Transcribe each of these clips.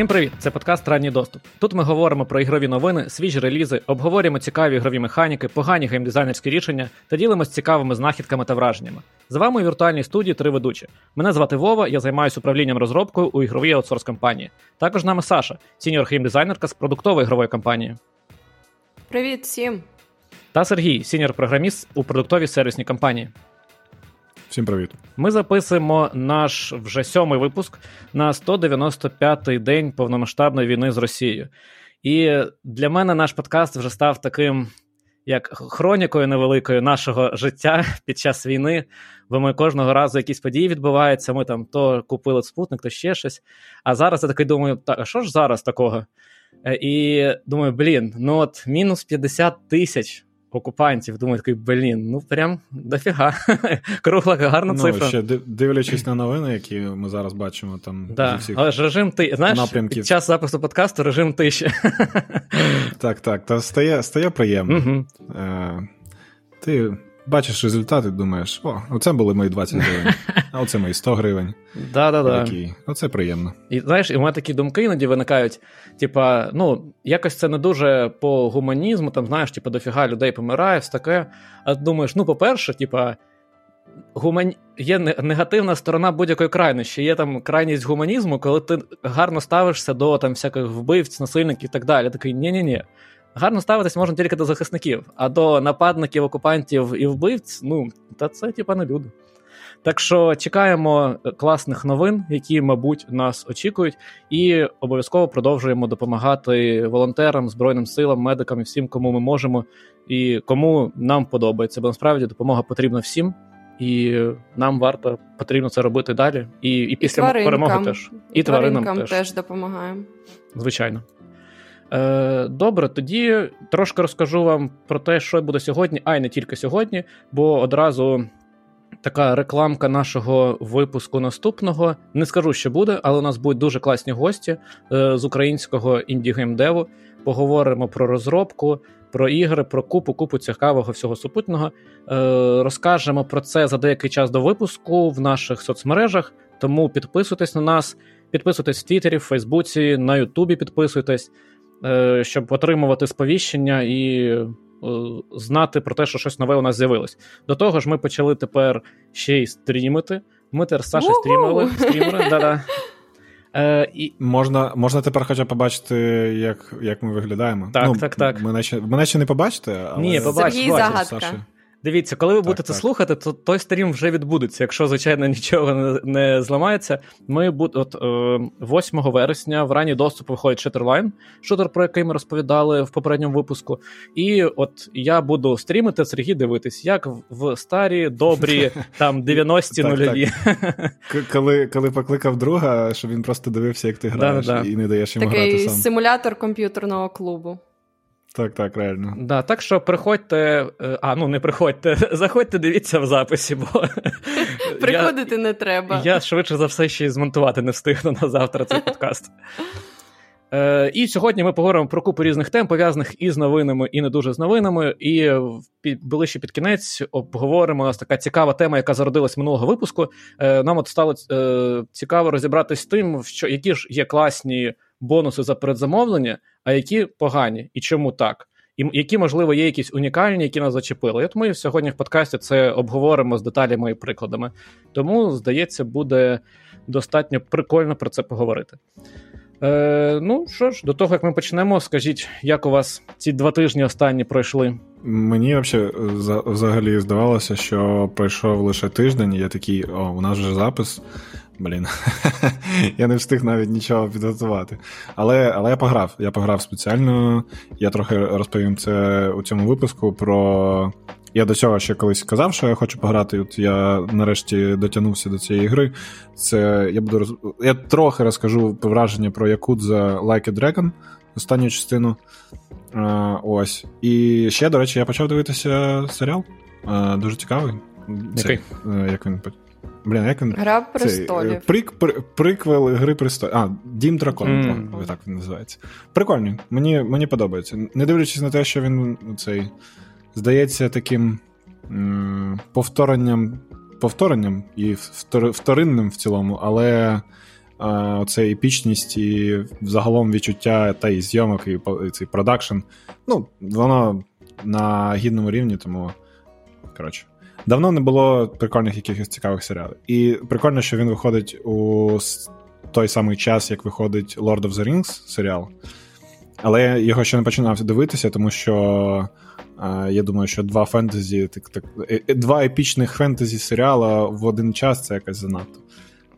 Всім привіт! Це подкаст Ранній доступ. Тут ми говоримо про ігрові новини, свіжі релізи, обговорюємо цікаві ігрові механіки, погані геймдизайнерські рішення та ділимось цікавими знахідками та враженнями. З вами у віртуальній студії три ведучі. Мене звати Вова, я займаюся управлінням розробкою у ігровій аутсорс компанії. Також з нами Саша, сіньор геймдизайнерка з продуктової ігрової компанії. Привіт всім! Та Сергій, сіньор програміст у продуктовій сервісній компанії. Всім привіт. Ми записуємо наш вже сьомий випуск на 195-й день повномасштабної війни з Росією. І для мене наш подкаст вже став таким, як хронікою невеликою нашого життя під час війни, бо ми кожного разу якісь події відбуваються. Ми там то купили спутник, то ще щось. А зараз я такий думаю, так, а що ж зараз такого? Е, і думаю, блін, ну от мінус 50 тисяч окупантів. Думаю, такий, блін, ну прям дофіга. Кругла гарна ну, цифра. Ще дивлячись на новини, які ми зараз бачимо там. Да. зі всіх Але ж режим ти знаєш, напрямків. під час запису подкасту режим тиші. Так, так. Та стає стає приємно. Угу. Е, Ти бачиш результати, думаєш, о, оце були мої 20 гривень, а оце мої 100 гривень. Да-да-да. Оце приємно. І знаєш, і в мене такі думки іноді виникають. Типа, ну, якось це не дуже по гуманізму, там, знаєш, типа, дофіга людей помирає, все таке. А думаєш, ну, по-перше, типа. Гуман... Є негативна сторона будь-якої крайності. Є там крайність гуманізму, коли ти гарно ставишся до там всяких вбивць, насильників і так далі. Такий ні-ні-ні. Гарно ставитись можна тільки до захисників, а до нападників, окупантів і вбивць, ну, та це типа не люди. Так що чекаємо класних новин, які, мабуть, нас очікують, і обов'язково продовжуємо допомагати волонтерам, збройним силам, медикам і всім, кому ми можемо, і кому нам подобається. Бо насправді допомога потрібна всім, і нам варто потрібно це робити далі. І і після і перемоги теж. І, тваринкам, тваринкам теж. теж допомагаємо. Звичайно. Е, Добре, тоді трошки розкажу вам про те, що буде сьогодні, а й не тільки сьогодні, бо одразу така рекламка нашого випуску наступного. Не скажу, що буде, але у нас будуть дуже класні гості е, з українського інді-геймдеву. Поговоримо про розробку, про ігри, про купу, купу цікавого всього супутного. Е, Розкажемо про це за деякий час до випуску в наших соцмережах. Тому підписуйтесь на нас, підписуйтесь в Твіттері, в Фейсбуці, на Ютубі підписуйтесь. Е, щоб отримувати сповіщення і е, знати про те, що щось нове у нас з'явилось. До того ж, ми почали тепер ще й стрімити. Ми тепер з Сашою стрімили. стрімери, да-да. Е, і... Можна можна тепер хоча б побачити, як як ми виглядаємо. Так, ну, так, так. Мене ще, мене ще не побачите, але Ні, побач, Сергій бачиш, Саша. Дивіться, коли ви так, будете так. слухати, то той стрім вже відбудеться. Якщо, звичайно, нічого не, не зламається. Ми буд... от е, 8 вересня в ранній доступ виходить Shutterline, шутер, про який ми розповідали в попередньому випуску. І от я буду стрімити Сергій дивитись, як в старі, добрі там 90-ті нульові. Коли коли покликав друга, щоб він просто дивився, як ти граєш, і не даєш йому грати сам. симулятор комп'ютерного клубу. Так, так, реально. Да, Так що приходьте, е, а ну не приходьте, заходьте, дивіться в записі, бо приходити не треба. Я швидше за все ще й змонтувати не встигну на завтра цей подкаст. Е, І сьогодні ми поговоримо про купу різних тем, пов'язаних і з новинами, і не дуже з новинами. І ближче під кінець обговоримо у нас така цікава тема, яка зародилась минулого випуску. Е, Нам от стало е, цікаво розібратись з тим, що які ж є класні бонуси за передзамовлення, а які погані, і чому так. І які, можливо, є якісь унікальні, які нас зачепили. І от ми сьогодні в подкасті це обговоримо з деталями і прикладами. Тому, здається, буде достатньо прикольно про це поговорити. Е, Ну що ж, до того як ми почнемо, скажіть, як у вас ці два тижні останні пройшли? Мені взагалі здавалося, що пройшов лише тиждень, я такий, о, у нас вже запис. Блін, я не встиг навіть нічого підготувати. Але але я пограв. Я пограв спеціально. Я трохи розповім це у цьому випуску. Про я до цього ще колись казав, що я хочу пограти. От я нарешті дотягнувся до цієї гри. Це я буду роз... Я трохи розкажу враження про Yakuza Like a Dragon, останню частину. А, Ось. І ще, до речі, я почав дивитися серіал. А, Дуже цікавий. Це, як він Блін, як він... Гра престолів. Прик, при, приквел Гри престолів. А, Дім Дракон, mm. так він називається. Прикольний. Мені мені подобається. Не дивлячись на те, що він цей здається таким м- повторенням повторенням і вторинним в цілому, але оце епічність і загалом відчуття та і зйомок, і цей продакшн. Ну, воно на гідному рівні, тому коротше. Давно не було прикольних якихось цікавих серіалів. І прикольно, що він виходить у той самий час, як виходить Lord of the Rings серіал. Але я його ще не починав дивитися, тому що я думаю, що два фентезі, так, так, е, е, два епічних фентезі серіала в один час це якось занадто.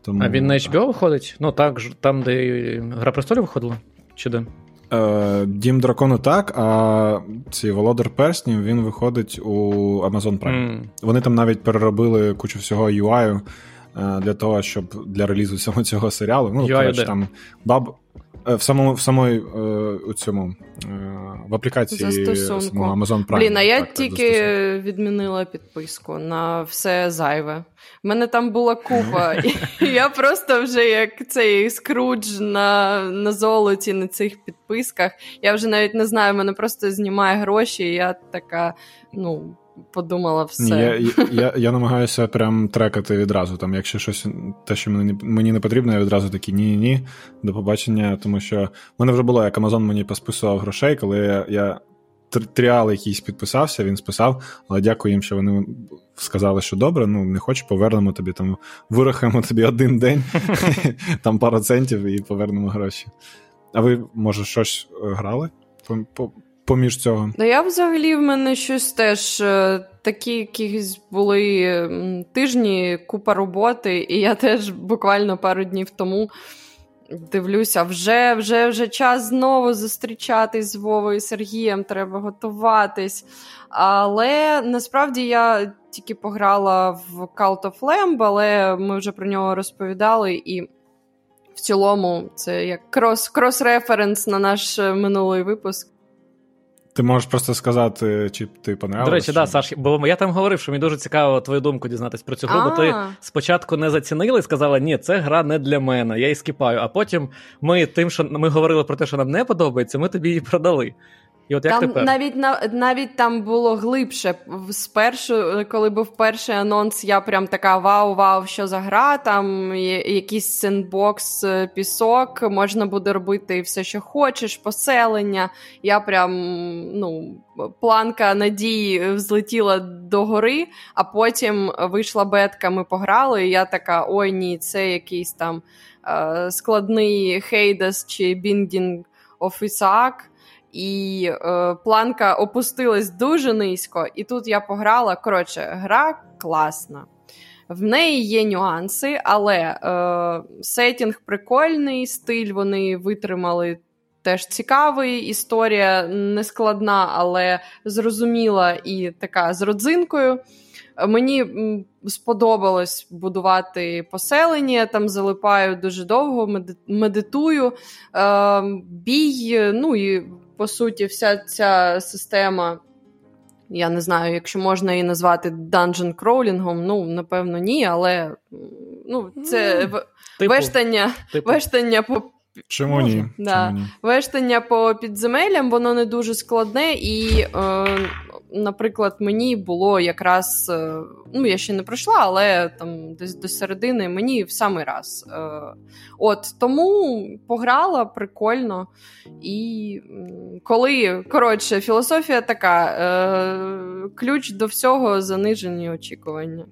Тому, А він на HBO виходить? Ну так, там, де Гра престолів виходила? Чи де? Е, Дім дракону так, а цей Володар Перснів він виходить у Amazon Prime. Mm. Вони там навіть переробили кучу всього UI для того, щоб для релізу всього цього серіалу. Ну, коротше, там баб. Е, в самому в самої е, у цьому е, в аплікації самого Amazon Prime. Блін, а я так, тільки так, відмінила підписку на все зайве. У мене там була купа, і я просто вже як цей скрудж на на золоті на цих підписках. Я вже навіть не знаю, мене просто знімає гроші, і я така, ну подумала все. Ні, Я я, я, намагаюся прям трекати відразу. Там, Якщо щось те, що мені мені не потрібно, я відразу такий ні-ні, до побачення. Тому що в мене вже було, як Амазон мені посписував грошей, коли я. я Тріал якийсь підписався, він списав, але дякую їм, що вони сказали, що добре, ну не хочу, повернемо тобі там, вирахаємо тобі один день, там пару центів і повернемо гроші. А ви, може, щось е, грали? Поміж цього? Ну, я взагалі в мене щось теж е, такі якісь були тижні, купа роботи, і я теж буквально пару днів тому. Дивлюся, вже вже вже час знову зустрічатись з Вовою Сергієм, треба готуватись. Але насправді я тільки пограла в Cult of Lamb, але ми вже про нього розповідали, і в цілому це як крос-референс на наш е, минулий випуск. Ти можеш просто сказати, чи ти понравилось? До речі, чи... да, Саш, бо я там говорив, що мені дуже цікаво твою думку дізнатись про цю гру, бо ти спочатку не зацінила і сказала, ні, це гра не для мене, я її скіпаю. А потім ми тим, що ми говорили про те, що нам не подобається, ми тобі її продали. І от як там тепер? навіть навіть там було глибше. Спершу, коли був перший анонс, я прям така вау-вау, що за гра, там якийсь сендбокс, е, пісок, можна буде робити все, що хочеш, поселення. Я прям ну, планка надії взлетіла до гори, а потім вийшла бетка, ми пограли, і я така: ой, ні, це якийсь там е- складний Хейдес чи of Isaac і е, планка опустилась дуже низько, і тут я пограла. Коротше, гра класна. В неї є нюанси, але е, сетінг прикольний, стиль вони витримали теж цікавий. Історія не складна, але зрозуміла і така з родзинкою. Мені сподобалось будувати поселення, там залипаю дуже довго, медитую. Е, бій, ну і по суті, вся ця система. Я не знаю, якщо можна її назвати данжен кроулінгом, ну, напевно, ні, але ну, це типу, вештання типу. вештання по Чому ні? Да. Чому ні? Вештання по підземеллям, воно не дуже складне, і е, наприклад, мені було якраз, е, ну я ще не пройшла, але там десь до середини мені в самий раз. Е, от тому пограла прикольно. І коли коротше, філософія така: е, ключ до всього занижені очікування.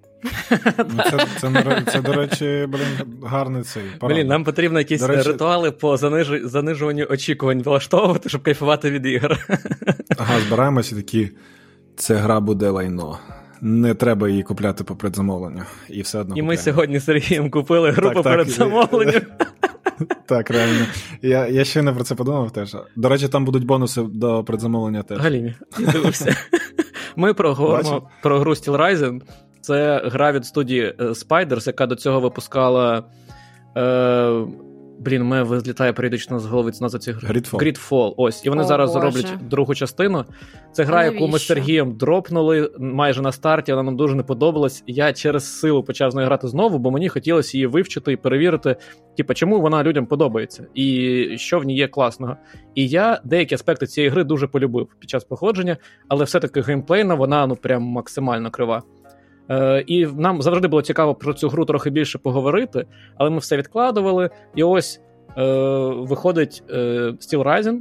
Ну, Це, це, це, до речі, блін, гарний цей. Парад. Блін, нам потрібно якісь речі... ритуали по занижу... занижуванню очікувань влаштовувати, щоб кайфувати від ігор. Ага, збираємося такі. Ця гра буде лайно. Не треба її купляти по предзамовленню. І все одно. І ми сьогодні з Сергієм купили гру по предзамовленню. Так, реально. Я я ще не про це подумав теж. До речі, там будуть бонуси до предзамовлення теж. Галімі, дивився. Ми проговоримо про гру Steel Rising. Це гра від студії е, Spiders, яка до цього випускала. Е, Блін, мене визлітає періодично з голови назва гри. Gridfall. Gridfall. Ось. І вони О, зараз Боже. роблять другу частину. Це гра, яку ми з Сергієм дропнули майже на старті, вона нам дуже не подобалась. Я через силу почав з нею грати знову, бо мені хотілося її вивчити і перевірити, типу, чому вона людям подобається, і що в ній є класного. І я деякі аспекти цієї гри дуже полюбив під час походження, але все-таки геймплейна вона ну прям максимально крива. Е, І нам завжди було цікаво про цю гру трохи більше поговорити, але ми все відкладували. І ось е, виходить е, Steel Rising,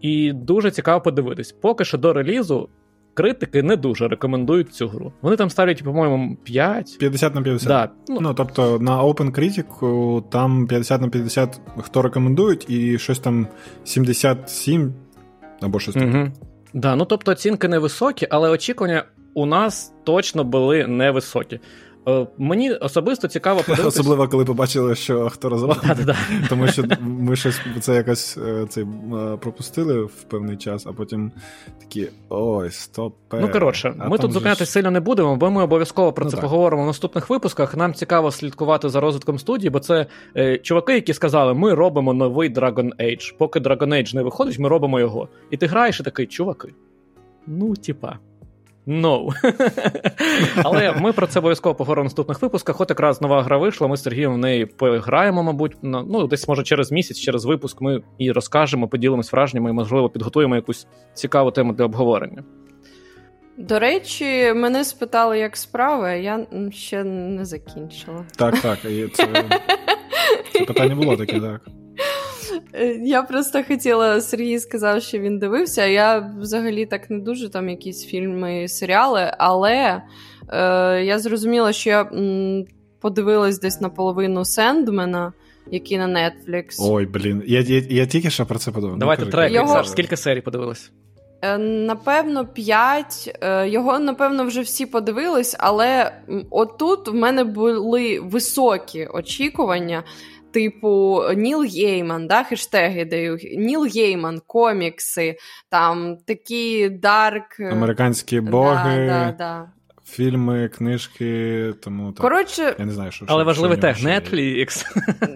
і дуже цікаво подивитись. Поки що до релізу критики не дуже рекомендують цю гру. Вони там ставлять, по-моєму, 5. 50 на 50. Да. Ну, ну тобто на OpenCritic там 50 на 50 хто рекомендують, і щось там 77 або щось таке. Угу. Да, ну тобто оцінки невисокі, але очікування у нас точно були невисокі. Е, Мені особисто цікаво подивитися. Особливо, коли побачили, що хто розробив. Тому що ми щось це якось е, це, е, пропустили в певний час, а потім такі ой, стоп. Ну коротше, а ми тут зупинятися ж- сильно не будемо, бо ми обов'язково про Ну, це так. поговоримо в наступних випусках. Нам цікаво слідкувати за розвитком студії, бо це е, чуваки, які сказали, ми робимо новий Dragon Age. Поки Dragon Age не виходить, ми робимо його. І ти граєш і такий, чуваки. Ну, типа. No. Але ми про це обов'язково поговоримо в наступних випусках. От якраз нова гра вийшла. Ми з Сергієм в неї пограємо, мабуть. Ну, десь може через місяць, через випуск ми і розкажемо, поділимось враженнями і, можливо, підготуємо якусь цікаву тему для обговорення. До речі, мене спитали, як справи, а я ще не закінчила. Так, так. І це, це питання було таке, так. Е, Я просто хотіла, Сергій сказав, що він дивився. Я взагалі так не дуже там якісь фільми, серіали, але е, я зрозуміла, що я м, подивилась десь наполовину Сендмена, який на Netflix. Ой, блін. Я, я, я тільки що про це подумав. Давайте ну, трек. Його- Саш, Скільки серій подивилась? Е, Напевно, п'ять. Е, Його, напевно, вже всі подивились, але отут в мене були високі очікування. Типу Ніл Гейман, да, хештеги даю. Ніл Гейман, комікси, там такі дарк. е, Американські боги, Да, да, да. фільми, книжки, тому так. Коротше, Я не знаю, що Але важливий тег. Netflix.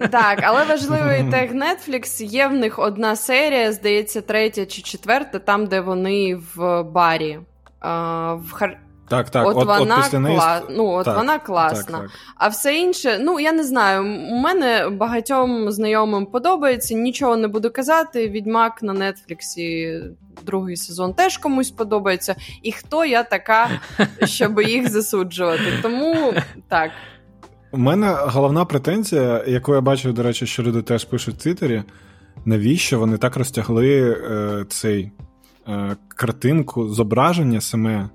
так, але важливий тег Netflix. Є в них одна серія, здається, третя чи четверта, там, де вони в барі. А, в хар... Так, так, от, от, вона от після неї. кла... ну, от Так, вона класна. так. А все інше, ну я не знаю. У мене багатьом знайомим подобається. Нічого не буду казати. Відьмак на Нетфліксі другий сезон теж комусь подобається. І хто я така, щоб їх засуджувати? Тому так. У мене головна претензія, яку я бачу, до речі, що люди теж пишуть в Твіттері, навіщо вони так розтягли е, цей е, картинку, зображення саме.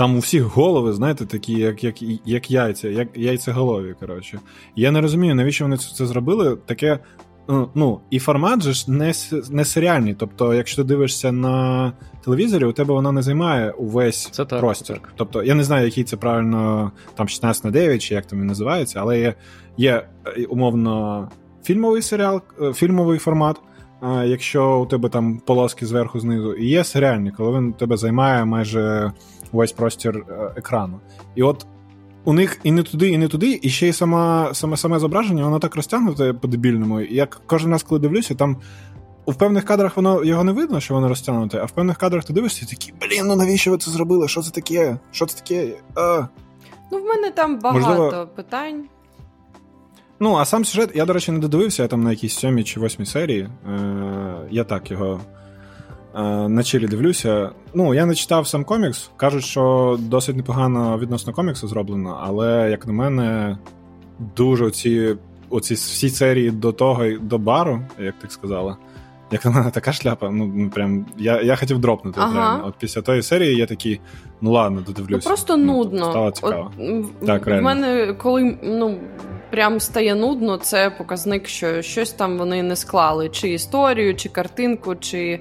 Там у всіх голови, знаєте, такі, як як, як яйця, як яйцеголові. Коротше. Я не розумію, навіщо вони це, зробили. Таке. ну, Ну, і формат же ж не, не серіальний. Тобто, якщо ти дивишся на телевізорі, у тебе вона не займає увесь Це так, простір. так. Тобто, я не знаю, який це правильно там 16 на 9, чи як там він називається, але є, є е, умовно фільмовий серіал, е, фільмовий формат. е, Якщо у тебе там полоски зверху знизу, і є серіальний, коли він тебе займає майже весь простір е, екрану. І от у них і не туди, і не туди, і ще й сама, саме саме зображення, воно так розтягнуте по-дебільному. І як кожен раз, коли дивлюся, там в певних кадрах воно його не видно, що воно розтягнуте, а в певних кадрах ти дивишся і такий, блін, ну навіщо ви це зробили? Що це таке? Що це таке? А. Ну, в мене там багато Можливо- питань. Ну, а сам сюжет, я, до речі, не додивився, я там на якійсь сьомій чи восьмій серії. Е, я так його на чилі дивлюся. Ну, я не читав сам комікс. Кажуть, що досить непогано відносно коміксу зроблено, але, як на мене, дуже оці, оці всі серії до того, до бару, як ти сказала. Як на мене така шляпа, ну, ну прям я, я хотів дропнути. Ага. От, реально. От після тої серії я такий, ну ладно, додивлюся. Ну просто Ну, нудно. Стало цікаво. От, м, в- в мене, коли ну, прям стає нудно, це показник, що щось там вони не склали: чи історію, чи картинку, чи е,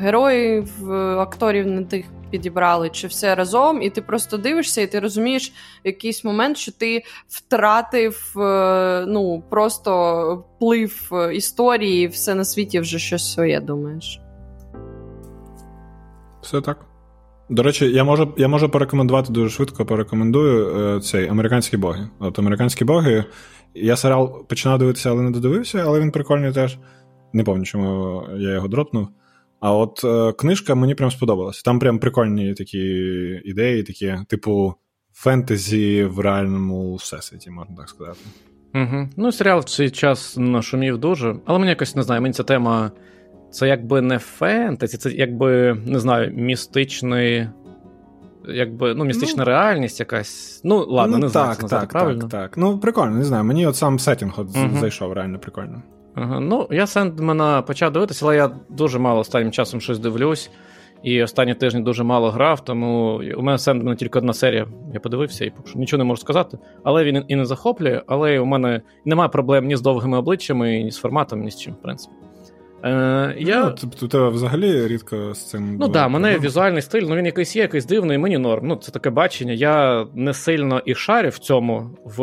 героїв, е, акторів не тих підібрали, чи все разом, і ти просто дивишся, і ти розумієш в якийсь момент, що ти втратив е, ну, просто вплив е, історії, і все на світі вже щось своє думаєш. Все так. До речі, я можу, я можу порекомендувати дуже швидко порекомендую цей американські боги. От американські боги. Я серіал починав дивитися, але не додивився, але він прикольний теж. Не пам'ятаю, чому я його дропнув. А от е, книжка мені прям сподобалась. Там прям прикольні такі ідеї, такі, типу, фентезі в реальному всесвіті, можна так сказати. Угу. Ну, серіал в цей час нашумів дуже, але мені якось не знаю, мені ця тема. Це якби не фентезі, це якби, не знаю, містичний якби ну, містична ну, реальність якась. Ну, ладно, ну, не знаю, так, це назвати так, правильно. Так, так. Ну, прикольно, не знаю. Мені от сам сетінг от uh зайшов, реально прикольно. Ага, Ну, я Сендмена почав дивитися, але я дуже мало останнім часом щось дивлюсь. І останні тижні дуже мало грав, тому у мене Сендмена тільки одна серія. Я подивився і поки що нічого не можу сказати. Але він і не захоплює, але у мене немає проблем ні з довгими обличчями, ні з форматом, ні з чим, в принципі. Е, я... Ну, Тобто тебе взагалі рідко з цим. Ну так, да, мене візуальний стиль, ну він якийсь є, якийсь дивний, мені норм. Ну, це таке бачення. Я не сильно і шарю в цьому, в.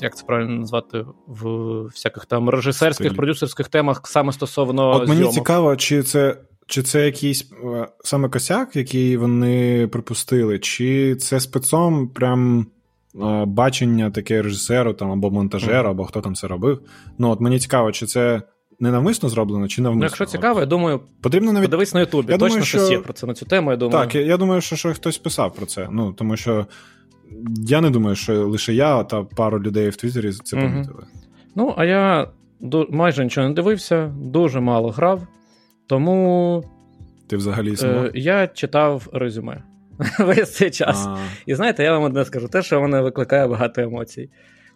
Як це правильно назвати, в всяких там режисерських, Стиль. продюсерських темах саме стосовно. От мені зйомок. цікаво, чи це чи це якийсь е, саме косяк, який вони припустили, чи це спецом прям е, бачення таке режисеру там, або монтажера, mm-hmm. або хто там це робив. Ну, от мені цікаво, чи це ненавмисно зроблено, чи навмисно? Ну, Якщо цікаво, я думаю, потрібно навіть подивись на Ютубі. Точно думаю, що... щось є про це на цю тему. я думаю. Так, я, я думаю, що, що хтось писав про це. Ну, тому що я не думаю, що лише я та пару людей в Твіттері це mm-hmm. помітили. Ну, а я майже нічого не дивився, дуже мало грав. Тому ти взагалі е, я читав резюме весь цей час. А. І знаєте, я вам одне скажу: те, що воно викликає багато емоцій.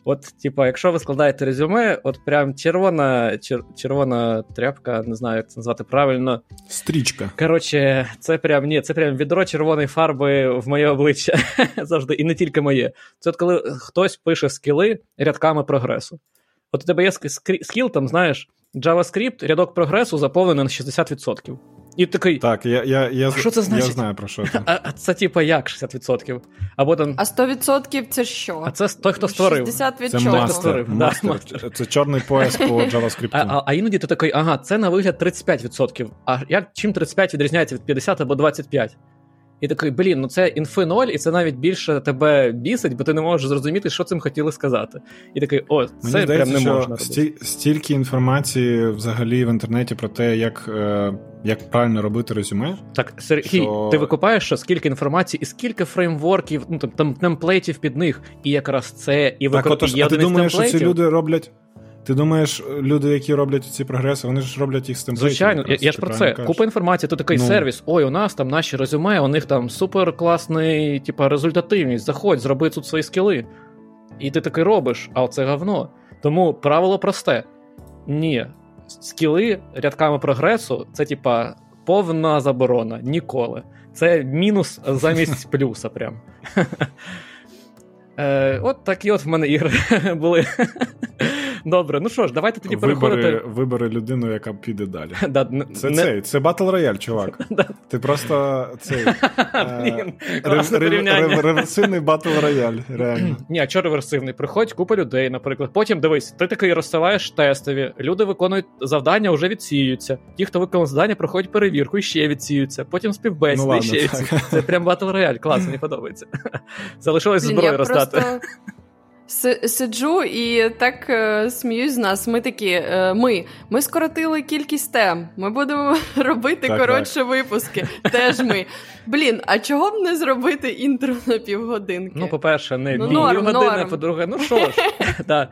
От, типа, якщо ви складаєте резюме, от прям червона чер, червона тряпка, не знаю, як це назвати правильно. Стрічка. Коротше, це прям ні, це прям відро червоної фарби в моє обличчя завжди, і не тільки моє. Це от коли хтось пише скіли рядками прогресу. От у тебе є скіл, там, знаєш, JavaScript, рядок прогресу заповнений на 60%. І такий. Так, я я, я, що це значить? я знаю про що це. А, а це типа як 60%? Або там... А 100% це що? А це той, хто створив. 60 від це чого? Мастер, створив. мастер. Да, це чорний пояс по JavaScript. А, а, а іноді ти такий, ага, це на вигляд 35%. А як чим 35 відрізняється від 50 або 25? І такий, блін, ну це інфи 0, і це навіть більше тебе бісить, бо ти не можеш зрозуміти, що цим хотіли сказати. І такий, о, це Мені здається, прям не що можна. Сті, стільки інформації взагалі в інтернеті про те, як е, як правильно робити резюме. Так, Сергій, що... ти викупаєш, що скільки інформації і скільки фреймворків, ну там, там темплейтів під них, і якраз це, і використовує. Так, отож, а ти думаєш, що ці люди роблять. Ти думаєш, люди, які роблять ці прогреси, вони ж роблять їх з тим Звичайно, я, я ж про це. Кажеш? Купа інформації, то такий ну. сервіс. Ой, у нас там наші резюме, у них там супер класний, типа, результативність. Заходь, зроби тут свої скіли. І ти таки робиш, а це говно. Тому правило просте: ні, скіли рядками прогресу це, типа, повна заборона. Ніколи. Це мінус замість плюса. прям. Е, От такі от в мене ігри були. Добре, ну що ж, давайте тоді вибери, переходити. Вибери людину, яка піде далі. Да, це не... цей, це Battle Royale, чувак. Ти просто цей е, реверсивний Battle Royale, реально. Ні, а чого реверсивний? Приходь купа людей, наприклад. Потім дивись, ти такий розсилаєш тестові, люди виконують завдання, вже відсіюються. Ті, хто виконав завдання, проходять перевірку і ще відсіються. Потім співбесіди ну, ще відсіються. Це прям Battle Royale, клас, мені подобається. Залишилось зброю роздати. Сиджу і так е, сміюсь з нас. Ми такі. Е, ми ми скоротили кількість тем. Ми будемо робити так, коротше так. випуски. Теж ми. Блін, а чого б не зробити інтро на півгодинки? Ну, по-перше, не ну, півгодини, по-друге, ну що ж. да.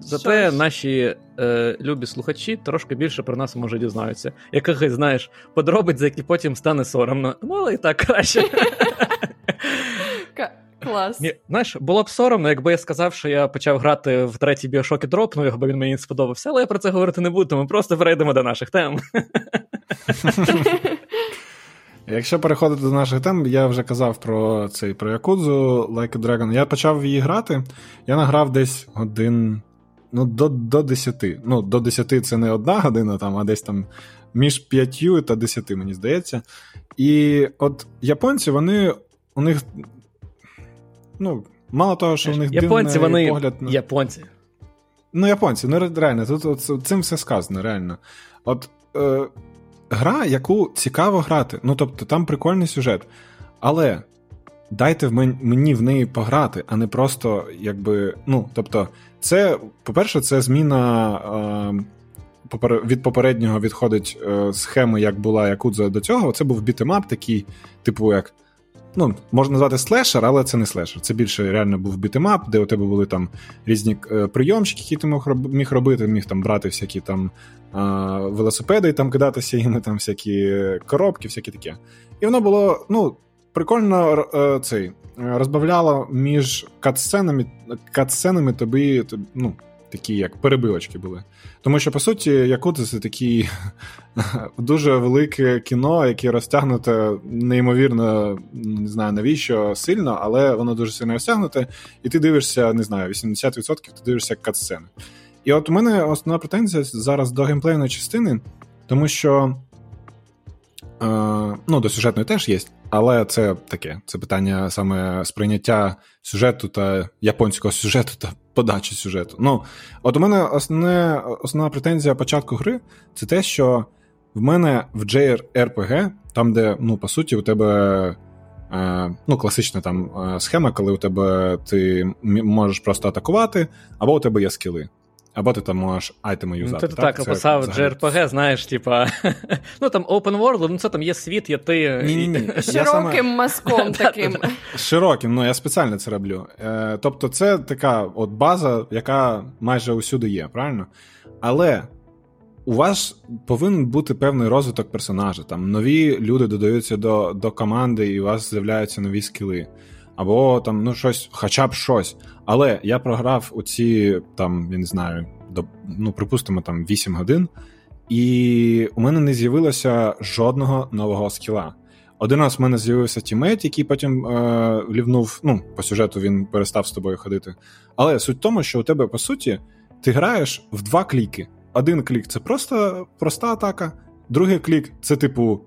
Зате що наші е, любі слухачі трошки більше про нас може дізнаються. Якихось, знаєш, подробиць, за які потім стане соромно. Ну, але і так краще. Клас. Ні, Знаєш, було б соромно, якби я сказав, що я почав грати в третій біошок і дропнув його, бо він мені не сподобався, але я про це говорити не буду, ми просто перейдемо до наших тем. Якщо переходити до наших тем, я вже казав про цей про Якудзу Like a Dragon. Я почав її грати, я награв десь годин. Ну, до до 10. Ну, до 10 це не одна година, там, а десь там між 5 та 10, мені здається. І от японці, вони у них Ну, мало того, що в них японці, вони погляд на. Японці. Ну, японці, ну реально, тут от, цим все сказано, реально. От е, гра, яку цікаво грати. Ну, тобто, там прикольний сюжет. Але дайте в мені в неї пограти, а не просто якби. Ну, тобто, це, по-перше, це зміна. Е, від попереднього відходить е, схеми, як була Якудза до цього. Це був бітемап такий, типу, як ну, можна назвати слешер, але це не слешер. Це більше реально був бітемап, де у тебе були там різні е, прийомчики, які ти міг робити, міг там брати всякі там велосипеди і там кидатися їми, там всякі коробки, всякі таке. І воно було, ну, прикольно е, цей розбавляло між катсценами катсценами тобі ну, такі як перебивочки були. Тому що, по суті, Якути це такі дуже велике кіно, яке розтягнуте неймовірно, не знаю навіщо сильно, але воно дуже сильно розтягнуте, і ти дивишся, не знаю, 80% ти дивишся катсцени. І от у мене основна претензія зараз до геймплейної частини, тому що. Е, ну, до сюжетної теж є, але це таке. Це питання саме сприйняття сюжету та японського сюжету та подачі сюжету. Ну, от у мене основне, основна претензія початку гри це те, що в мене в JRPG, там, де, ну, по суті, у тебе. Е, ну, класична там е, схема, коли у тебе ти можеш просто атакувати, або у тебе є скіли. Або ти там можеш айтеми юзати. Ну, ти так, так описав JRPG, знаєш, типа. ну там open world, ну це там є світ, є ти. Ні-ні-ні. Широким мазком таким. Широким, ну я спеціально це роблю. Е, Тобто, це така от база, яка майже усюди є, правильно? Але. У вас повинен бути певний розвиток персонажа. Там нові люди додаються до до команди, і у вас з'являються нові скіли або там ну щось, хоча б щось. Але я програв у ці там, я не знаю, до, ну припустимо, там 8 годин, і у мене не з'явилося жодного нового скіла. Один раз в мене з'явився тімейт, який потім е, leave нув. Ну, по сюжету він перестав з тобою ходити. Але суть в тому, що у тебе, по суті, ти граєш в два кліки. Один клік це просто проста атака, другий клік це, типу,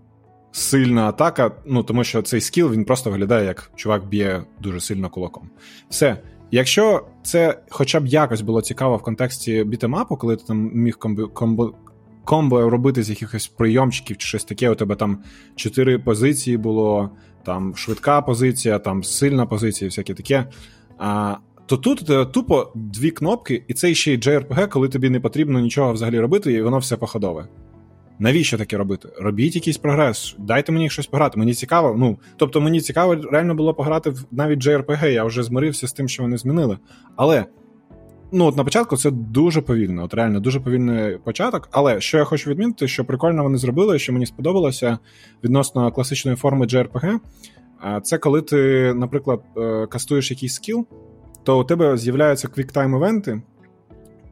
сильна атака, ну тому що цей скіл він просто виглядає, як чувак б'є дуже сильно кулаком. Все. Якщо це хоча б якось було цікаво в контексті бітемапу, коли ти там міг комбо, комбо, комбо робити з якихось прийомчиків чи щось таке, у тебе там чотири позиції було, там швидка позиція, там сильна позиція, всяке таке. А, То тут тупо дві кнопки, і це ще й JRPG, коли тобі не потрібно нічого взагалі робити, і воно все походове. Навіщо таке робити? Робіть якийсь прогрес, дайте мені щось пограти. Мені цікаво. Ну тобто, мені цікаво реально було пограти в навіть JRPG, Я вже змирився з тим, що вони змінили. Але ну от на початку це дуже повільно, от реально дуже повільний початок. Але що я хочу відмітити, що прикольно вони зробили, що мені сподобалося відносно класичної форми JRPG, це коли ти, наприклад, е, кастуєш якийсь скіл, то у тебе з'являються quick time event и,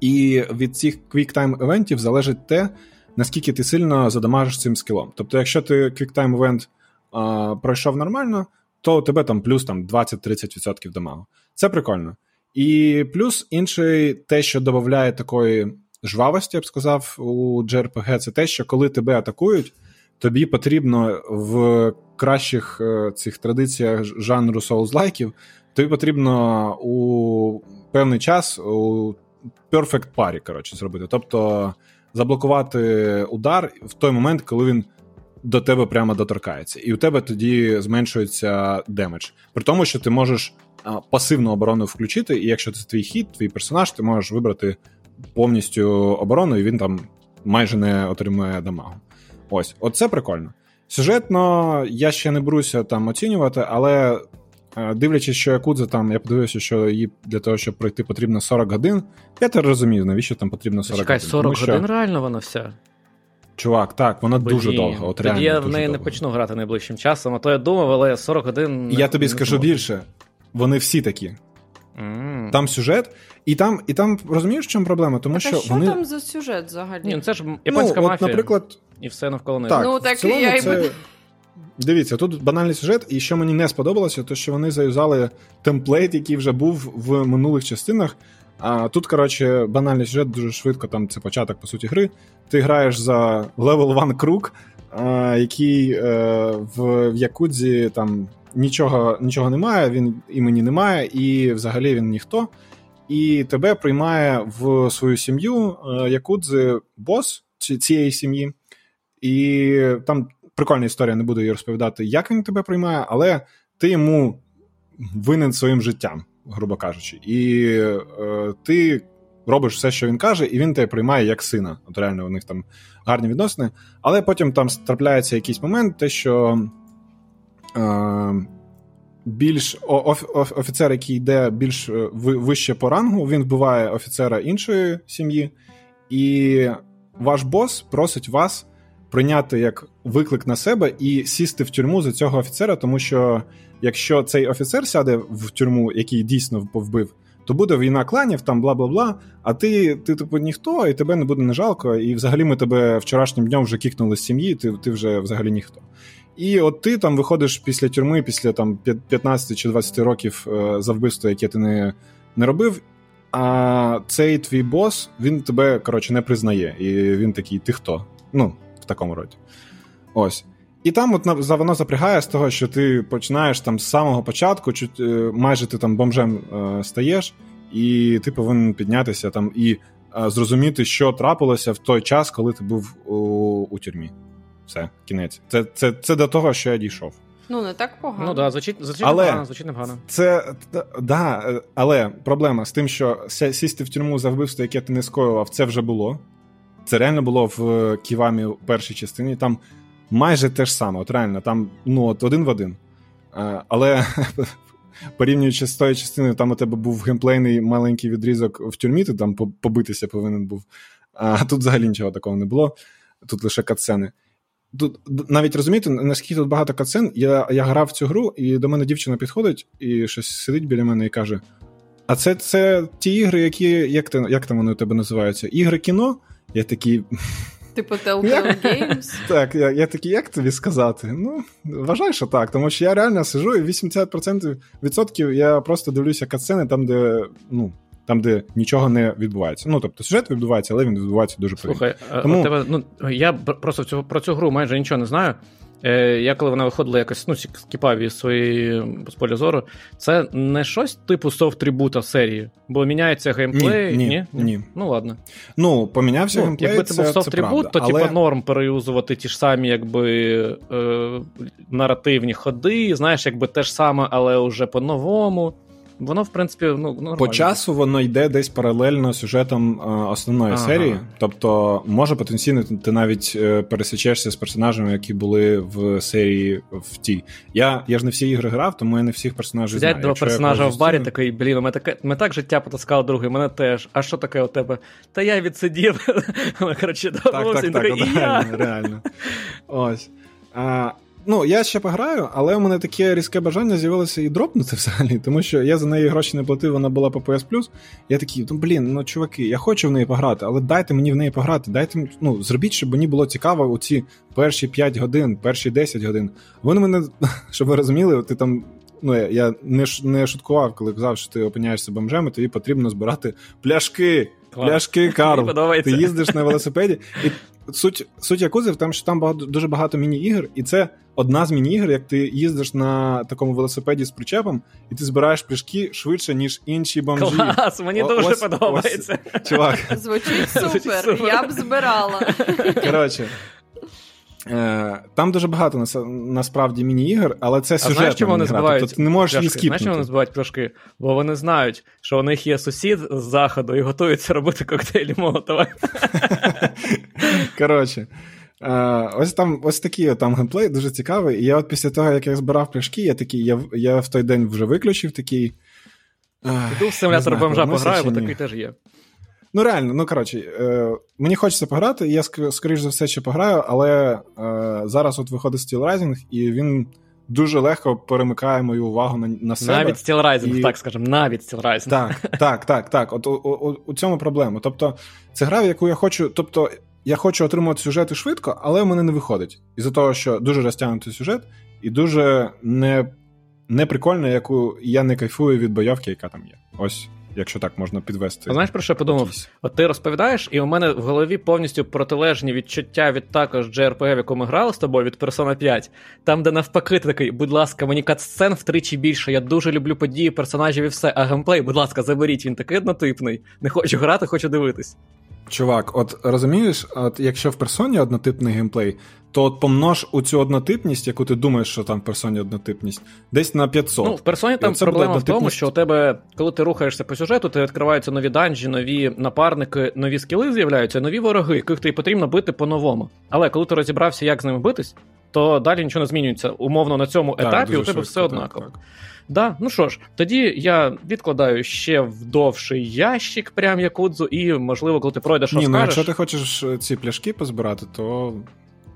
і від цих quick time event ів залежить те наскільки ти сильно задамажиш цим скілом. Тобто, якщо ти QuickTime Event а, пройшов нормально, то у тебе там плюс там, 20-30% дамагу. Це прикольно. І плюс інший, те, що додає такої жвавості, я б сказав, у JRPG, це те, що коли тебе атакують, тобі потрібно в кращих е, цих традиціях жанру соулзлайків, тобі потрібно у певний час у perfect parry, коротше, зробити. Тобто заблокувати удар в той момент, коли він до тебе прямо доторкається, і у тебе тоді зменшується демедж. При тому, що ти можеш пасивну оборону включити, і якщо це твій хід, твій персонаж, ти можеш вибрати повністю оборону, і він там майже не отримує дамагу. Ось, оце прикольно. Сюжетно я ще не беруся там оцінювати, але дивлячись, що Якудза там, я подивився, що їй для того, щоб пройти, потрібно 40 годин. Я тепер розумію, навіщо там потрібно 40 Чекай, годин. 40 Тому, годин реально вона вся. Чувак, так, вона Блін, дуже довга. От Тоді я в неї не почну грати найближчим часом, а то я думав, але 40 годин. Я тобі не скажу зможу. більше, вони всі такі. Mm. Там сюжет, і там, і там розумієш, в чому проблема? Тому так, що а що вони... там за сюжет взагалі? Ні, ну Це ж японська ну, мафія. От, наприклад... І все навколо неї. Так, ну, так в цілому я це... Дивіться, тут банальний сюжет, і що мені не сподобалося, то що вони заюзали темплейт, який вже був в минулих частинах. А тут, коротше, банальний сюжет дуже швидко, там це початок, по суті, гри. Ти граєш за Level 1 круг, який е, в Якудзі там нічого нічого немає, він імені немає, і взагалі він ніхто. І тебе приймає в свою сім'ю е, Якудзи бос цієї сім'ї. І там прикольна історія, не буду її розповідати, як він тебе приймає, але ти йому винен своїм життям, грубо кажучи, і е, ти робиш все, що він каже, і він тебе приймає як сина. От реально у них там гарні відносини. Але потім там трапляється якийсь момент, те, що. Е, більш оф, оф, офіцер, який йде більш е, вище по рангу, він вбиває офіцера іншої сім'ї, і ваш бос просить вас прийняти як виклик на себе і сісти в тюрму за цього офіцера, тому що якщо цей офіцер сяде в тюрму, який дійсно вбив, то буде війна кланів, там бла бла бла. А ти, ти типу, ніхто, і тебе не буде не жалко. І взагалі ми тебе вчорашнім днем вже кікнули з сім'ї, ти ти вже взагалі ніхто. І от ти там виходиш після тюрми, після там 15 чи 20 років е, за вбивство, яке ти не, не робив. А цей твій бос він тебе коротше не признає. І він такий, ти хто? Ну, в такому роді. Ось. І там от воно запрягає з того, що ти починаєш там з самого початку, чуть, е, майже ти там бомжем е, стаєш, і ти повинен піднятися там і е, зрозуміти, що трапилося в той час, коли ти був у, у тюрмі. Все, кінець. Це це, це до того, що я дійшов. Ну, не так погано. Ну да, звучить звучить але, непогано, звучить непогано. Це да, але проблема з тим, що сісти в тюрму за вбивство, яке ти не скоював, це вже було. Це реально було в Ківамі в першій частині. Там майже те ж саме. От реально, там ну, от один в один. Але порівнюючи з тою частиною, там у тебе був геймплейний маленький відрізок в тюрмі, ти там побитися повинен був. А тут взагалі нічого такого не було. Тут лише катсцени. Тут навіть розумієте, наскільки тут багато катсцен, я я грав в цю гру, і до мене дівчина підходить і щось сидить біля мене і каже: А це це ті ігри, які як, ти, як там вони у тебе називаються? Ігри кіно? Я такий. Типу Telltale Games? Так, я я такий, як тобі сказати? Ну, вважаю, що так, тому що я реально сижу, і 80% відсотків я просто дивлюся катсцени там, де ну, там, де нічого не відбувається. Ну, тобто, сюжет відбувається, але він відбувається дуже повільно. Слухай, Тому... тебе, ну, я просто цю, про цю гру майже нічого не знаю. Е, я коли вона виходила якось ну, скіпав із своєї з поля зору, це не щось типу софт-трибута серії, бо міняється геймплей. Ні, ні, ні? ні. Ну ладно. Ну, помінявся ну, геймплей. Якби це, це був софт-трибут, то але... типу норм переюзувати ті ж самі, якби е, наративні ходи, знаєш, якби те ж саме, але вже по-новому. Воно, в принципі, ну нормально. по часу воно йде десь паралельно сюжетом е, основної ага. серії. Тобто, може потенційно ти навіть е, пересічешся з персонажами, які були в серії в тій. Я я ж не всі ігри грав, тому я не всіх персонажів Взять знаю. два персонажа в барі, такий, блін, ми таке ми так життя потаскали другий, мене теж. А що таке у тебе? Та я відсидів. Коротше, так, так, так, реально, реально. Ось. А, Ну, я ще пограю, але у мене таке різке бажання з'явилося і дропнути взагалі, тому що я за неї гроші не платив, вона була по PS Plus. Я такий, ну блін, ну чуваки, я хочу в неї пограти, але дайте мені в неї пограти. Дайте ну, зробіть, щоб мені було цікаво у ці перші 5 годин, перші 10 годин. Вони мене, щоб ви розуміли, ти там. Ну, я не не шуткував, коли казав, що ти опиняєшся бомжем, і тобі потрібно збирати пляшки. Клас. Пляшки, Карл. Ти їздиш на велосипеді, і суть суть Якузи в тому, що там багато, дуже багато міні-ігр, і це одна з міні-ігр, як ти їздиш на такому велосипеді з причепом, і ти збираєш пляшки швидше, ніж інші бомжі. Клас, мені О, дуже ось, подобається. Ось, чувак. Звучить супер, я б збирала. Коротше, там дуже багато насправді міні-ігор, але це сюжет. Знаєш, чому вони збивають тобто ти не можеш її скіпнути. Знаєш, чому вони збивають пляшки? Бо вони знають, що у них є сусід з заходу і готуються робити коктейлі Молотова. Коротше. Uh, ось там ось такий там геймплей дуже цікавий. І я от після того, як я збирав пляшки, я такий, я я в той день вже виключив такий. Піду в симулятор бомжа пограю, бо такий теж є. Ну, реально, ну коротше, е, мені хочеться пограти, я скоріш за все ще пограю, але е, зараз от виходить Steel Rising, і він дуже легко перемикає мою увагу на на себе. Навіть Steel Rising, і... так скажемо, навіть Steel Rising. Так, так, так, так. От у, у, у цьому проблема. Тобто, це гра, в яку я хочу. Тобто, я хочу отримувати сюжети швидко, але в мене не виходить. Із-за того, що дуже розтягнутий сюжет, і дуже не, не прикольно, яку я не кайфую від бойовки, яка там є. Ось якщо так можна підвести. Знаєш, про що я подумав? Якісь. От ти розповідаєш, і у мене в голові повністю протилежні відчуття від також JRPG, в ми грали з тобою від Persona 5, там, де навпаки, ти такий, будь ласка, мені кат-сцен втричі більше, я дуже люблю події, персонажів і все. А геймплей, будь ласка, заберіть, він такий однотипний. Не хочу грати, хочу дивитись. Чувак, от розумієш, от якщо в персоні однотипний геймплей, то от помнож у цю однотипність, яку ти думаєш, що там в персоні однотипність, десь на 500. Ну, в персоні там проблема в тому, що у тебе, коли ти рухаєшся по сюжету, ти відкриваються нові данжі, нові напарники, нові скіли з'являються, нові вороги, яких тобі потрібно бити по-новому. Але коли ти розібрався, як з ними битись, то далі нічого не змінюється. Умовно на цьому так, етапі у тебе все однаково. Так, так. Да, ну що ж, тоді я відкладаю ще в довший ящик, прям якудзу, і можливо, коли ти пройдеш, Ні, розкажеш... ну якщо ти хочеш ці пляшки позбирати, то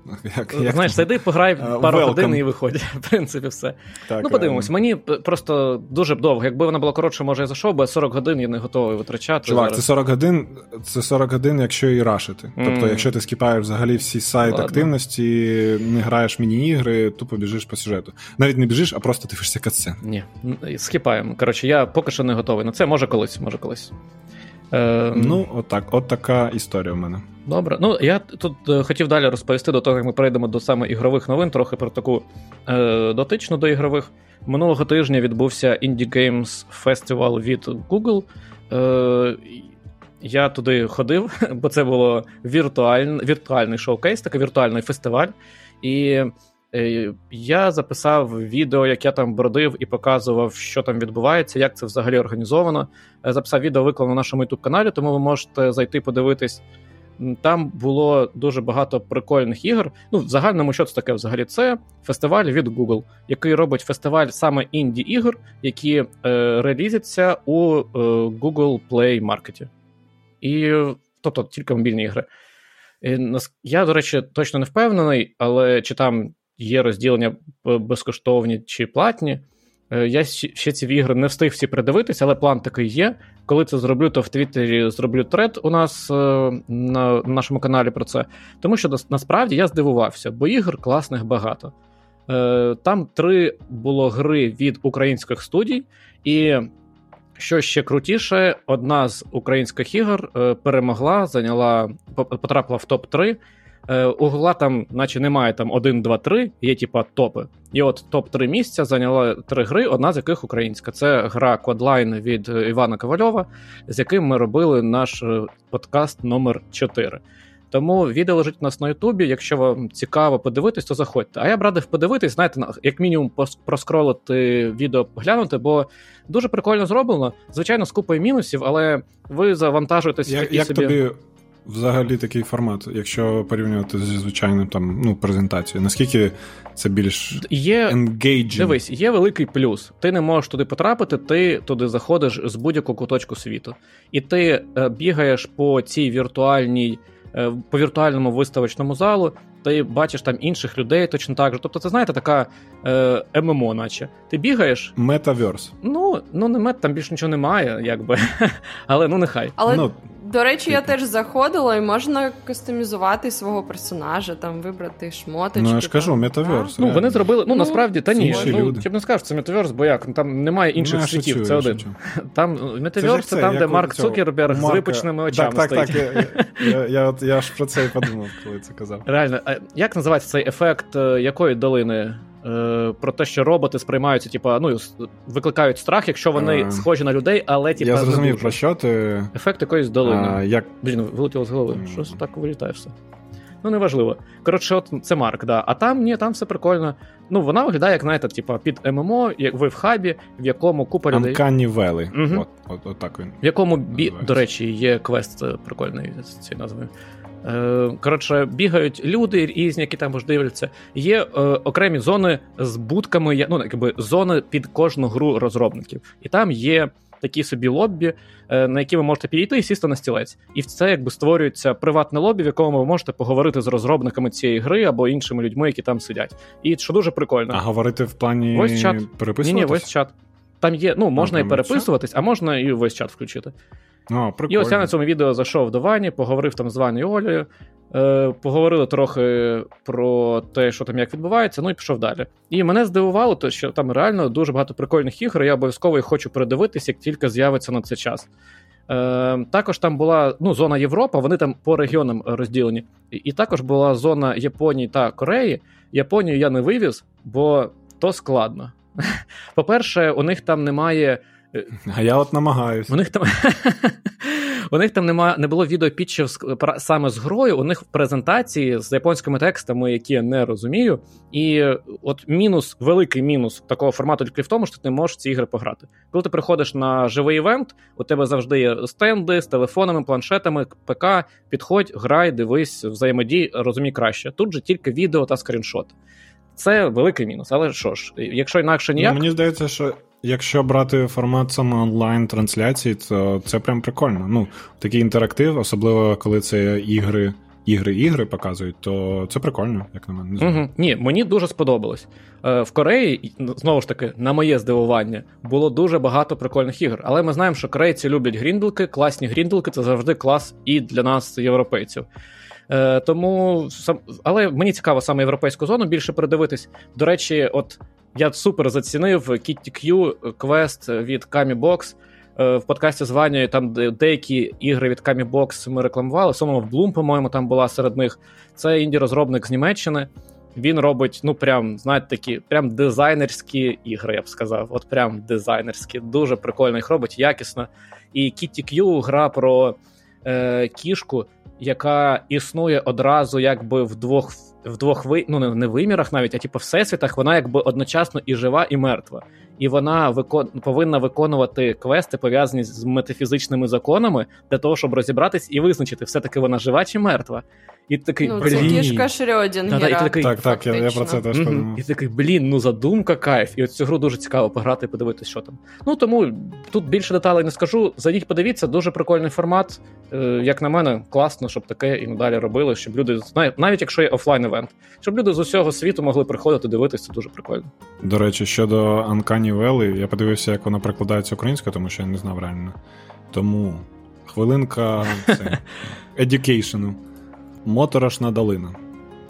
Як, як Знаєш, зайди, пограй пару welcome. годин і виходь. В принципі, все. Так, ну, подивимось, мені просто дуже довго. Якби вона була коротше, може, я зайшов, бо 40 годин я не готовий витрачати. Чувак, зараз. це 40 годин, це 40 годин, якщо і рашити. Mm. Тобто, якщо ти скіпаєш взагалі всі сайт Ладно. активності, не граєш міні-ігри, тупо біжиш по сюжету. Навіть не біжиш, а просто дивишся катсцен. Ні, скіпаємо. Коротше, я поки що не готовий. На це може колись, може колись. Е, Ну, отак, от така історія в мене. Добре. Ну, я тут е, хотів далі розповісти до того, як ми перейдемо до саме ігрових новин, трохи про таку е, дотичну до ігрових. Минулого тижня відбувся Indie Games Festival від Google. Е, Я туди ходив, бо це було віртуаль, віртуальний шоукейс, такий віртуальний фестиваль. І я записав відео, як я там бродив і показував, що там відбувається, як це взагалі організовано. Е, записав відео виклав на нашому youtube каналі, тому ви можете зайти подивитись. Там було дуже багато прикольних ігор. Ну, в загальному, що це таке взагалі? Це фестиваль від Google, який робить фестиваль саме інді ігор, які е, релізяться у е, Google Play Market. І, тобто тільки мобільні ігри. І, я, до речі, точно не впевнений, але чи там є розділення безкоштовні чи платні. Е, я ще ці ігри не встиг всі придивитися, але план такий є. Коли це зроблю, то в Твіттері зроблю тред у нас е, на нашому каналі про це. Тому що насправді я здивувався, бо ігр класних багато. Е, там три було гри від українських студій, і що ще крутіше, одна з українських ігор перемогла, зайняла, потрапила в топ-3 Е, Угла там, наче немає там 1, 2, 3, є типа топи. І от топ-3 місця зайняла три гри, одна з яких українська. Це гра Кодлайн від Івана Ковальова, з яким ми робили наш е, подкаст номер 4 Тому відео лежить у нас на Ютубі. Якщо вам цікаво подивитись, то заходьте. А я б радив подивитись, знаєте, як мінімум проскролити відео, поглянути, бо дуже прикольно зроблено. Звичайно, з купою мінусів, але ви завантажуєтесь. Як, як собі... тобі взагалі такий формат, якщо порівнювати зі звичайним там ну презентацією, наскільки це більш є engaging? Дивись, є великий плюс. Ти не можеш туди потрапити, ти туди заходиш з будь-якого куточку світу, і ти е, бігаєш по цій віртуальній. Е, по віртуальному виставочному залу, ти бачиш там інших людей точно так же. Тобто, це знаєте, така е, ММО, наче. Ти бігаєш. Метаверс. Ну, ну не мет, там більше нічого немає, якби. Але ну нехай. Але ну, до речі, я теж заходила і можна кастомізувати свого персонажа, там вибрати шмоточки. Ну я ж кажу, метаверс. Ну вони зробили. Ну, ну насправді та ні. Ну, я б не сказав, що це метаверс, бо як там немає інших ну, світів. Шучу, це один. Шучу. Там метаверс це, це там, де Марк Цукерберг з випученими очами. Так, так, так. Я, я, я ж про це і подумав, коли це казав. Реально, а як називається цей ефект е, якої долини? Е, про те, що роботи сприймаються, типа, ну викликають страх, якщо вони а, схожі на людей, але типа. Я зрозумів, про що ти. Ефект якоїсь долини. А, як... Блін, вилетіло з голови. Mm. Щось так вилітає все. Ну, неважливо. Коротше, от це Марк, да. А там ні, там все прикольно. Ну, вона виглядає, як знаєте, типа під ММО, як ви в хабі, в якому купа людей. Valley. Угу. От, от, от так він. В якому, бі... до речі, є квест прикольний з цією назвою. Е, коротше, бігають люди різні, які там дивляться. Є е, окремі зони з будками, ну якби зони під кожну гру розробників, і там є такі собі лоббі, е, на які ви можете підійти і сісти на стілець. І це якби створюється приватне лобі, в якому ви можете поговорити з розробниками цієї гри або іншими людьми, які там сидять. І що дуже прикольно. А говорити в плані Ось чат. Ні, ні, ось чат. Там є, ну можна а, і переписуватись, а можна і весь чат включити. О, І ось я на цьому відео зайшов до Вані, поговорив там з Ванею Олею, е, поговорили трохи про те, що там як відбувається, ну і пішов далі. І мене здивувало, то, що там реально дуже багато прикольних ігор, я обов'язково їх хочу передивитися, як тільки з'явиться на цей час. Е, Також там була ну, зона Європа, вони там по регіонам розділені. І, і також була зона Японії та Кореї. Японію я не вивіз, бо то складно. По-перше, у них там немає а я от намагаюся. У них там у них там нема, не було відеопітчів саме з грою. У них в презентації з японськими текстами, які я не розумію. І от мінус, великий мінус такого формату тільки в тому, що ти не можеш ці ігри пограти. Коли ти приходиш на живий івент, у тебе завжди є стенди з телефонами, планшетами, ПК. Підходь, грай, дивись, взаємодій, розумій краще. Тут же тільки відео та скріншот. Це великий мінус. Але що ж, якщо інакше ніяк... Ну, мені здається, що Якщо брати формат саме онлайн-трансляції, то це прям прикольно. Ну, такий інтерактив, особливо коли це ігри ігри-ігри показують, то це прикольно, як на мене. Угу. Ні, мені дуже сподобалось. Е, В Кореї, знову ж таки, на моє здивування, було дуже багато прикольних ігор. Але ми знаємо, що корейці люблять гріндлки, класні гріндлки це завжди клас і для нас, європейців. Е, Тому але мені цікаво саме європейську зону більше передивитись. До речі, от я супер зацінив Kitty Q квест від Box. Е, в подкасті з Ванею там деякі ігри від Box ми рекламували. Сомов Bloom, по-моєму, там була серед них. Це інді-розробник з Німеччини. Він робить, ну прям, знаєте, такі прям дизайнерські ігри, я б сказав. От прям дизайнерські. Дуже прикольно їх робить, якісно. І Kitty Q гра про е, кішку, яка існує одразу якби в двох в двох ви... ну, не вимірах навіть, а типу всесвітах, вона якби одночасно і жива, і мертва. І вона викон... повинна виконувати квести, пов'язані з метафізичними законами, для того, щоб розібратись і визначити, все-таки вона жива чи мертва. І такий, ну, блін. Це кішка Шрёдінгера. Да, і такий, так, так, я, я про це теж подумав. І такий, блін, ну задумка, кайф. І от цю гру дуже цікаво пограти і подивитися, що там. Ну тому тут більше деталей не скажу. Зайдіть, подивіться, дуже прикольний формат. Е, як на мене, класно, щоб таке і надалі робили, щоб люди навіть якщо є офлайн евент, щоб люди з усього світу могли приходити дивитися, це дуже прикольно. До речі, щодо Uncanny Valley, я подивився, як вона перекладається українською, тому що я не знав реально. Тому хвилинка це, education. Моторошна долина.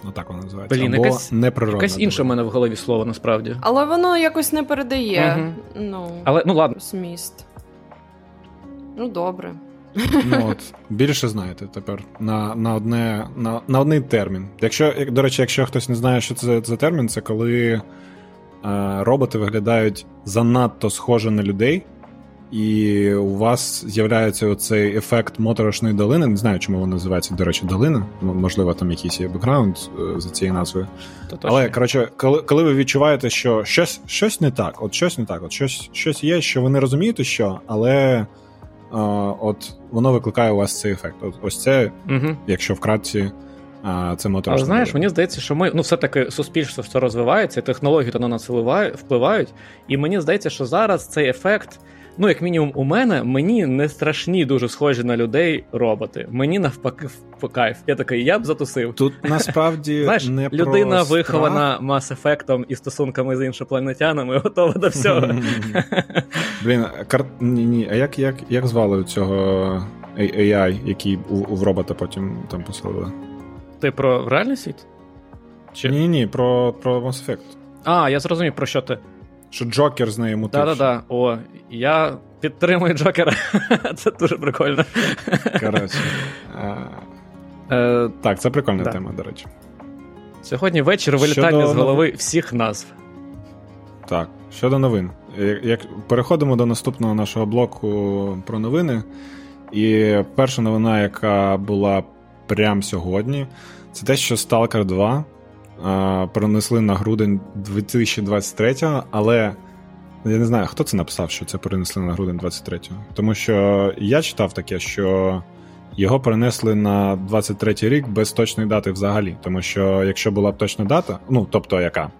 Отак вона називається. Блін, Або якась, неприродна якась інша в мене в голові слово насправді. Але воно якось не передає угу. ну, Але, ну, ладно. зміст. Ну, добре. Ну от, Більше знаєте тепер на на, одне, на, на одний термін. Якщо, До речі, якщо хтось не знає, що це за термін, це коли е, роботи виглядають занадто схоже на людей, і у вас з'являється оцей ефект моторошної долини. Не знаю, чому вона називається, до речі, долина. Можливо, там якийсь є бекграунд е, за цією назвою. Але коротше, коли коли ви відчуваєте, що щось щось не так, от щось не так, от щось щось є, що ви не розумієте, що, але а, от воно викликає у вас цей ефект. От, Ось це, угу. якщо вкратці. А, це моторошна Але знаєш, мені здається, що ми ну все-таки суспільство все розвивається, технології на нас впливають, і мені здається, що зараз цей ефект ну, як мінімум, у мене мені не страшні, дуже схожі на людей роботи. Мені навпаки в кайф. Я такий, я б затусив. Тут насправді Знаєш, не людина про вихована мас-ефектом і стосунками з іншопланетянами, готова до всього. Блін, кар... ні, ні. А як як, як звали цього AI, який у, в робота потім там поселили? Ти про реальний світ? Чи... Ні, ні, про про Mass Effect. А, я зрозумів, про що ти. Що Джокер з нею мутив. Так-так-так. О, я підтримую Джокера. Це дуже прикольно. Коротше. Е, так, це прикольна да. тема, до речі. Сьогодні вечір вилітання Щодо... з голови всіх назв. Так, щодо новин. Як Переходимо до наступного нашого блоку про новини. І перша новина, яка була прямо сьогодні, це те, що Stalker 2 перенесли на грудень 2023-го, але я не знаю, хто це написав, що це перенесли на грудень 23-го. Тому що я читав таке, що його перенесли на 23-й рік без точної дати взагалі. Тому що якщо була б точна дата, ну тобто яка?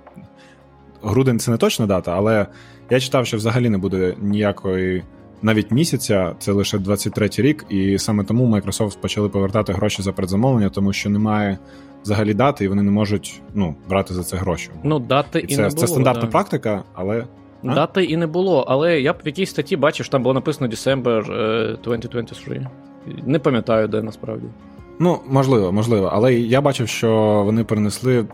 Грудень це не точна дата, але я читав, що взагалі не буде ніякої. Навіть місяця це лише 23-й рік, і саме тому Microsoft почали повертати гроші за предзамовлення, тому що немає взагалі дати, і вони не можуть ну, брати за це гроші. Ну, дати і, і це, не було. Це стандартна да. практика, але. А? Дати і не було, але я б в якійсь статті бачив, що там було написано December 2023. Не пам'ятаю, де насправді. Ну, можливо, можливо. Але я бачив, що вони перенесли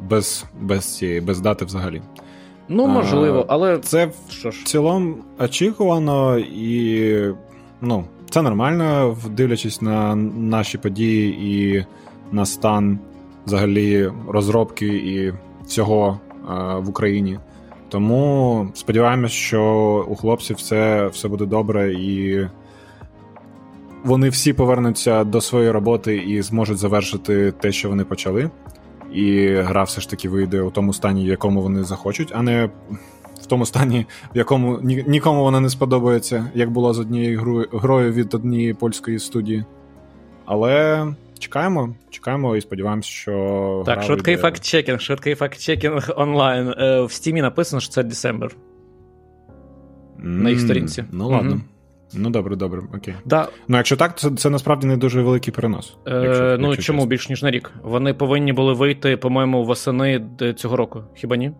без без, цієї, без дати взагалі. Ну, можливо, але. Це що ж? в цілому очікувано і ну, це нормально, дивлячись на наші події і на стан взагалі розробки і всього в Україні. Тому сподіваємось, що у хлопців все, все буде добре і. Вони всі повернуться до своєї роботи і зможуть завершити те, що вони почали. І гра все ж таки вийде у тому стані, в якому вони захочуть, а не в тому стані, в якому ні, нікому вона не сподобається, як було з однією грою, грою від однієї польської студії. Але Чекаємо, чекаємо і сподіваємося, що. Так, швидкий факт-чекінг, швидкий факт-чекінг онлайн. Е, в стімі написано, що це December. Mm, на їх сторінці. Ну ладно. Mm-hmm. Ну, добре, добре, окей. Да. Ну, якщо так, це це насправді не дуже великий перенос. Е, якщо, Ну якщо чому чесно. більш ніж на рік? Вони повинні були вийти, по-моєму, восени цього року, хіба ні?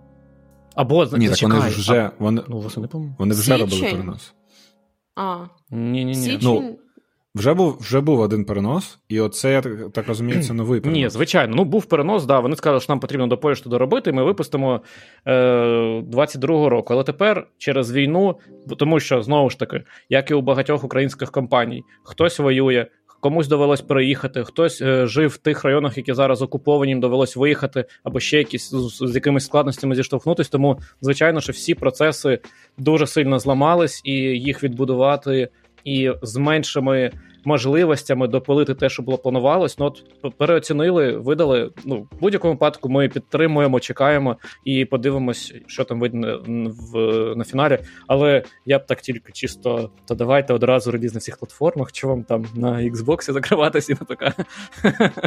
Або Ні, так вони вже а, вони, ну, восени, по-моєму. Вони вже Січень. робили перенос. А. Ні-ні-ні. Ну, вже був вже був один перенос, і оце, я так, розумію, це новий перенос. Ні, звичайно. Ну, був перенос, да. Вони сказали, що нам потрібно до пошту доробити, ми випустимо е, 22-го року. Але тепер через війну, тому що знову ж таки, як і у багатьох українських компаній, хтось воює. Комусь довелось переїхати, хтось е, жив в тих районах, які зараз окуповані, їм довелось виїхати, або ще якісь з, з якимись складностями зіштовхнутися. Тому, звичайно, що всі процеси дуже сильно зламались, і їх відбудувати і з меншими можливостями допилити те, що було планувалось. Ну от переоцінили, видали. Ну в будь-якому випадку ми підтримуємо, чекаємо і подивимось, що там видно в на фіналі. Але я б так тільки чисто то давайте одразу реліз на всіх платформах. Чи вам там на Xbox закриватися і не така.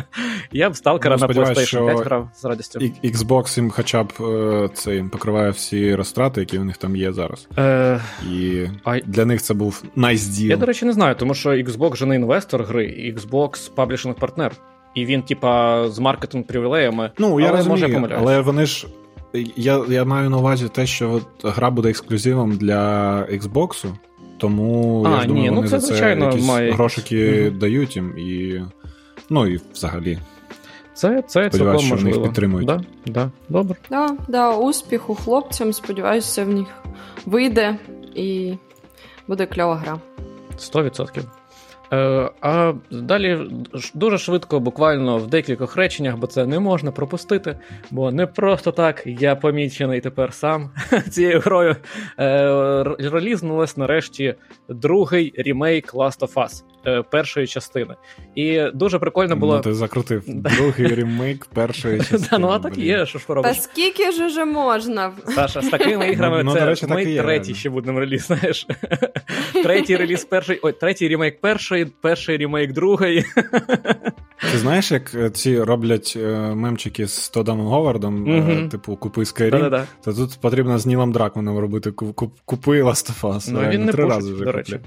Я б сталкера ну, на PlayStation 5 грав з радістю. Xbox їм хоча б е, це їм покриває всі розтрати, які у них там є зараз. Е... І для них це був найзділ. Я, до речі, не знаю, тому що Xbox же не інвестор гри, Xbox паблішинг партнер. І він, типа, з маркетинг привілеями. Ну, я але розумію, може але вони ж. Я я маю на увазі те, що от гра буде ексклюзивом для Xbox, тому а, я ж думаю, ні, вони ну, це, за це звичайно, має... грошики угу. дають їм і. Ну і взагалі. Це це цілком що можливо. них підтримують. Да, да, Добре. Да, да, успіху хлопцям. Сподіваюся, в них вийде і буде кльова гра. 100%. Е, а далі дуже швидко, буквально в декількох реченнях, бо це не можна пропустити. Бо не просто так я помічений тепер сам цією грою. Е, релізнулась нарешті другий рімейк Last of Us. Е, першої частини. І дуже прикольно було. Ну, Ти закрутив другий ремейк першої частини. Ну, а так є, що ж поробиш. Та скільки ж уже можна? Саша, з такими ну, іграми ну, це ми третій ще будемо реліз, знаєш. Третій реліз перший, ой, третій ремейк першої, перший ремейк другої. Ти знаєш, як е, ці роблять е, мемчики з Тодом Говардом, mm-hmm. типу Купи Skyrim, то тут потрібно з Нілом Дракманом робити Купи Last of Us. Ну, він не три рази вже до речі.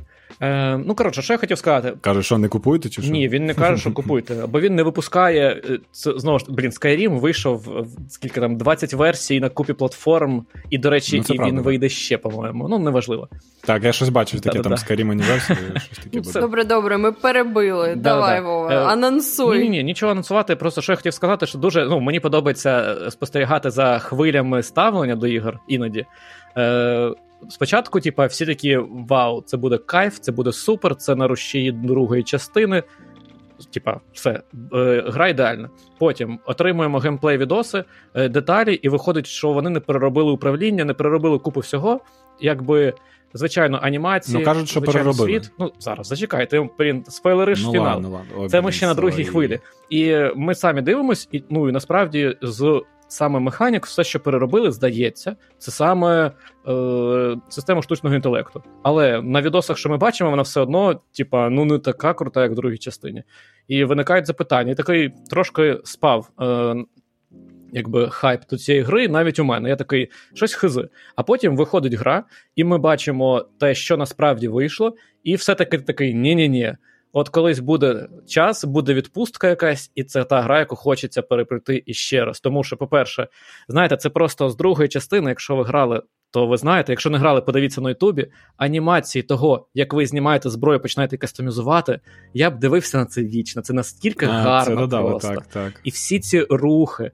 Е, Ну, коротше, що я хотів сказати. Каже, що не купуєте чи що? Ні, він не каже, що купуйте, бо він не випускає. Е, це, знову ж блін, Skyrim вийшов скільки там 20 версій на купі платформ, і, до речі, ну, і правда. він вийде ще, по-моєму. Ну, неважливо. Так, я щось бачив таке там Skyrim Anniversary, щось таке буде. Добре, добре, ми перебили. Давай, Вова, е, анонсуй. Ні, ні, нічого анонсувати. Просто що я хотів сказати, що дуже ну, мені подобається спостерігати за хвилями ставлення до ігор іноді. Е, спочатку, типа, всі такі вау, це буде кайф, це буде супер, це на рушії другої частини. Типа, все, е, гра ідеальна. Потім отримуємо геймплей відоси, е, деталі, і виходить, що вони не переробили управління, не переробили купу всього. Якби, звичайно, анімації. Ну, кажуть, що переробили. світ. Ну, зараз зачекайте, блін, спойлери ж ну, фінал. Ладно, ладно. Це ми ще на другій хвилі. І ми самі дивимось, і ну і насправді з саме механік, все, що переробили, здається, це саме е, система штучного інтелекту. Але на відосах, що ми бачимо, вона все одно, типа, ну не така крута, як в другій частині. І виникають запитання. І такий трошки спав. Е, Якби хайп до цієї гри, навіть у мене. Я такий щось хизи. А потім виходить гра, і ми бачимо те, що насправді вийшло, і все-таки такий ні-ні-ні. От колись буде час, буде відпустка якась, і це та гра, яку хочеться переприйти іще раз. Тому що, по-перше, знаєте, це просто з другої частини, якщо ви грали, то ви знаєте, якщо не грали, подивіться на Ютубі. Анімації того, як ви знімаєте зброю, починаєте кастомізувати, я б дивився на це вічно. Це настільки а, гарно. Це додали, просто. Так, так. І всі ці рухи.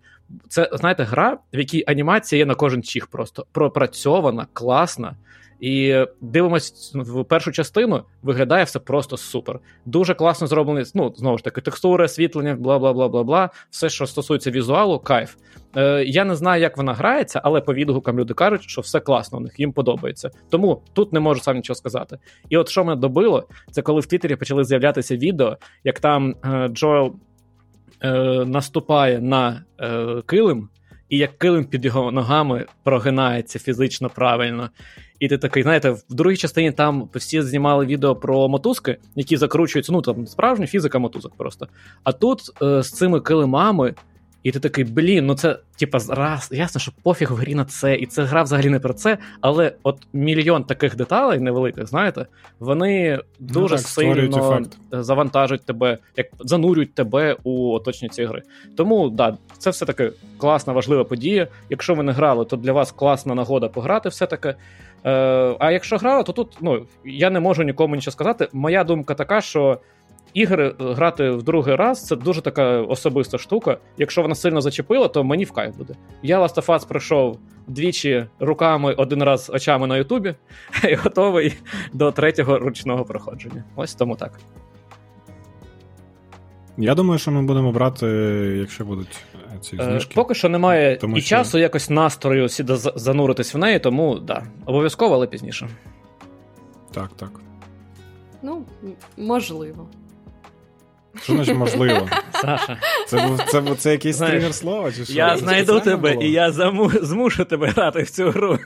Це знаєте, гра, в якій анімація є на кожен чих просто пропрацьована, класна. І дивимось в першу частину, виглядає все просто супер. Дуже класно зроблений. Ну, знову ж таки, текстури, освітлення, бла бла бла бла бла. Все, що стосується візуалу, кайф. Е, Я не знаю, як вона грається, але по відгукам люди кажуть, що все класно, у них їм подобається. Тому тут не можу сам нічого сказати. І от що мене добило, це коли в Твіттері почали з'являтися відео, як там е, Джоел е, наступає на е, килим. І як килим під його ногами прогинається фізично правильно. І ти такий, знаєте, в другій частині там всі знімали відео про мотузки, які закручуються. Ну там справжня фізика мотузок просто. А тут е, з цими килимами. і ти такий, блін, ну це типа раз, ясно, що пофіг в грі на це, і це гра взагалі не про це. Але от мільйон таких деталей невеликих, знаєте, вони дуже ну, так, сильно завантажують тебе, як занурюють тебе у оточні ці гри. Тому да, це все таки класна, важлива подія. Якщо ви не грали, то для вас класна нагода пограти все таки. Е, А якщо грали, то тут ну я не можу нікому нічого сказати. Моя думка така, що ігри грати в другий раз це дуже така особиста штука. Якщо вона сильно зачепила, то мені в кайф буде. Я Last of Us пройшов двічі руками, один раз очами на Ютубі і готовий до третього ручного проходження. Ось тому так. Я думаю, що ми будемо брати, якщо будуть е, ці е, знижки. Поки що немає тому і що... часу, якось настрою зануритись в неї, тому да, обов'язково, але пізніше. Так, так. Ну, можливо. Що значить можливо? Саша. Це це, це якийсь тригер слова? чи що? Я знайду тебе було? і я заму, змушу тебе грати в цю гру.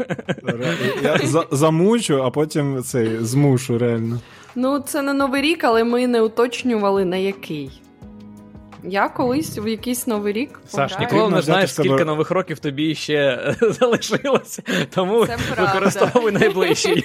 Я за, замучу, а потім цей змушу реально. Ну, це не новий рік, але ми не уточнювали на який. Я колись в якийсь новий рік. Саш, ніколи не знаєш, скільки нових років тобі ще залишилося, тому використовуй найближчий.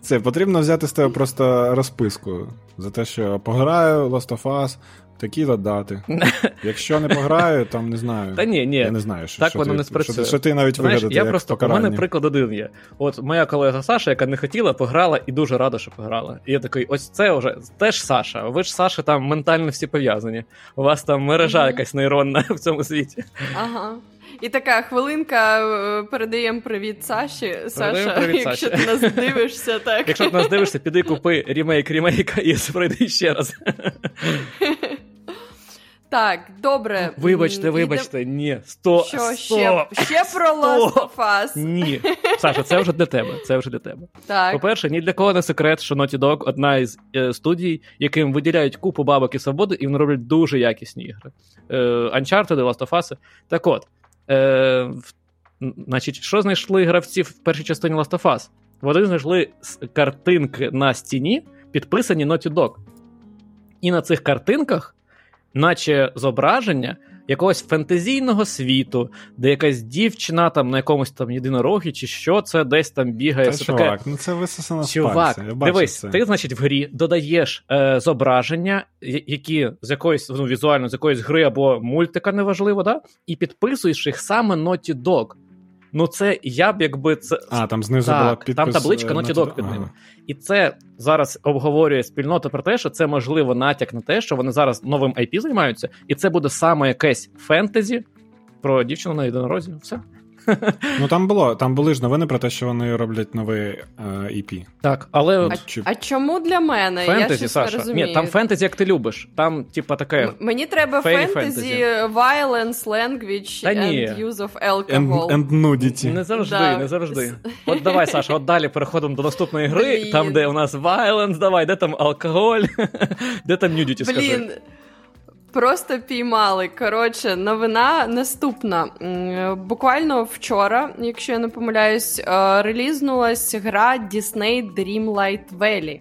Це потрібно взяти з тебе просто розписку за те, що пограю Last of Us, такі дати. Якщо не пограю, там не знаю. Та ні, ні. Я не знаю, що так що воно ти, не спрацює. Що, що ти навіть Знаєш, я як просто покарання. У мене приклад один є. От моя колега Саша, яка не хотіла, пограла і дуже рада, що пограла. І я такий, ось це вже теж Саша. Ви ж Саша там ментально всі пов'язані. У вас там мережа якась нейронна в цьому світі. Ага. І така хвилинка е, передаємо привіт Саші. Саша, привіт, якщо Саші. ти нас дивишся, так. Якщо ти нас дивишся, піди купи ремейк ремейка і пройди ще раз. Так, добре. Вибачте, вибачте, ні. Сто. Що сто, ще ще про Last of Us? Ні. Саша, це вже для тебе. Це вже для тебе. Так. По-перше, ні для кого не секрет, що Naughty Dog одна із е, студій, яким виділяють купу бабок і свободи, і вони роблять дуже якісні ігри. Е, Uncharted, Last of Us. Так от, Е, Значить, що знайшли гравці в першій частині Last of Us? Вони знайшли картинки на стіні, підписані Naughty Dog. І на цих картинках, наче зображення якогось фентезійного світу, де якась дівчина там на якомусь там єдинорогі, чи що це десь там бігає. Та, все чувак, таке. ну це висосано Чувак, з дивись, це. ти, значить, в грі додаєш е, зображення, які з якоїсь ну, візуально з якоїсь гри або мультика, неважливо, да? і підписуєш їх саме Naughty Dog. Ну, це я б якби це. А, там знизу так, була підпис... Там табличка Naughty Dog під ним. І це зараз обговорює спільнота про те, що це можливо натяк на те, що вони зараз новим IP займаються, і це буде саме якесь фентезі про дівчину на єдинорозі. Все. Ну там було, там були ж новини про те, що вони роблять новий е, EP. Так, але а, Чи... а чому для мене? Фентезі, Я Саша. розумію. Ні, там фентезі, як ти любиш. Там, типа, таке. М- мені треба фентезі, violence, language Та and use of alcohol. And, and nudity. Не завжди, да. не завжди. От давай, Саша, от далі переходимо до наступної гри, Блін. там, де у нас violence, давай, де там алкоголь, де там nudity, скажи. Блін. Просто піймали. Коротше, новина наступна. Буквально вчора, якщо я не помиляюсь, е, релізнулась гра Disney Dreamlight Valley.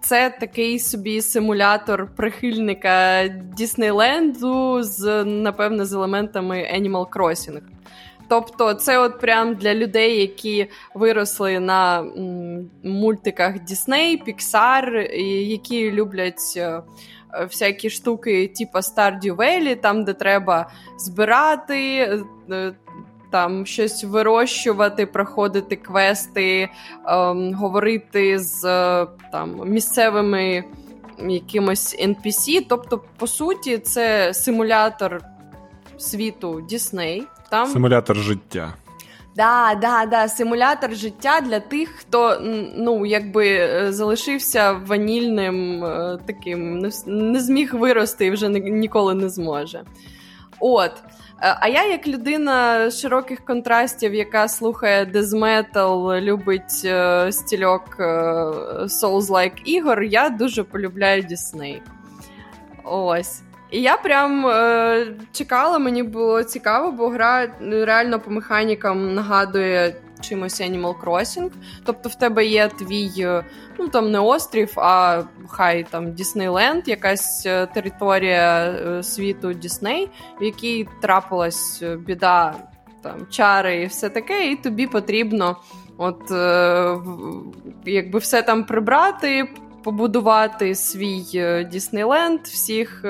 Це такий собі симулятор прихильника Діснейленду з, напевне, з елементами Animal Crossing. Тобто, це от прям для людей, які виросли на мультиках Disney, Pixar, які люблять. Е, Е, всякі штуки, типу Stardew Valley, там, де треба збирати, е, там щось вирощувати, проходити квести, ем, говорити з там, місцевими якимось NPC. Тобто, по суті, це симулятор світу Disney. Там... Симулятор життя. Да, да, да, симулятор життя для тих, хто ну якби е, залишився ванільним е, таким, не зміг вирости і вже ніколи не зможе. От. Е, а я, як людина широких контрастів, яка слухає дезметал, любить стільок Souls-like ігор, я дуже полюбляю Дісней. Ось. І я прям е, чекала, мені було цікаво, бо гра реально по механікам нагадує чимось Animal Crossing. Тобто в тебе є твій, е, ну там не острів, а хай там Діснейленд, якась е, територія світу Дісней, в якій трапилась біда, там чари і все таке, і тобі потрібно. От якби все там прибрати, побудувати свій Діснейленд, всіх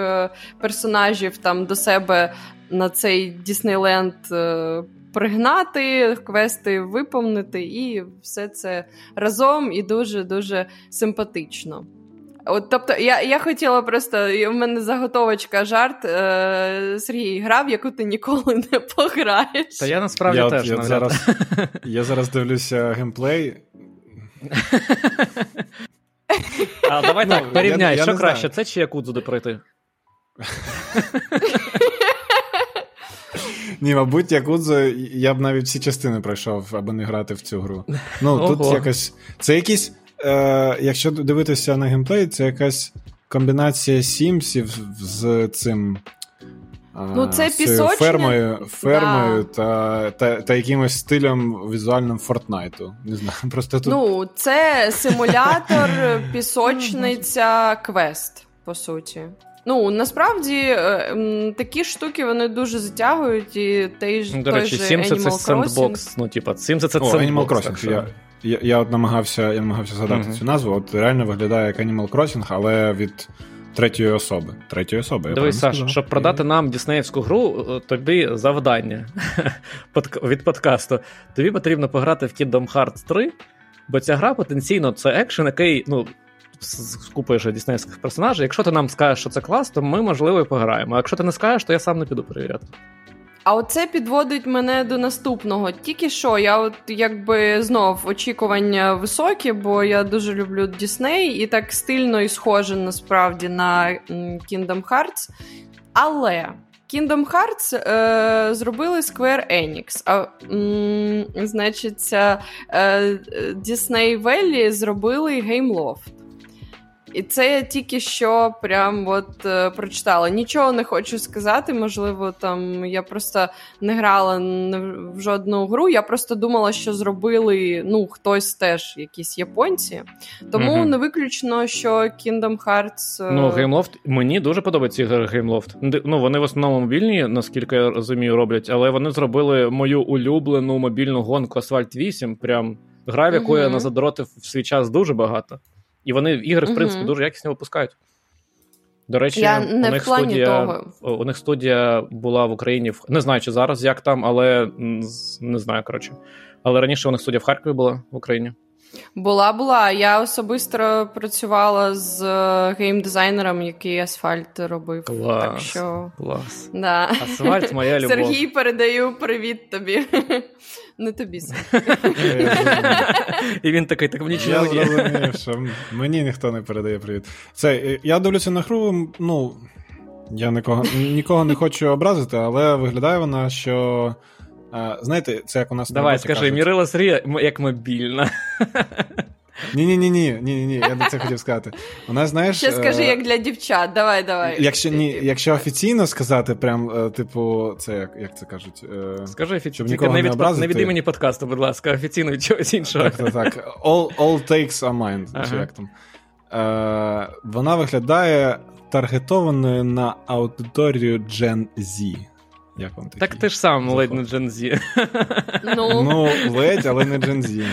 персонажів там до себе на цей Діснейленд е, пригнати, квести виповнити, і все це разом і дуже-дуже симпатично. От, Тобто, я я хотіла просто, у мене заготовочка жарт. Е, Сергій грав, яку ти ніколи не пограєш. Та я насправді я, теж. Я зараз я зараз дивлюся геймплей. А Давай ну, так, порівняй, я, що я краще, це чи Якудзу де пройти? Ні, мабуть, Якудзу я б навіть всі частини пройшов, аби не грати в цю гру. Ну, Ого. тут якось. Це якісь. Е, Якщо дивитися на геймплей, це якась комбінація Сімсів з цим. Ну, це пісочня... фермою фермою да. та та, та якимось стилем візуальним Фортнайту. Не знаю, просто тут... Ну, це симулятор, пісочниця, квест, по суті. Ну насправді е, такі штуки вони дуже затягують, і той ж до речі, той Sims це сендбокс. Ну, типа, Sims це О, Animal Crossing. Я, я я, от намагався я намагався згадати uh-huh. цю назву. От реально виглядає як Animal Crossing, але від третьої особи. Третьої особи. Дивись, Саш, щоб продати нам Діснеївську гру, е, тобі завдання від подкасту. Тобі потрібно пограти в Kingdom Hearts 3, бо ця гра потенційно це екшен, який, ну з купою діснейських персонажів. Якщо ти нам скажеш, що це клас, то ми, можливо, і пограємо. А якщо ти не скажеш, то я сам не піду перевіряти. А оце підводить мене до наступного. Тільки що я, от якби знов очікування високі, бо я дуже люблю Дісней і так стильно і схоже насправді на Kingdom Hearts. Але Kingdom Hearts е, зробили Square Enix. А, м, Значить, е, Disney зробили Gameloft. І це я тільки що прям от е, прочитала. Нічого не хочу сказати. Можливо, там я просто не грала в жодну гру. Я просто думала, що зробили ну, хтось теж, якісь японці. Тому угу. не виключно, що Kingdom Hearts. Е, ну, Gameloft, мені дуже подобається ігри Gameloft. Ну, вони в основному мобільні, наскільки я розумію, роблять, але вони зробили мою улюблену мобільну гонку Asphalt 8. Прям гра, в яку угу. я на задротив в свій час дуже багато. І вони ігри, в принципі, дуже якісно випускають. До речі, Я не у них студія того. у них студія була в Україні. Не знаю, чи зараз як там, але не знаю, коротше. Але раніше у них студія в Харкові була в Україні. Була, була. Я особисто працювала з е, геймдизайнером, який асфальт робив. Клас, так що... клас. Да. Асфальт моя любов. Сергій, передаю привіт тобі. Не тобі. І він такий, так мені Я зрозумів, що мені ніхто не передає привіт. Це, е, Я дивлюся на гру, ну, я нікого, нікого не хочу образити, але виглядає вона, що. Знаєте, це як у нас Давай, скажи, кажуть. Мірила Срія як мобільна. Ні-ні, ні, ні, ні, ні, я до це хотів сказати. У нас, знаєш... Ще скажи, е, як для дівчат, давай, давай. Якщо ні, якщо офіційно сказати, прям, е, типу, це як як це кажуть? Е, Скажи офіційно, тільки не від, не від імені подкасту, будь ласка, офіційно від чогось іншого. Так, так, так. All all takes are mine, ага. чи як там. Е, Вона виглядає таргетованою на аудиторію Gen Z. Як вам Так ти ж сам ледь не джензі. Ну, ну ледь, але не джензі.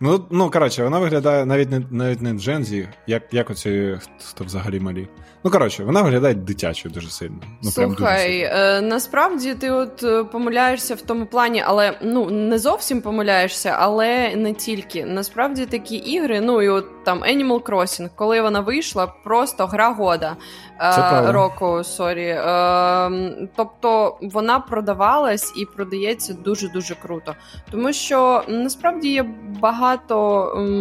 Ну, ну коротше, вона виглядає навіть не навіть не джензі, як як оці, хто взагалі малі. Ну, коротше, вона виглядає дитячою дуже сильно. Ну, Слухай, прям дуже сильно. Е, насправді ти от е, помиляєшся в тому плані, але ну не зовсім помиляєшся, але не тільки. Насправді такі ігри, ну і от там Animal Crossing, коли вона вийшла, просто гра года е, року. Сорі. Е, тобто вона продавалась і продається дуже дуже круто. Тому що насправді є багато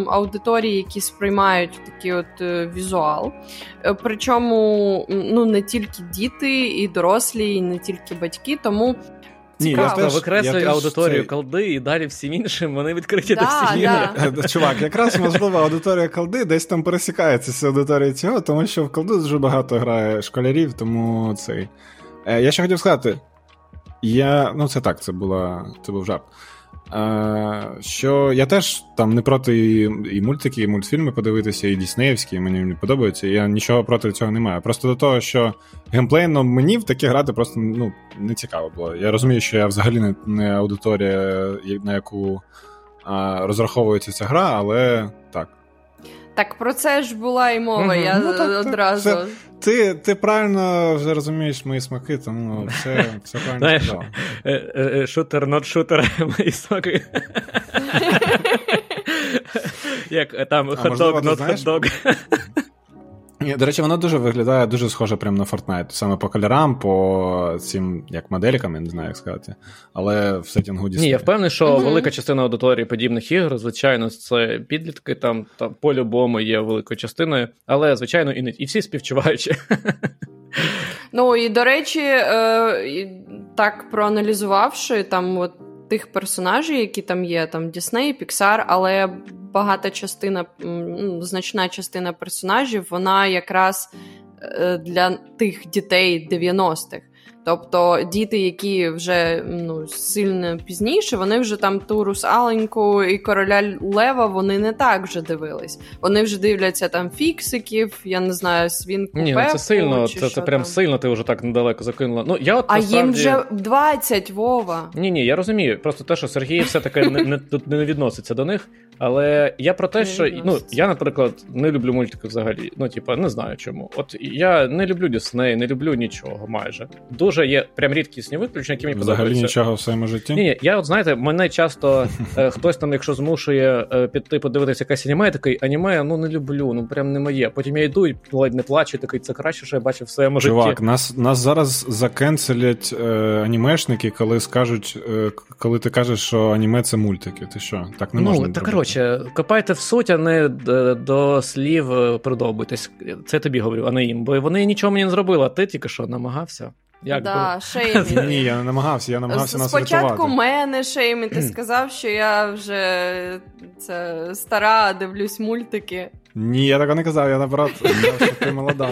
аудиторій, які сприймають такий от е, візуал. Е, причому ну не тільки діти, і дорослі, і не тільки батьки, тому. Ні, я теж, викреслює я аудиторію цей... колди і далі всім іншим вони відкриті да, до всіх. Да. Чувак, якраз можливо аудиторія колди десь там пересікається з аудиторією цього, тому що в колду дуже багато грає школярів, тому цей. Е, я ще хотів сказати, я. Ну, це так, це була це був жарт. Що я теж там не проти і мультики, і мультфільми подивитися, і Діснеївські, мені подобаються. Я нічого проти цього не маю. Просто до того, що геймплейно мені в такі грати просто ну, не цікаво було. Я розумію, що я взагалі не аудиторія, на яку а, розраховується ця гра, але так. Так про це ж була і мова. Mm-hmm. Я ну, так, одразу. Це, ти ти правильно вже розумієш мої смаки, тому все все правильно Знаєш, сказав. Е, е, е, шутер, not шутер, мої смаки. Як там hot dog, not hot dog. До речі, воно дуже виглядає дуже схоже прямо на Fortnite. Саме по кольорам, по цим як моделькам, я не знаю, як сказати. Але в сетінгу Disney. Ні, я впевнений, що mm-hmm. велика частина аудиторії подібних ігор, звичайно, це підлітки, там там по-любому є великою частиною, але, звичайно, і не і всі співчуваючі. Ну і до речі, е, так проаналізувавши там от тих персонажів, які там є, там Дісней, Піксар, але багата частина, ну, значна частина персонажів, вона якраз е, для тих дітей 90-х. Тобто діти, які вже ну, сильно пізніше, вони вже там ту русаленьку і короля Лева вони не так вже дивились. Вони вже дивляться там фіксиків, я не знаю, свінку. Ні, ну це сильно, це це прям сильно ти вже так недалеко закинула. Ну, я от, А насправді... їм вже 20, Вова. Ні, ні, я розумію. Просто те, що Сергій все-таки не, не, не відноситься до них. Але я про те, що ну, я, наприклад, не люблю мультики взагалі. Ну, типа, не знаю чому. От я не люблю Дісней, не люблю нічого майже. Дуже дуже є прям рідкісні виключення, які мені Взагалі подобаються. нічого в своєму житті. Ні, ні, я от знаєте, мене часто е, хтось там, якщо змушує е, піти подивитися якесь аніме, такий аніме, ну не люблю, ну прям не моє. Потім я йду і ледь не плачу, такий це краще, що я бачив в своєму житті. Чувак, нас нас зараз закенселять е, анімешники, коли скажуть, е, коли ти кажеш, що аніме це мультики. Ти що? Так не ну, можна. Ну, так коротше, копайте в суть, а не до слів е, придобуйтесь. Це тобі говорю, а не їм. Бо вони нічого мені не зробили, а ти тільки що намагався. Як да, шеймінг. Ні, я не намагався, я намагався нас Спочатку мене шеймі, ти сказав, що я вже це стара, дивлюсь мультики. Ні, я такого не казав, я наоборот, що ти молода.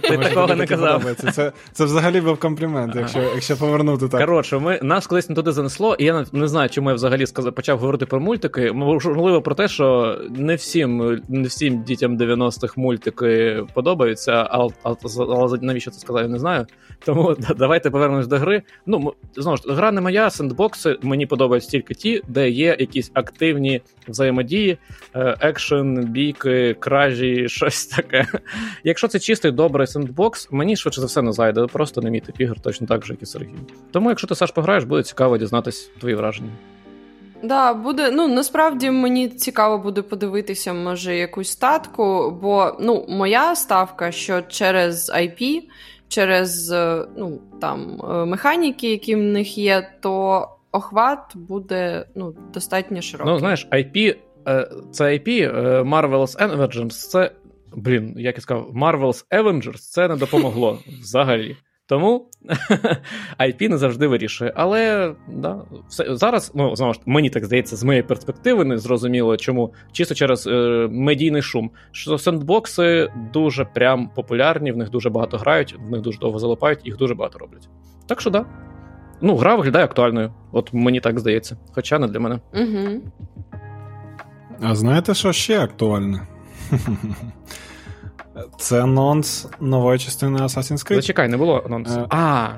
Ти такого не казав. Це це взагалі був комплімент, якщо якщо повернути так. Коротше, ми, нас колись не туди занесло, і я не знаю, чому я взагалі сказав, почав говорити про мультики. Можливо, про те, що не всім не всім дітям 90-х мультики подобаються, але, але навіщо це сказав, я не знаю. Тому давайте повернемось до гри. Ну, знову ж гра не моя, сендбокси. Мені подобаються тільки ті, де є якісь активні взаємодії, е, екшен, бійки, кражі, щось таке. Якщо це чистий добрий сендбокс, мені швидше за все не зайде, просто не мій тип ігор, точно так же, як і Сергій. Тому, якщо ти Саш пограєш, буде цікаво дізнатись твої враження. Да, буде. Ну насправді мені цікаво буде подивитися, може, якусь статку, бо ну, моя ставка, що через IP через е, ну, там, е, механіки, які в них є, то охват буде ну, достатньо широкий. Ну, знаєш, IP, це IP Marvel's Avengers, це. Блін, як я сказав, Marvel's Avengers це не допомогло взагалі. Тому IP не завжди вирішує. Але да, все, зараз, ну знову ж мені так здається, з моєї перспективи не зрозуміло, чому чисто через е, медійний шум. Що сендбокси дуже прям популярні, в них дуже багато грають, в них дуже довго залипають, їх дуже багато роблять. Так що да. Ну, гра виглядає актуальною. От мені так здається. Хоча не для мене. Угу. А знаєте, що ще актуальне? Це анонс нової частини Assassin's Creed. Зачекай, не було анонсу. Е, а.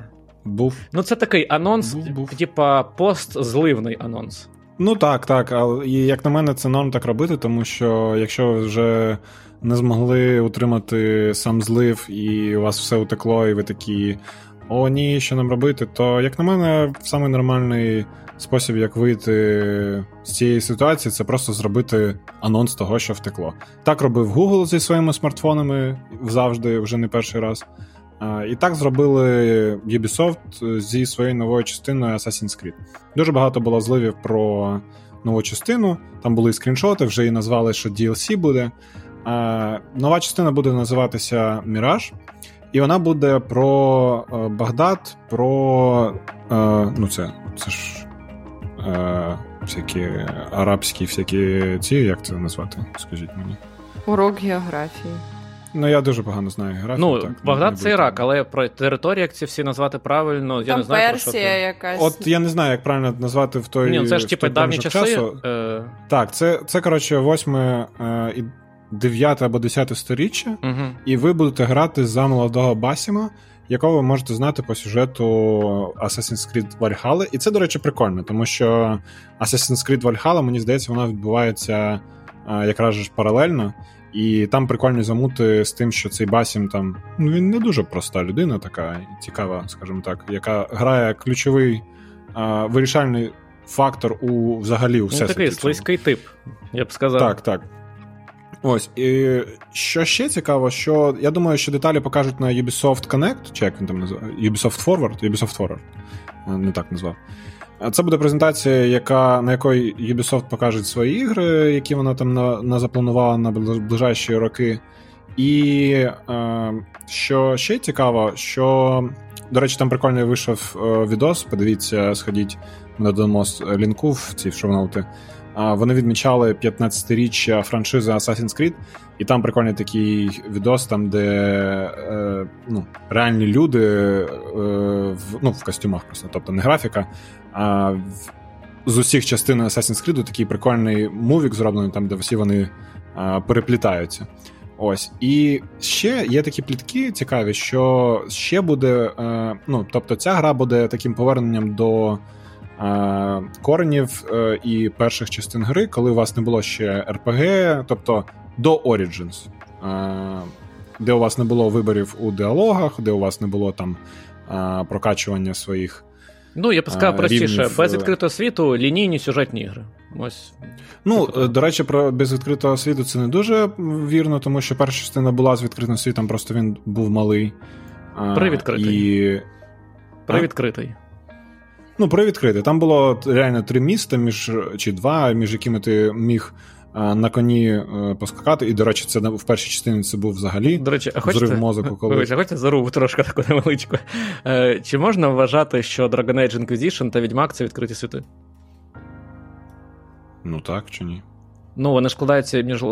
Був. Ну, це такий анонс, типа постзливний анонс. Ну так, так. Але і як на мене, це норм так робити, тому що якщо ви вже не змогли утримати сам злив, і у вас все утекло, і ви такі. О, ні, що нам робити, то, як на мене, самий нормальний спосіб, як вийти з цієї ситуації, це просто зробити анонс того, що втекло. Так робив Google зі своїми смартфонами завжди, вже не перший раз. І так зробили Ubisoft зі своєю новою частиною Assassin's Creed. Дуже багато було зливів про нову частину. Там були скріншоти, вже і назвали, що DLC буде. Нова частина буде називатися Mirage, і вона буде про е, Багдад, про. Е, ну, це це ж е, всякі арабські, всякі ці, як це назвати? Скажіть мені. Урок географії. Ну, я дуже погано знаю географію. Ну, так, Багдад це. Ірак, але про території, як ці всі назвати правильно, я не знаю. про що це. якась. От я не знаю, як правильно назвати в той. Ні, ну це ж в типу давні часи. часу. Е, Так, це, це коротше, восьме е, і дев'яте або десяте сторіччя, угу. і ви будете грати за молодого Басіма, якого ви можете знати по сюжету Assassin's Creed Valhalla. І це, до речі, прикольно, тому що Assassin's Creed Valhalla, мені здається, вона відбувається е, якраз ж паралельно. І там прикольні замути з тим, що цей Басім там ну він не дуже проста людина, така цікава, скажімо так, яка грає ключовий е, вирішальний фактор у взагалі у Ну, такий слизький тип, я б сказав. Так, так. Ось. І що ще цікаво, що я думаю, що деталі покажуть на Ubisoft Connect, чи як він там називає? Ubisoft Forward? Ubisoft Forward. Е, Не так назвав. Е, Це буде презентація, яка, на якої Ubisoft покаже свої ігри, які вона там на, на запланувала на ближайші роки. І е, що ще цікаво, що, до речі, там прикольний вийшов е, відос. Подивіться, сходіть, ми додамо лінку в ці. А, Вони відмічали 15-річчя франшизи Assassin's Creed, і там прикольний такий відос, там, де е, ну, реальні люди е, в, ну, в костюмах просто, тобто не графіка, а в, з усіх частин Assassin's Creed такий прикольний мувік зроблений, там, де всі вони е, переплітаються. Ось. І ще є такі плітки цікаві, що ще буде. Е, ну, тобто, ця гра буде таким поверненням до коренів е, і перших частин гри, коли у вас не було ще RPG, тобто до Origins, е, де у вас не було виборів у діалогах, де у вас не було там е, прокачування своїх. Ну, я б сказав простіше, рівнів, без відкритого світу лінійні сюжетні ігри. Ось. Ну, е, до речі, про без відкритого світу це не дуже вірно, тому що перша частина була з відкритим світом, просто він був малий. Привідкритий. І... При відкритий. Ну, привідкритий. Там було реально три міста, між чи два, між якими ти міг на коні е, поскакати. І, до речі, це в першій частині це був взагалі До речі, а взрив хочете, мозку, коли. Хочете зарубу трошки таку невеличку. Е, чи можна вважати, що Dragon Age Inquisition та Відьмак це відкриті світи? Ну так чи ні? Ну, вони складаються між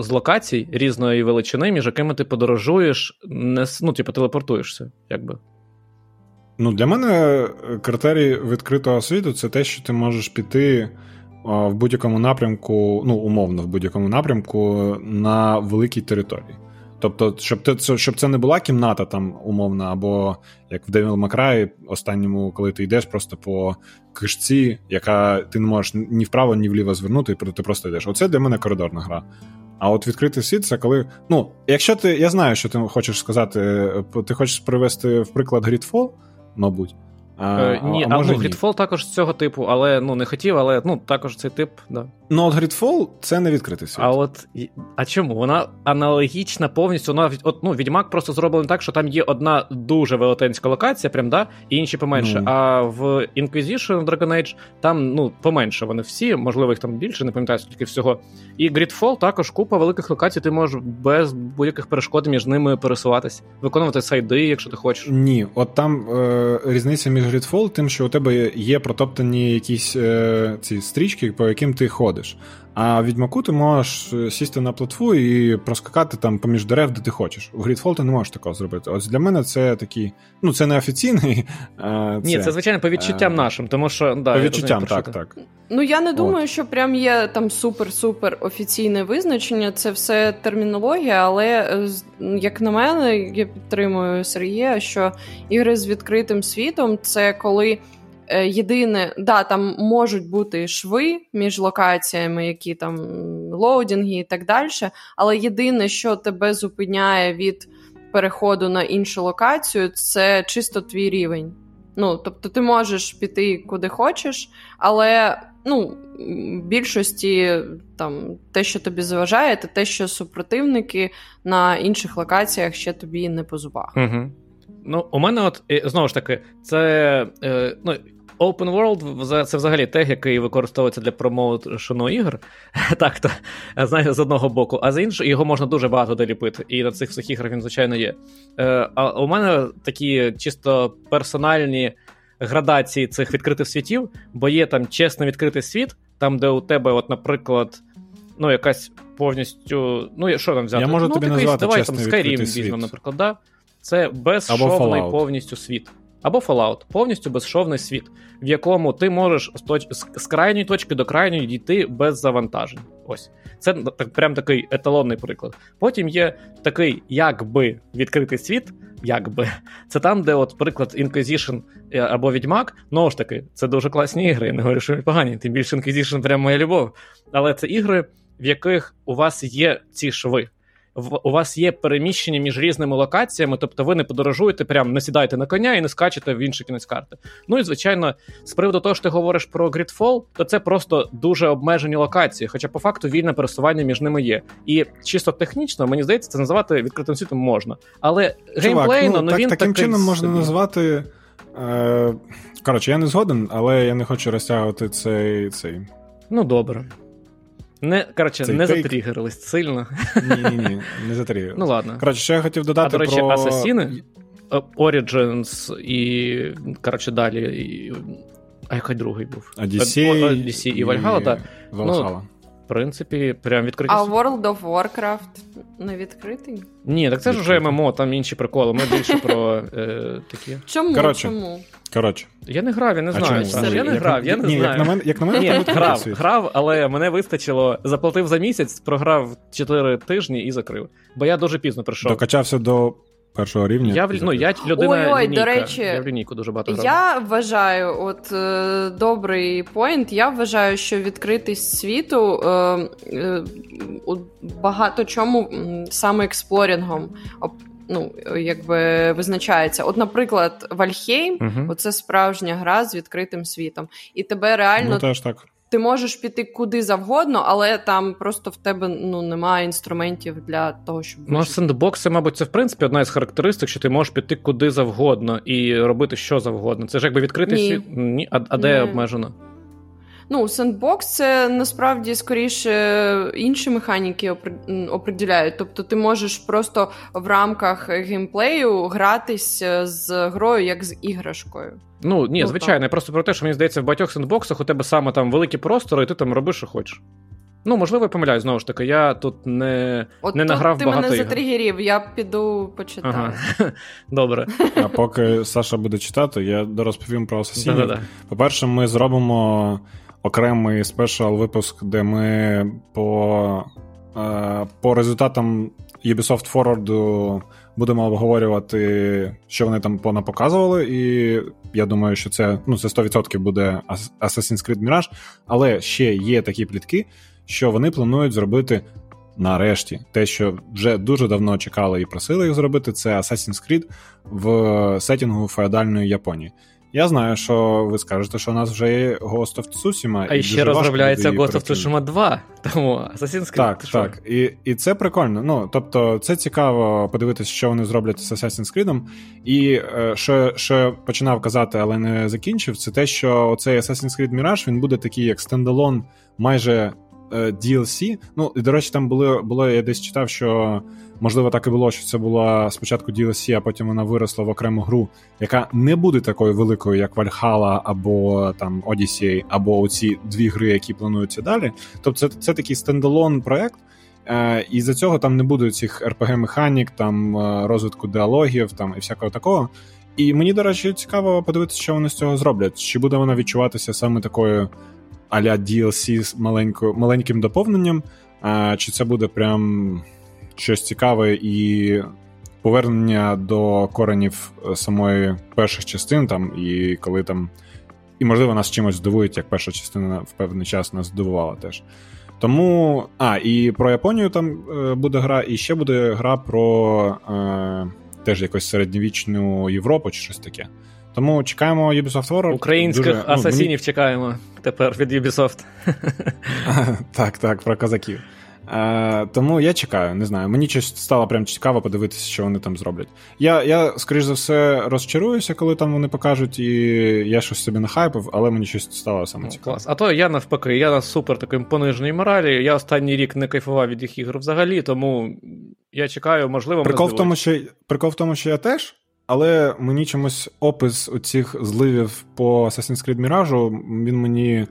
з локацій різної величини, між якими ти подорожуєш, не, ну, типу, телепортуєшся, якби. Ну, для мене е, критерій відкритого світу це те, що ти можеш піти в будь-якому напрямку, ну, умовно, в будь-якому напрямку на великій території. Тобто, щоб ти, щоб це не була кімната там умовна, або як в May Cry останньому, коли ти йдеш просто по кишці, яка ти не можеш ні вправо, ні вліво звернути, і ти просто йдеш. Оце для мене коридорна гра. А от відкритий світ це коли. Ну, якщо ти. Я знаю, що ти хочеш сказати, е, ти хочеш привести в приклад Gridfall, мабуть. А, Е, ні, а, може ну, Gridfall також цього типу, але ну, не хотів, але ну, також цей тип, да. Ну, от Gridfall це не відкритий світ. А от а чому? Вона аналогічна повністю. Вона от, ну, Відьмак просто зроблений так, що там є одна дуже велетенська локація, прям да, і інші поменше. Ну. А в Inquisition Dragon Age там ну, поменше вони всі, можливо, їх там більше, не пам'ятаю скільки всього. І Gridfall також купа великих локацій, ти можеш без будь-яких перешкод між ними пересуватись, виконувати сайди, якщо ти хочеш. Ні, от там е, різниця між Gridfall тим, що у тебе є протоптані якісь е, ці стрічки, по яким ти ходиш. А в Відьмаку ти можеш е, сісти на плотву і проскакати там поміж дерев, де ти хочеш. У Gridfall ти не можеш такого зробити. Ось для мене це такий, ну це не офіційний. Е, Ні, це звичайно по відчуттям е, нашим, тому що да, по відчуттям, розумію, так, так. Ну я не думаю, що прям є там супер-супер офіційне визначення. Це все термінологія, але е, як на мене, я підтримую Сергія, що ігри з відкритим світом це коли. Е, Єдине, да, там можуть бути шви між локаціями, які там лоудінги і так далі. Але єдине, що тебе зупиняє від переходу на іншу локацію, це чисто твій рівень. Ну, тобто ти можеш піти куди хочеш, але ну, більшості там те, що тобі заважає, це те, що супротивники на інших локаціях ще тобі не по зубах. Угу. Ну, у мене, от знову ж таки, це е, ну, Open World це взагалі тег, який використовується для промоушену ігор. так, то знаю, з одного боку, а з іншого його можна дуже багато доліпити. І на цих всіх іграх він, звичайно, є. Е, а у мене такі чисто персональні градації цих відкритих світів, бо є там чесно відкритий світ, там, де у тебе, от, наприклад. ну, якась повністю. Ну, що там взяти? Я можу ну, тобі назвати давай там Skyrim візьмемо, наприклад, да? Це безшовний повністю світ. Або Fallout, повністю безшовний світ, в якому ти можеш з, точ... з- крайньої точки до крайньої дійти без завантажень. Ось. Це так, прям такий еталонний приклад. Потім є такий, якби відкритий світ, якби. Це там, де, от, приклад, Inquisition е, або Відьмак, знову ж таки, це дуже класні ігри. Я не говорю, що вони погані. Тим більше Inquisition прям моя любов. Але це ігри, в яких у вас є ці шви. У вас є переміщення між різними локаціями, тобто ви не подорожуєте, прям не сідаєте на коня і не скачете в інший кінець карти. Ну і звичайно, з приводу того, що ти говориш про Gridfall, то це просто дуже обмежені локації, хоча по факту вільне пересування між ними є. І чисто технічно, мені здається, це називати відкритим світом можна. Але геймплейно, Чувак, ну, так, він таким такий чином можна собі. назвати. Е, коротше, я не згоден, але я не хочу розтягувати цей. цей. Ну добре. Не, коротше, Цей не тейк. затрігерились сильно. Ні-ні-ні, не затрігерились. Ну ладно. Коротше, що я хотів А до речі, про... Асасіни, Origins і. Коротше, далі. І... А який другий був? Е, Odyssey і Вальгала, так. Valhalla. В принципі, прям відкриті. А World of Warcraft не відкритий? Ні, так це ж вже ММО, там інші приколи. Ми більше про е, такі. Чому? Коротше, Чому? Коротше. Я не грав, я не А знаю. чому? Саш, Я не Як- грав, я не ні, знаю. Як на мене, як на мене Ні, грав, грав, але мене вистачило. Заплатив за місяць, програв 4 тижні і закрив. Бо я дуже пізно прийшов. Докачався до першого рівня. Я в ну, я людина Ой-ой, до речі, я в лінійку дуже багато грав. Я вважаю, от е, добрий point. Я вважаю, що відкритість світу е, е, у багато чому саме exploring ом. Ну, якби визначається. От, наприклад, Вальхейм Мгм. оце справжня гра з відкритим світом. І тебе реально Ну, теж так. Ти можеш піти куди завгодно, але там просто в тебе ну немає інструментів для того, щоб Ну, сендбокси, мабуть, це в принципі одна із характеристик, що ти можеш піти куди завгодно і робити що завгодно. Це ж якби відкритий Ні. Ні, а, а де обмежено? Ну, сендбокс це насправді скоріше інші механіки определяють. Тобто ти можеш просто в рамках геймплею гратись е, з грою як з іграшкою. Ну ні, Ну, звичайно, так. я просто про те, що мені здається, в багатьох сендбоксах у тебе саме там великі простори, і ти там робиш, що хочеш. Ну, можливо, я помиляюсь, знову ж таки, я тут не. От Не тут награв ти багато мене затригерів, я піду почитаю. Ага. Добре. А поки Саша буде читати, я розповім про асасінів. По-перше, ми зробимо окремий спешал випуск, де ми по, е, по результатам Ubisoft Forward будемо обговорювати, що вони там понапоказували, і я думаю, що це, ну, це 100% буде Assassin's Creed Mirage, але ще є такі плітки, що вони планують зробити. Нарешті, те, що вже дуже давно чекали і просили їх зробити, це Assassin's Creed в сетінгу феодальної Японії. Я знаю, що ви скажете, що у нас вже є Ghost of Tsushima. А і ще розробляється Ghost of. Tsushima 2, тому Assassin's Creed. Так, так. І, і це прикольно. Ну, тобто, це цікаво подивитися, що вони зроблять з Assassin's Creed. І е, що, що я починав казати, але не закінчив, це те, що цей Assassin's Creed Mirage він буде такий, як стендалон, майже е, DLC. Ну, і до речі, там було, було, я десь читав, що можливо так і було, що це була спочатку DLC, а потім вона виросла в окрему гру, яка не буде такою великою, як Valhalla або там Odyssey, або оці дві гри, які плануються далі. Тобто, це, це такий стендалон проект. Е, і за цього там не буде цих RPG-механік, там е, розвитку діалогів там і всякого такого. І мені, до речі, цікаво подивитися, що вони з цього зроблять. Чи буде вона відчуватися саме такою а-ля DLC з маленько, маленьким доповненням, е, чи це буде прям щось цікаве і повернення до коренів е, самої перших частин, там, і коли там. І, можливо, нас чимось здивують, як перша частина в певний час нас здивувала теж. Тому. А, і про Японію там е, буде гра, і ще буде гра про е, теж якусь середньовічну Європу чи щось таке. Тому чекаємо Ubisoft Forward. Українських Дуже, ну, асасінів мені- чекаємо тепер від Ubisoft. так, так, про козаків. Е, тому я чекаю, не знаю. Мені щось стало прям цікаво подивитися, що вони там зроблять. Я, я скоріш за все, розчаруюся, коли там вони покажуть, і я щось собі нахайпив, але мені щось стало саме Ну, цікаво. клас. А то я навпаки, я на супер таким пониженій моралі. Я останній рік не кайфував від їх ігор взагалі, тому я чекаю, можливо, Прикол в, тому, що, прикол в тому, що я теж, але мені чомусь опис оцих зливів по Assassin's Creed Mirage, він мені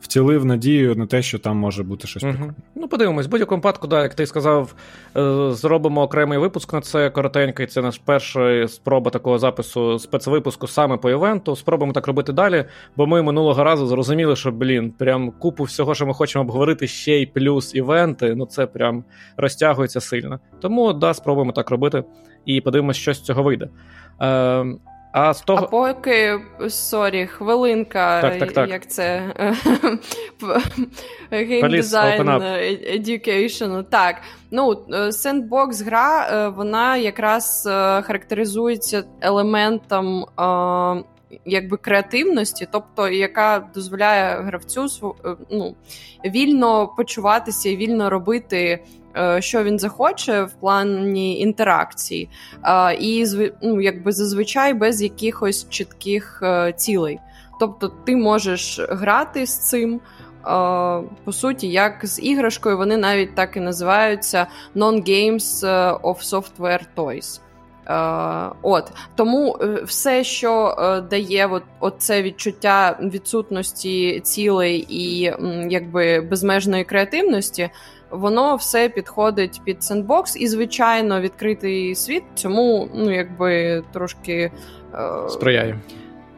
втілив надію на те, що там може бути щось угу. прикольне. Ну, подивимось, в будь-якому випадку, да, як ти сказав, е, зробимо окремий випуск на це коротенький. Це наш перший спроба такого запису спецвипуску саме по івенту. Спробуємо так робити далі, бо ми минулого разу зрозуміли, що, блін, прям купу всього, що ми хочемо обговорити, ще й плюс івенти. Ну це прям розтягується сильно. Тому да, спробуємо так робити і подивимось, що з цього вийде. Е, а з того... А поки сорі, хвилинка, так, так, так. як це геймдизайн education. Так, ну sandbox гра, е, вона якраз е, характеризується елементом. Якби креативності, тобто яка дозволяє гравцю е, ну, вільно почуватися і вільно робити Е, що він захоче в плані інтеракції, і ну, якби зазвичай без якихось чітких е, цілей. Тобто ти можеш грати з цим. По суті, як з іграшкою, вони навіть так і називаються Non-Games of Software Toys. От Тому все, що дає от, от це відчуття відсутності цілей і якби безмежної креативності, воно все підходить під сендбокс, і, звичайно, відкритий світ цьому ну, якби трошки е- сприяє.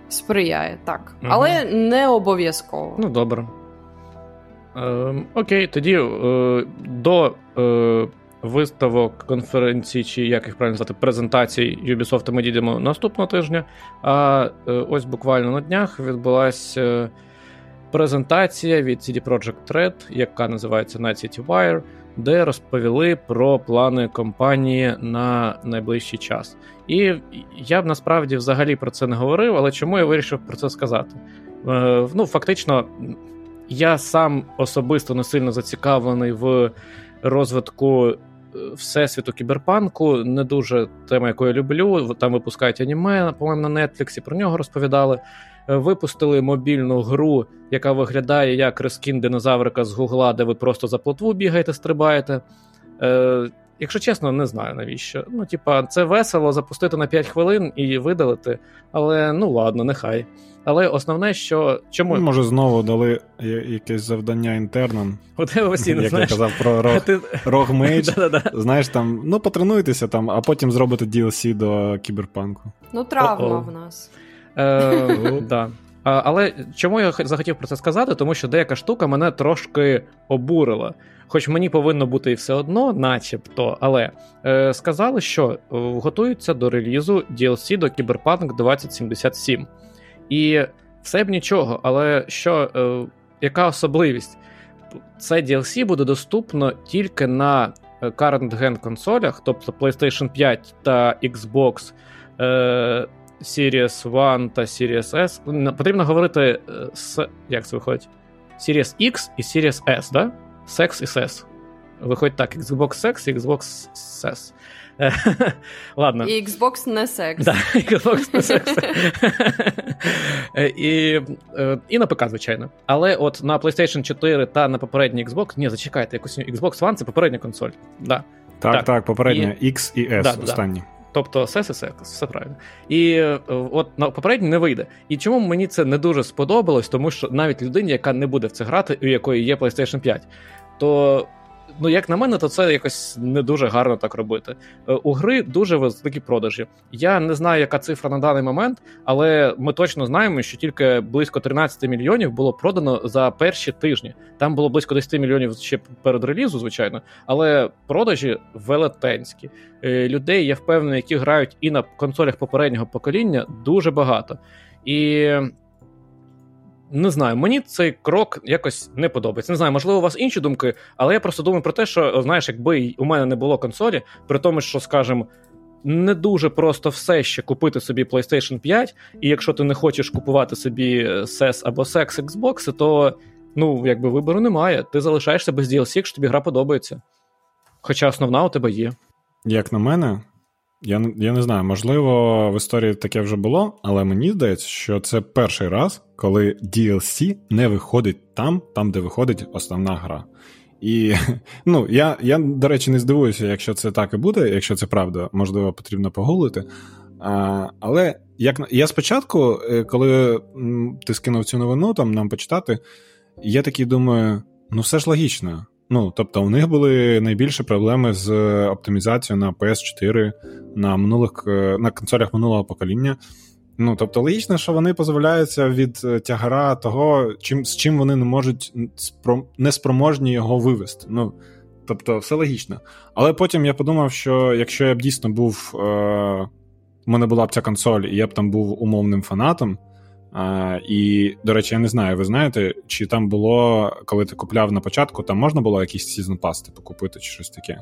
Сприяє, так. Угу. Але не обов'язково. Ну, добре. Е, Окей, тоді е, до е, виставок конференцій, чи як їх правильно назвати, презентацій Ubisoft ми дійдемо наступного тижня. А е, ось буквально на днях відбулася. Е, презентація від CD Projekt Red, яка називається Night City Wire, де розповіли про плани компанії на найближчий час. І я б насправді взагалі про це не говорив, але чому я вирішив про це сказати? Е, ну, фактично, я сам особисто не сильно зацікавлений в розвитку. Е, всесвіту кіберпанку не дуже тема, яку я люблю. Там випускають аніме, по-моєму, на Нетфліксі про нього розповідали. Е, випустили мобільну гру, яка виглядає як reskin динозаврика з Гугла, де ви просто за плотву бігаєте, стрибаєте. Якщо чесно, не знаю навіщо. Ну, типа, це весело запустити на 5 хвилин і видалити, але ну ладно, нехай. Але основне, що чому. Ну, може, знову дали якесь завдання інтернам. У тебе постійно, Як знаєш. я казав про rogue, Rogue Mage. Знаєш, там, ну потренуйтеся там, а потім зробите DLC до кіберпанку. Ну, травма в нас. Е, да. Але чому я захотів про це сказати? Тому що деяка штука мене трошки обурила. Хоч мені повинно бути і все одно, начебто, але е, сказали, що е, готуються до релізу DLC до Cyberpunk 2077. І все б нічого, але що, е, яка особливість? Це DLC буде доступно тільки на е, current gen консолях, тобто PlayStation 5 та Xbox. Е, Series One та Series S. Потрібно говорити з е, як це виходить? Series X і Series S, да? Sex і SES. Виходить так: Xbox Sex і Xbox SES. Ладно. І Xbox не секс. Да, Xbox не секс. і е, і на ПК, звичайно. Але от на PlayStation 4 та на попередній Xbox. Ні, зачекайте, якось Xbox One це попередня консоль. Да. Так, так, так попередня і... X і S да, останні. Тобто все, все, все, все правильно. І е, от на попередній не вийде. І чому мені це не дуже сподобалось, тому що навіть людині, яка не буде в це грати, у якої є PlayStation 5, то ну, як на мене, то це якось не дуже гарно так робити. Е, у гри дуже великі продажі. Я не знаю, яка цифра на даний момент, але ми точно знаємо, що тільки близько 13 мільйонів було продано за перші тижні. Там було близько 10 мільйонів ще перед релізу, звичайно, але продажі велетенські. Е, людей, я впевнений, які грають і на консолях попереднього покоління, дуже багато. І не знаю, мені цей крок якось не подобається. Не знаю, можливо, у вас інші думки, але я просто думаю про те, що знаєш, якби у мене не було консолі, при тому, що, скажімо, не дуже просто все ще купити собі PlayStation 5, і якщо ти не хочеш купувати собі SES або Sex Xbox, то ну, якби вибору немає. Ти залишаєшся без DLC, якщо тобі гра подобається. Хоча основна у тебе є. Як на мене, я я не знаю, можливо, в історії таке вже було, але мені здається, що це перший раз, коли DLC не виходить там, там, де виходить основна гра. І ну, я, я, до речі, не здивуюся, якщо це так і буде, якщо це правда, можливо, потрібно погуглити. А, Але як я спочатку, е, коли ти скинув цю новину там нам почитати, я такий думаю, ну все ж логічно. Ну, тобто, у них були найбільші проблеми з оптимізацією на PS4 на минулих е, на консолях минулого покоління. Ну, тобто, логічно, що вони позбавляються від е, тягара того, чим, з чим вони не можуть неспроможні його вивести. Ну, Тобто, все логічно. Але потім я подумав, що якщо я б дійсно був. Е- у мене була б ця консоль, і я б там був умовним фанатом. А, І, до речі, я не знаю, ви знаєте, чи там було, коли ти купляв на початку, там можна було якийсь Season Pass типу, купити чи щось таке.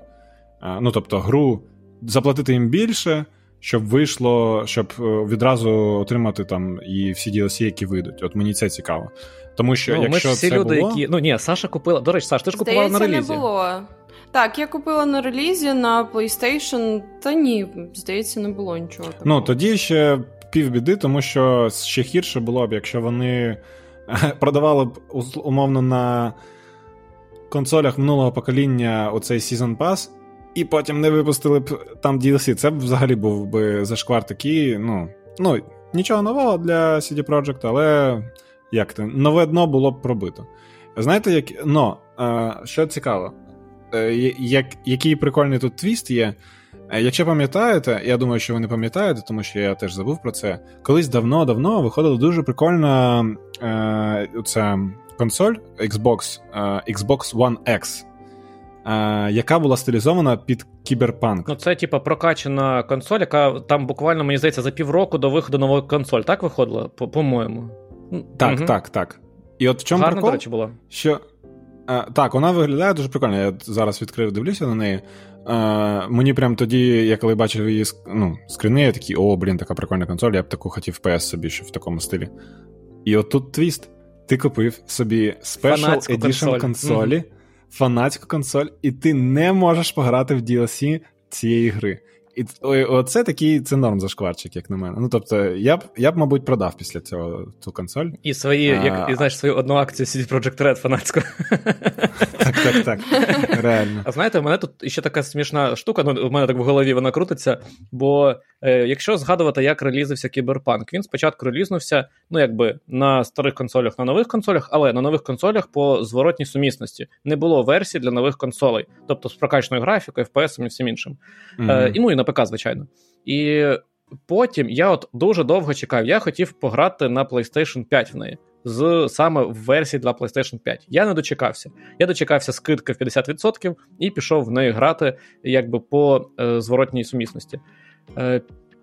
А, Ну, тобто, гру заплатити їм більше, щоб вийшло, щоб е, відразу отримати там і всі DLC, які вийдуть. От мені це цікаво. Тому що ну, якщо ми ж всі це люди, було... які. Ну ні, Саша купила. До речі, Саш, ти ж купувала на релізі. не було. Так, я купила на релізі на PlayStation, та ні, здається, не було нічого. такого. Ну, тоді ще півбіди, тому що ще гірше було б, якщо вони продавали б умовно на консолях минулого покоління оцей Season Pass, і потім не випустили б там DLC. Це б взагалі був би зашквар такий. Ну, ну нічого нового для CD Projekt, але як то, нове дно було б пробито. Знаєте, як. Но, що цікаво, е, як, який прикольний тут твіст є. Е, якщо пам'ятаєте, я думаю, що ви не пам'ятаєте, тому що я теж забув про це. Колись давно-давно виходила дуже прикольна е, ця консоль Xbox е, Xbox One X, е, яка була стилізована під кіберпанк. Ну, це, типа, прокачана консоль, яка там буквально, мені здається, за півроку до виходу нової консоль, так виходила? По-моєму. Так, угу. так, так. І от в чому Гарна, прикол? до речі, була. Що. Е, так, вона виглядає дуже прикольно. Я зараз відкрив, дивлюся на неї. Е, Мені прям тоді, я коли бачив її ну, скрини, я такий, о, блін, така прикольна консоль, я б таку хотів PS собі, що в такому стилі. І от тут твіст. Ти купив собі Special Edition консоль. консолі, mm-hmm. фанатську консоль, і ти не можеш пограти в DLC цієї гри. І оце такий це норм зашкварчик, як на мене. Ну тобто, я б я б, мабуть, продав після цього ту консоль. І свої, а... як і знаєш, свою одну акцію CD Projekt Red фанатську. Так, так, так. Реально. А знаєте, у мене тут ще така смішна штука, ну у мене так в голові вона крутиться. Бо е, якщо згадувати, як релізився Кіберпанк, він спочатку релізнувся, ну якби на старих консолях, на нових консолях, але на нових консолях по зворотній сумісності не було версій для нових консолей, тобто з прокачаною графікою, FPS і всім іншим. Mm-hmm. Е, і ну і ПК, звичайно. І потім я от дуже довго чекав. Я хотів пограти на PlayStation 5 в неї. З саме в версії для PlayStation 5. Я не дочекався. Я дочекався скидки в 50% і пішов в неї грати якби по е, зворотній сумісності. Е,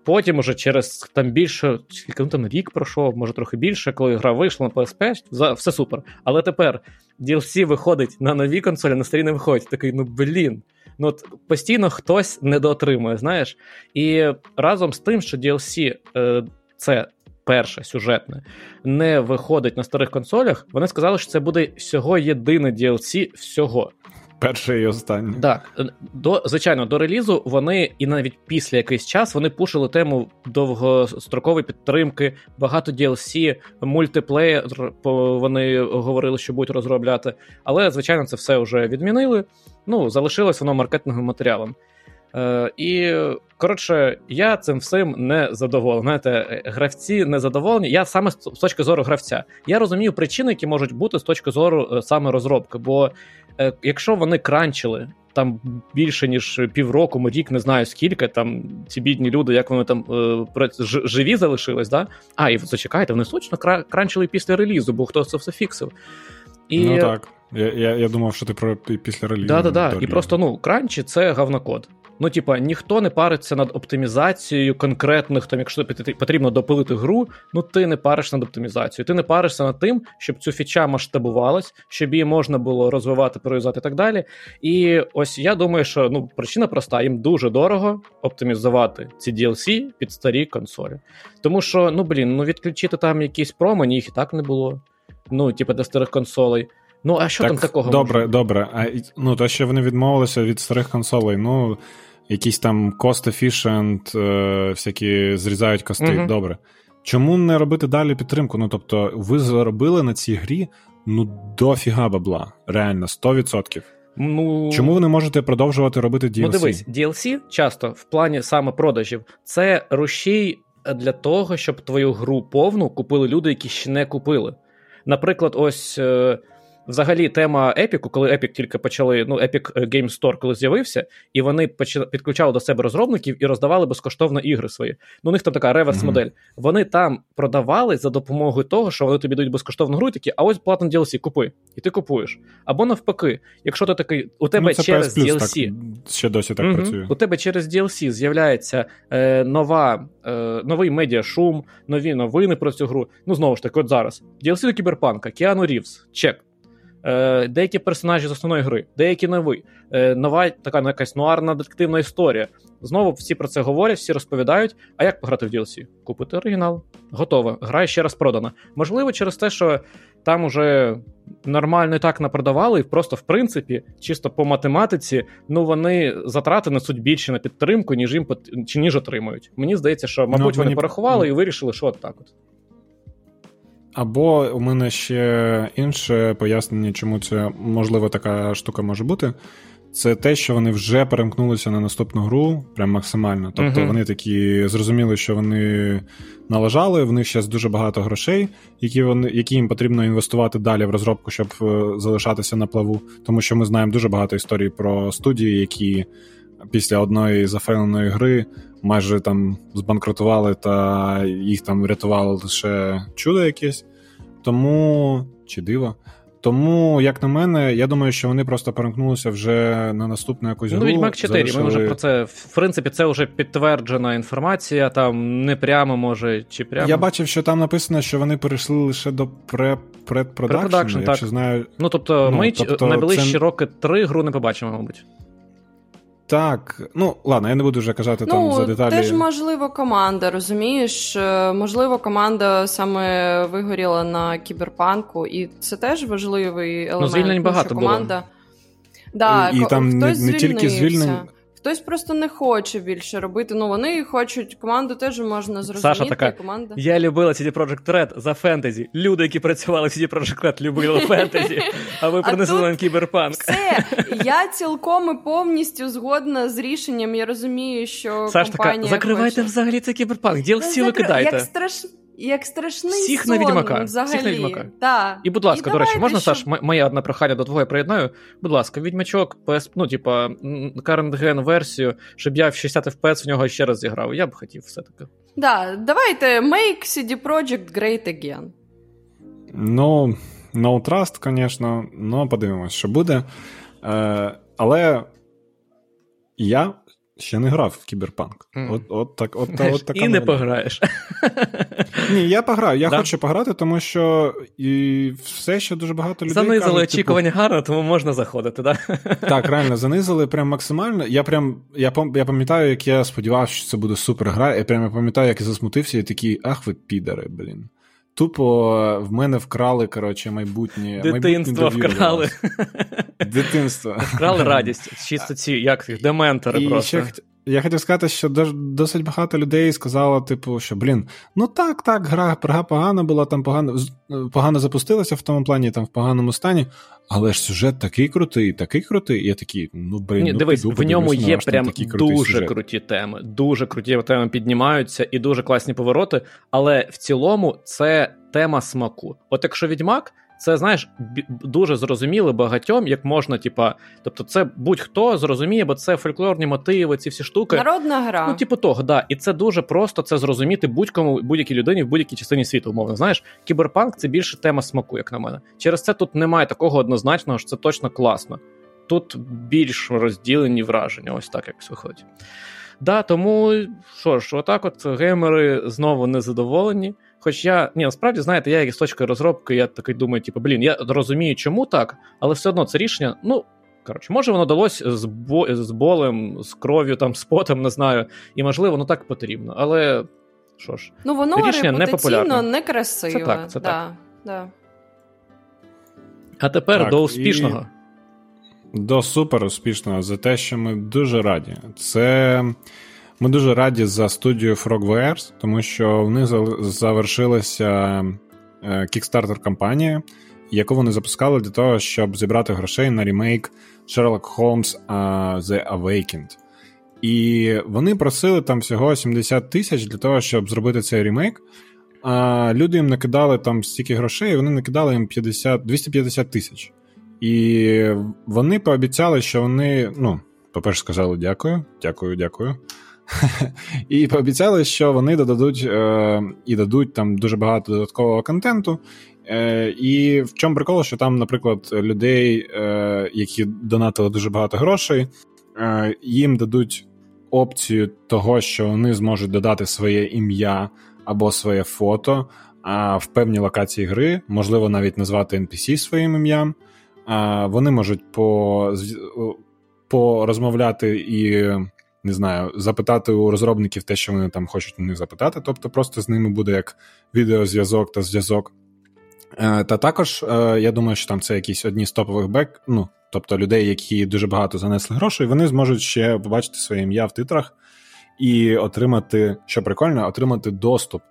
Потім, уже через там більше, скільки ну, там рік пройшов, може трохи більше, коли гра вийшла на PS5, все супер. Але тепер DLC виходить на нові консолі, на старі не виходить. Такий, ну блін. Ну от постійно хтось недоотримує, знаєш. І разом з тим, що DLC е, це перше сюжетне, не виходить на старих консолях, вони сказали, що це буде всього єдине DLC всього. Перше і останнє. Так, до звичайно, до релізу вони і навіть після якийсь час вони пушили тему довгострокової підтримки, багато DLC, мультиплеєр. Вони говорили, що будуть розробляти. Але звичайно, це все вже відмінили. Ну залишилось воно маркетинговим матеріалом. Е, І коротше, я цим всім не задоволений. Знаєте, гравці не задоволені. Я саме з точки зору гравця. Я розумію причини, які можуть бути з точки зору е, саме розробки. Бо е, якщо вони кранчили там більше ніж півроку, рік, не знаю скільки, там ці бідні люди, як вони там е, живі залишились, да? А, і зачекайте, вони точно кранчили після релізу, бо хто це все фіксив. І... Ну так. Я я, я думав, що ти про після релізу. Да, да, да. І просто ну, кранчі це говнокод. Ну, типа, ніхто не париться над оптимізацією конкретних, там, якщо потрібно допилити гру, ну ти не паришся над оптимізацією. Ти не паришся над тим, щоб цю фіча масштабувалась, щоб її можна було розвивати, переюзати і так далі. І ось я думаю, що ну причина проста: їм дуже дорого оптимізувати ці DLC під старі консолі. Тому що, ну блін, ну відключити там якісь промені, їх і так не було. Ну, типу, для старих консолей. Ну, а що так, там такого? Добре, може? добре. А ну, то, що вони відмовилися від старих консолей, ну якісь там cost efficient, е, всякі зрізають кости. uh Добре. Чому не робити далі підтримку? Ну тобто, ви заробили на цій грі ну дофіга бабла, реально 100%. Ну, Чому ви не можете продовжувати робити DLC? Ну, дивись, DLC часто в плані саме продажів це рушій для того, щоб твою гру повну купили люди, які ще не купили. Наприклад, ось. Е, взагалі тема Епіку, коли Epic тільки почали, ну, Epic Game Store, коли з'явився, і вони підключали до себе розробників і роздавали безкоштовно ігри свої. Ну, у них там така реверс-модель. Mm-hmm. Вони там продавали за допомогою того, що вони тобі дають безкоштовну гру, і такі, а ось платно DLC, купи. І ти купуєш. Або навпаки, якщо ти такий, у тебе ну, через PS DLC. Так, ще досі так mm-hmm. працює. У тебе через DLC з'являється е, нова, е, новий медіашум, нові новини про цю гру. Ну, знову ж таки, от зараз. DLC до Кіберпанка, Кіану Рівс, чек. Е, Деякі персонажі з основної гри, деякі нові, е, нова така ну, якась нуарна детективна історія. Знову всі про це говорять, всі розповідають. А як пограти в DLC? Купити оригінал. Готово. Гра ще раз продана. Можливо, через те, що там уже нормально і так напродавали, і просто в принципі, чисто по математиці, ну вони затрати несуть більше на підтримку, ніж їм чи ніж отримують. Мені здається, що, мабуть, ну, вони порахували і вирішили, що от так от. Або у мене ще інше пояснення, чому це можливо така штука може бути. Це те, що вони вже перемкнулися на наступну гру, прям максимально. Тобто uh-huh. вони такі зрозуміли, що вони налажали, в них зараз дуже багато грошей, які вони, які їм потрібно інвестувати далі в розробку, щоб е, залишатися на плаву. Тому що ми знаємо дуже багато історій про студії, які після одної зафейленої гри майже там збанкрутували, та їх там врятувало лише чудо якесь. Тому чи диво. Тому, як на мене, я думаю, що вони просто перемкнулися вже на наступну якусь ну, гру. Ну, Відьмак 4, залишили... ми вже про це. В принципі, це вже підтверджена інформація, там не прямо може, чи прямо. Я бачив, що там написано, що вони перейшли лише до предпродакшн, так. знаю. Ну, тобто, ну, ми тобто, найближчі це... роки три гру не побачимо, мабуть. Так, ну ладно, я не буду вже казати ну, там за деталі. Теж можливо команда, розумієш? Е, можливо, команда саме вигоріла на кіберпанку, і це теж важливий елемент. Ну, звільнень багато команда. було. Да, І, і там не, не тільки звільнень. Хтось просто не хоче більше робити. Ну вони хочуть команду теж можна зрозуміти. Саша така, команда. Я любила CD Projekt Red за фентезі. Люди, які працювали в CD Projekt Red, любили фентезі, а ви принесли нам кіберпанк. Все, я цілком і повністю згодна з рішенням. Я розумію, що Саш компанія така, закривайте хоче... взагалі цей кіберпанк. Діл всі викидайте. Як страш... Як страшний Всіх сон, на відьмака. взагалі. Всіх на відьмака. Да. І, будь ласка, і до речі, можна, що... Саш, моє одне прохання до твого приєднаю. Будь ласка, відьмачок, PS, ну, типа, current gen версію, щоб я в 60 FPS в нього ще раз зіграв. Я б хотів все-таки. Да, давайте make CD Projekt great again. Ну, no trust, звісно, ну подивимось, що буде. Е, Але я Ще не грав в кіберпанк. Mm. От, от, так, от, Знаєш, от така І не пограєш. Ні, я пограю. Я да. хочу пограти, тому що і все ще дуже багато людей. Занизили кажуть, типу, очікування типу... гарно, тому можна заходити, так? Так, реально, занизили прям максимально. Я прям я, я пам'ятаю, як я сподівався, що це буде супер гра. Я прям пам'ятаю, як я засмутився, і такий, ах, ви підари, блін. Тупо в мене вкрали, коротше, майбутнє. Дитинство вкрали. Дитинство. Вкрали радість. Чисто ці, як їх, дементори І просто. Ще, я хотів сказати, що досить багато людей сказало, типу, що блін, ну так, так, гра гра погана була, там погано погано запустилася в тому плані, там в поганому стані, але ж сюжет такий крутий, такий крутий. Я такий, ну блін, Ні, ну, дивись, піду, в ньому є прям дуже сюжет. круті теми, дуже круті теми піднімаються і дуже класні повороти. Але в цілому це тема смаку. От якщо відьмак. Це знаєш дуже зрозуміло багатьом, як можна, типа, тобто, це будь-хто зрозуміє, бо це фольклорні мотиви, ці всі штуки. Народна гра. Ну, типу того, да. І це дуже просто це зрозуміти будь-кому, будь-якій людині в будь-якій частині світу, умовно. Знаєш, кіберпанк це більше тема смаку, як на мене. Через це тут немає такого однозначного, що це точно класно. Тут більш розділені враження, ось так якось виходить. Да, тому що ж, отак, от геймери знову незадоволені. Хоч я ні, насправді знаєте, я як з точки розробки, я такий думаю, типу, блін, я розумію, чому так, але все одно це рішення. Ну коротше, може, воно далось з бо з болем, з кров'ю, там, з потом, не знаю, і можливо, воно так потрібно. Але що ж, ну воно рішення непопулярне. некрасиве. Це так, це да, так. Да. А тепер так, до успішного. І... До супер успішного за те, що ми дуже раді. Це. Ми дуже раді за студію Frogwares, тому що в них завершилася кікстартер кампанія, яку вони запускали для того, щоб зібрати грошей на ремейк Sherlock Holmes The Awakened. І вони просили там всього 70 тисяч для того, щоб зробити цей ремейк. А люди їм накидали там стільки грошей, вони накидали їм 50, 250 тисяч. І вони пообіцяли, що вони, ну, по-перше, сказали дякую, дякую, дякую. І пообіцяли, що вони додадуть е, і дадуть там дуже багато додаткового контенту. Е, І в чому прикол, що там, наприклад, людей, е, які донатили дуже багато грошей, е, їм дадуть опцію того, що вони зможуть додати своє ім'я або своє фото а в певні локації гри, можливо, навіть назвати NPC своїм ім'ям. Вони можуть по, порозмовляти і не знаю, запитати у розробників те, що вони там хочуть у них запитати. Тобто, просто з ними буде як відеозв'язок та зв'язок. Е, та також е, я думаю, що там це якісь одні з топових бек, ну, тобто людей, які дуже багато занесли грошей, вони зможуть ще побачити своє ім'я в титрах і отримати, що прикольно, отримати доступ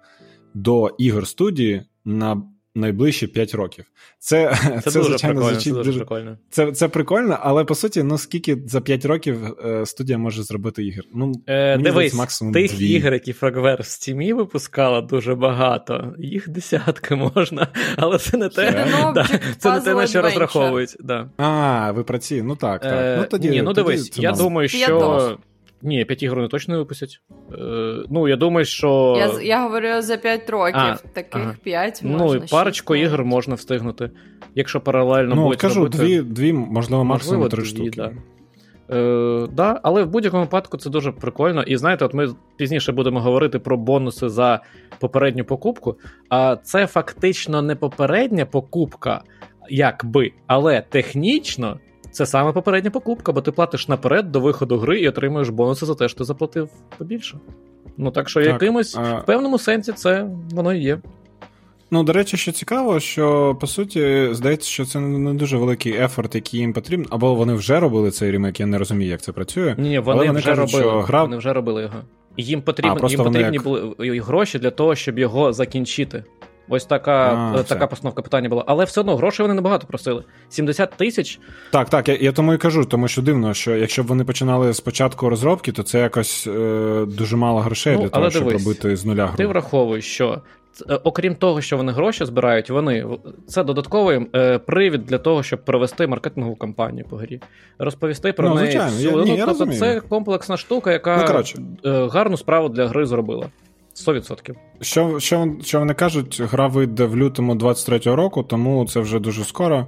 до ігор студії на найближчі 5 років. Це це, це дуже звичайно, прикольно, звучить це дуже прикольно. Це це прикольно, але по суті, ну скільки за 5 років е, студія може зробити ігор? Ну, е, Дивись, максимум тих 2. ігор, які Frogware в Steam випускала, дуже багато. Їх десятки можна, але це не те, да, це не те, на що розраховують. Да. А, ви про ці, ну так. так. Е, ну, тоді, Ні, ну тоді дивись, я думаю, що. Ні, 5 ігор вони точно не випустять. Е, Ну, я думаю, що. Я я говорю за 5 років, а, таких ага. 5 можна. Ну, і парочку ігор можна встигнути. Якщо паралельно ну, будуть кажу, робити... дві, дві, можливо, максимум три штуки. Да. Е, да, Але в будь-якому випадку це дуже прикольно. І знаєте, от ми пізніше будемо говорити про бонуси за попередню покупку. А це фактично не попередня покупка, якби, але технічно це саме попередня покупка, бо ти платиш наперед до виходу гри і отримуєш бонуси за те, що ти заплатив побільше. Ну так що так, якимось а... в певному сенсі це воно і є. Ну, до речі, що цікаво, що по суті здається, що це не дуже великий ефорт, який їм потрібен, або вони вже робили цей ремейк, я не розумію, як це працює. Ні, вони, вони вже кажуть, робили. Що гра... Вони вже робили його. їм потрібен, а, їм потрібні як... були гроші для того, щоб його закінчити. Ось така а, така постановка питання була. Але все одно грошей вони небагато просили. 70 тисяч. Так, так, я я тому і кажу, тому що дивно, що якщо б вони починали з початку розробки, то це якось е, дуже мало грошей ну, для того, щоб робити з нуля гру. Ти враховуєш, що. Е, окрім того, що вони гроші збирають, вони це додатковий е, привід для того, щоб провести маркетингову кампанію по грі, розповісти про ну, неї. Звичайно. Я, ні, ну, я тобто це комплексна штука, яка ну, гарну справу для гри зробила. 100%. Що що, що вони кажуть, гра вийде в лютому 23-го року, тому це вже дуже скоро.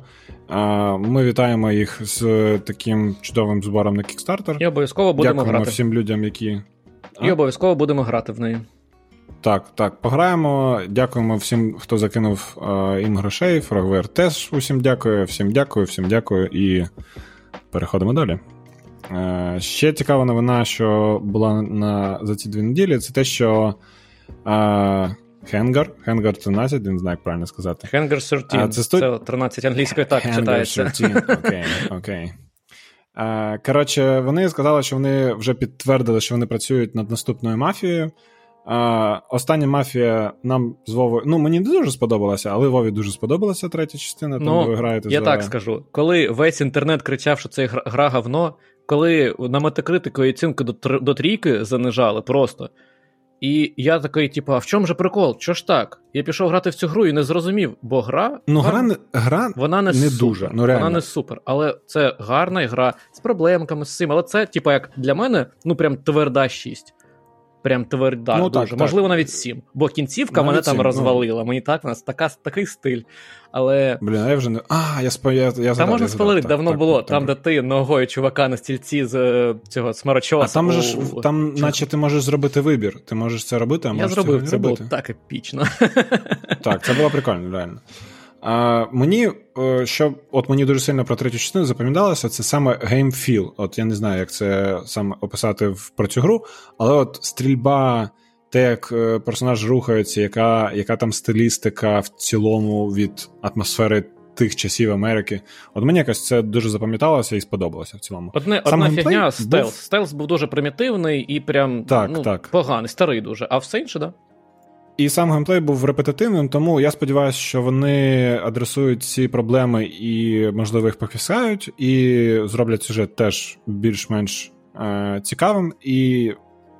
Ми вітаємо їх з таким чудовим збором на Kickstarter. І обов'язково будемо Дякуємо грати. всім людям, які. І обов'язково будемо грати в неї. Так, так, пограємо. Дякуємо всім, хто закинув е, їм грошей. Frogware теж усім дякую, всім дякую, всім дякую і переходимо далі. Е, Ще цікава новина, що була на за ці дві неділі, це те, що Хенгар, Хенгар 13, не знаю, як правильно сказати. Хенгар 13. А, це, студ... це 13 англійською так Hangar читається. 13, окей, окей. Коротше, вони сказали, що вони вже підтвердили, що вони працюють над наступною мафією. Остання мафія нам з Вовою. Ну, мені не дуже сподобалася, але Вові дуже сподобалася третя частина, тому ну, ви граєте я за... так скажу. Коли весь інтернет кричав, що це гра говно, коли на метакритику оцінку до, до трійки занижали просто. І я такий, типу, а в чому же прикол? Чо ж так? Я пішов грати в цю гру і не зрозумів, бо гра Ну, гра, гра, гра вона не, не супер, дуже. Ну, реально. Вона не супер. Але це гарна гра з проблемками, з цим. Але це, типу, як для мене, ну прям тверда 6. Прям тверда. Ну, дуже. Так, Можливо, так. навіть 7. Бо кінцівка навіть мене 7, там розвалила. Ну. Мені так у нас така, такий стиль. Але. Блін, а я вже не. А, я спо... я, я згадав, Там можна спалити, давно так, було. Так, там, де ти ногою чувака на стільці з е, цього смарочоса. А там, же там наче ти можеш зробити вибір. Ти можеш це робити, а можеш Я зробив, це було так епічно. Так, це було прикольно, реально. А, Мені е, що от мені дуже сильно про третю частину запам'яталося, це саме game feel. От я не знаю, як це саме описати в, про цю гру, але от стрільба, те, як е, персонаж рухається, яка яка там стилістика в цілому від атмосфери тих часів Америки. От мені якось це дуже запам'яталося і сподобалося в цілому. Одне, Одна фігня стелс. Був... Стелс був дуже примітивний і прям так, ну, так. поганий, старий дуже, а все інше, да? І сам геймплей був репетитивним, тому я сподіваюся, що вони адресують ці проблеми і, можливо, їх пофісають, і зроблять сюжет теж більш-менш е, цікавим. І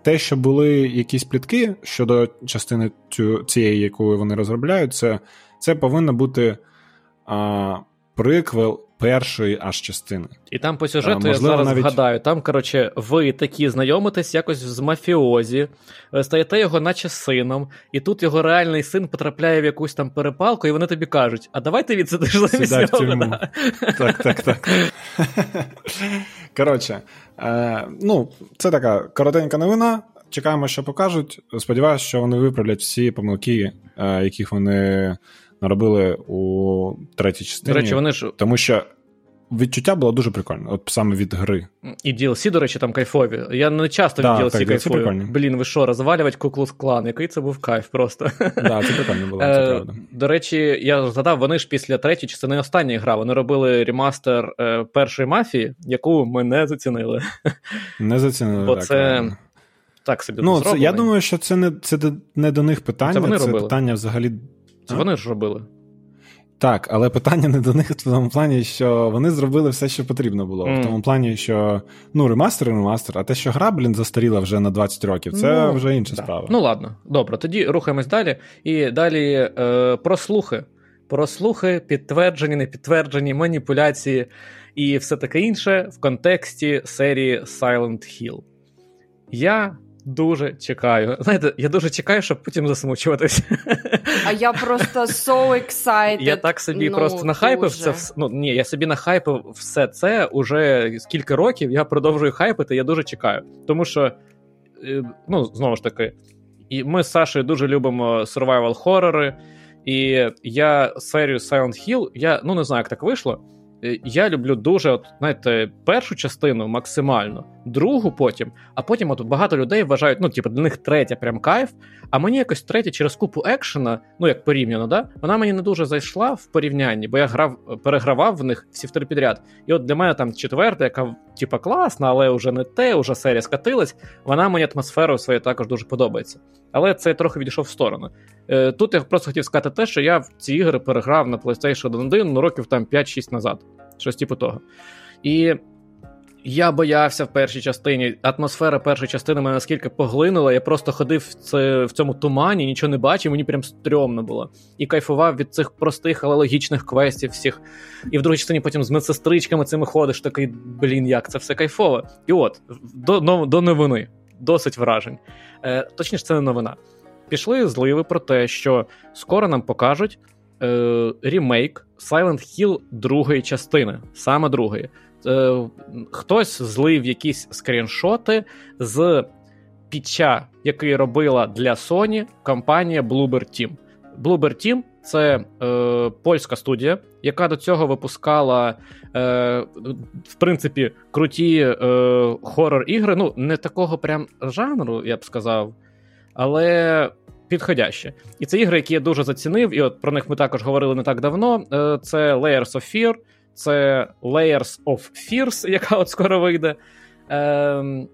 те, що були якісь плітки щодо частини цю, цієї, яку вони розробляють, це це повинно бути е, приквел першої аж частини. І там по сюжету а, я зараз навіть... вгадаю. Там, коротше, ви такі знайомитесь якось з мафіозі, е, стаєте його, наче сином, і тут його реальний син потрапляє в якусь там перепалку, і вони тобі кажуть: а давай ти відсидиш замість нього. Так, так, так. Коротше, е, ну, це така коротенька новина. Чекаємо, що покажуть. Сподіваюся, що вони виправлять всі помилки, е, яких вони наробили у третій частині. До речі, вони ж тому що. Відчуття було дуже прикольне, от саме від гри. І DLC, до речі, там кайфові. Я не часто да, від DLC кайфую. Блін, ви що, розвалювати Куклус клан? Який це був кайф просто. Так, да, це прикольно було, це е, правда. До речі, я згадав, вони ж після третьої частини останньої гра. Вони робили ремастер е, першої мафії, яку ми не зацінили. Не зацінили. Бо так, це правильно. так собі Ну, це, Я думаю, що це не це не до них питання, це, вони це робили. питання взагалі. Це вони ж робили. Так, але питання не до них в тому плані, що вони зробили все, що потрібно було. Mm. В тому плані, що ну, ремастер ремастер, а те, що гра, блін, застаріла вже на 20 років, це ну, вже інша да. справа. Ну ладно, добре, тоді рухаємось далі. І далі е, про слухи. Про слухи, підтверджені, непідтверджені, маніпуляції і все таке інше в контексті серії Silent Hill. Я дуже чекаю. Знаєте, я дуже чекаю, щоб потім засмучуватися. А я просто so excited. Я так собі ну, просто нахайпив дуже. це. Ну ні, я собі нахайпив все це уже скільки років. Я продовжую хайпити, я дуже чекаю. Тому що, е, ну, знову ж таки, і ми з Сашою дуже любимо survival хорори і я серію Silent Hill, я ну не знаю, як так вийшло. Е, я люблю дуже, от, знаєте, першу частину максимально, другу потім, а потім от багато людей вважають, ну, типу, для них третя прям кайф. А мені якось третя через купу екшена, ну як порівняно, да, вона мені не дуже зайшла в порівнянні, бо я грав, перегравав в них всі в три підряд. І от для мене там четверта, яка типа класна, але вже не те, вже серія скатилась. Вона мені атмосферою своєю також дуже подобається. Але це трохи відійшов в сторону. Е, Тут я просто хотів сказати те, що я в ці ігри переграв на PlayStation 1 ну, років там 5-6 назад. Щось типу того. І я боявся в першій частині. Атмосфера першої частини мене наскільки поглинула. Я просто ходив в, цьому тумані, нічого не бачив, мені прям стрьомно було. І кайфував від цих простих, але логічних квестів всіх. І в другій частині потім з медсестричками цими ходиш, такий, блін, як це все кайфово. І от, до, до новини, досить вражень. Е, Точніше, це не новина. Пішли зливи про те, що скоро нам покажуть е, ремейк Silent Hill другої частини, саме другої. Е, хтось злив якісь скріншоти з піча, який робила для Sony компанія Bloober Team. Bloober Team — це е, польська студія, яка до цього випускала е, в принципі круті е, хорор-ігри. Ну, не такого прям жанру, я б сказав, але підходяще. І це ігри, які я дуже зацінив, і от про них ми також говорили не так давно. Е, це Layers of Fear це Layers of Fears, яка от скоро вийде. Ем,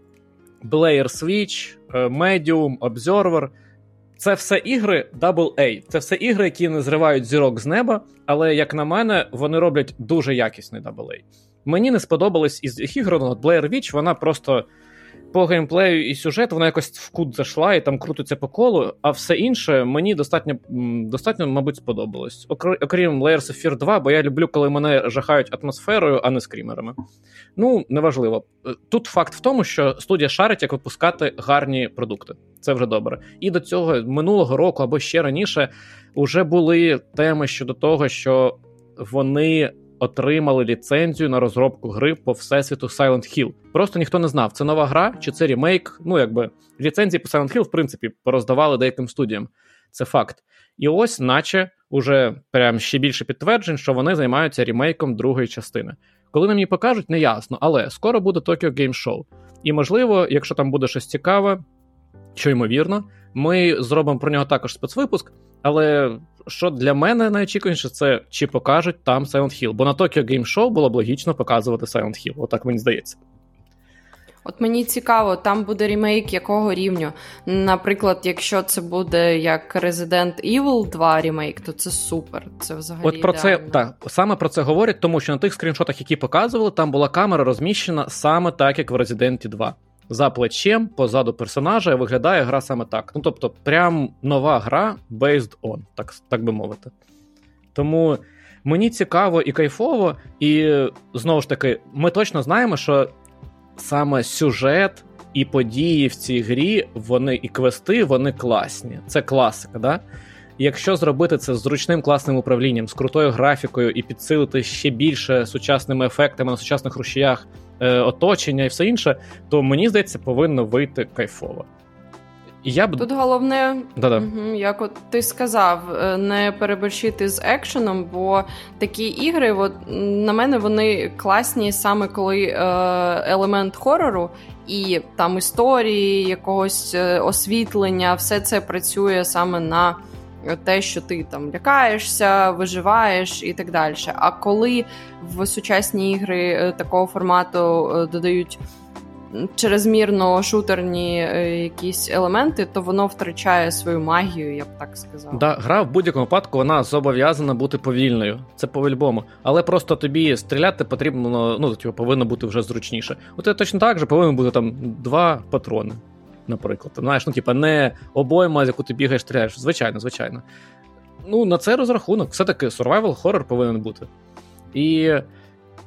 Blair Switch, е, Medium, Observer. Це все ігри AA. Це все ігри, які не зривають зірок з неба, але, як на мене, вони роблять дуже якісний AA. Мені не сподобались із їх ігор, от Blair Witch, вона просто по геймплею і сюжету вона якось в кут зайшла і там крутиться по колу, а все інше мені достатньо, достатньо мабуть, сподобалось. Окрім Layers of Fear 2, бо я люблю, коли мене жахають атмосферою, а не скрімерами. Ну, неважливо. Тут факт в тому, що студія шарить, як випускати гарні продукти. Це вже добре. І до цього минулого року або ще раніше вже були теми щодо того, що вони отримали ліцензію на розробку гри по всесвіту Silent Hill. Просто ніхто не знав, це нова гра чи це ремейк. Ну, якби ліцензії по Silent Hill, в принципі, пороздавали деяким студіям. Це факт. І ось, наче, уже прям ще більше підтверджень, що вони займаються ремейком другої частини. Коли нам її покажуть, не ясно, але скоро буде Tokyo Game Show. І можливо, якщо там буде щось цікаве, що ймовірно, ми зробимо про нього також спецвипуск, але що для мене найочікуваніше, це чи покажуть там Silent Hill. Бо на Tokyo Game Show було б логічно показувати Silent Hill. Отак мені здається. От мені цікаво, там буде ремейк якого рівню. Наприклад, якщо це буде як Resident Evil 2 ремейк, то це супер. Це взагалі. От про ідеально. це так саме про це говорять, тому що на тих скріншотах, які показували, там була камера розміщена саме так, як в Resident 2 за плечем позаду персонажа виглядає гра саме так. Ну тобто, прям нова гра based on, так так би мовити. Тому мені цікаво і кайфово, і знову ж таки, ми точно знаємо, що саме сюжет і події в цій грі, вони і квести, вони класні. Це класика, да? якщо зробити це з зручним класним управлінням, з крутою графікою і підсилити ще більше сучасними ефектами на сучасних рушіях оточення і все інше, то мені здається, повинно вийти кайфово. Я б... Тут головне, угу, як от ти сказав, е, не переборщити з екшеном, бо такі ігри, от, на мене, вони класні саме коли е, елемент хорору і там історії, якогось е, освітлення, все це працює саме на те, що ти там лякаєшся, виживаєш і так далі. А коли в сучасні ігри е, такого формату е, додають черезмірно шутерні е, якісь елементи, то воно втрачає свою магію, я б так сказав. Да, Гра в будь-якому випадку вона зобов'язана бути повільною. Це по-любому. Але просто тобі стріляти потрібно, ну типу, повинно бути вже зручніше. От точно так же повинно бути там два патрони наприклад. Знаєш, ну типа не обойма, з яку ти бігаєш, стріляєш. Звичайно, звичайно. Ну, на цей розрахунок, все-таки survival horror повинен бути. І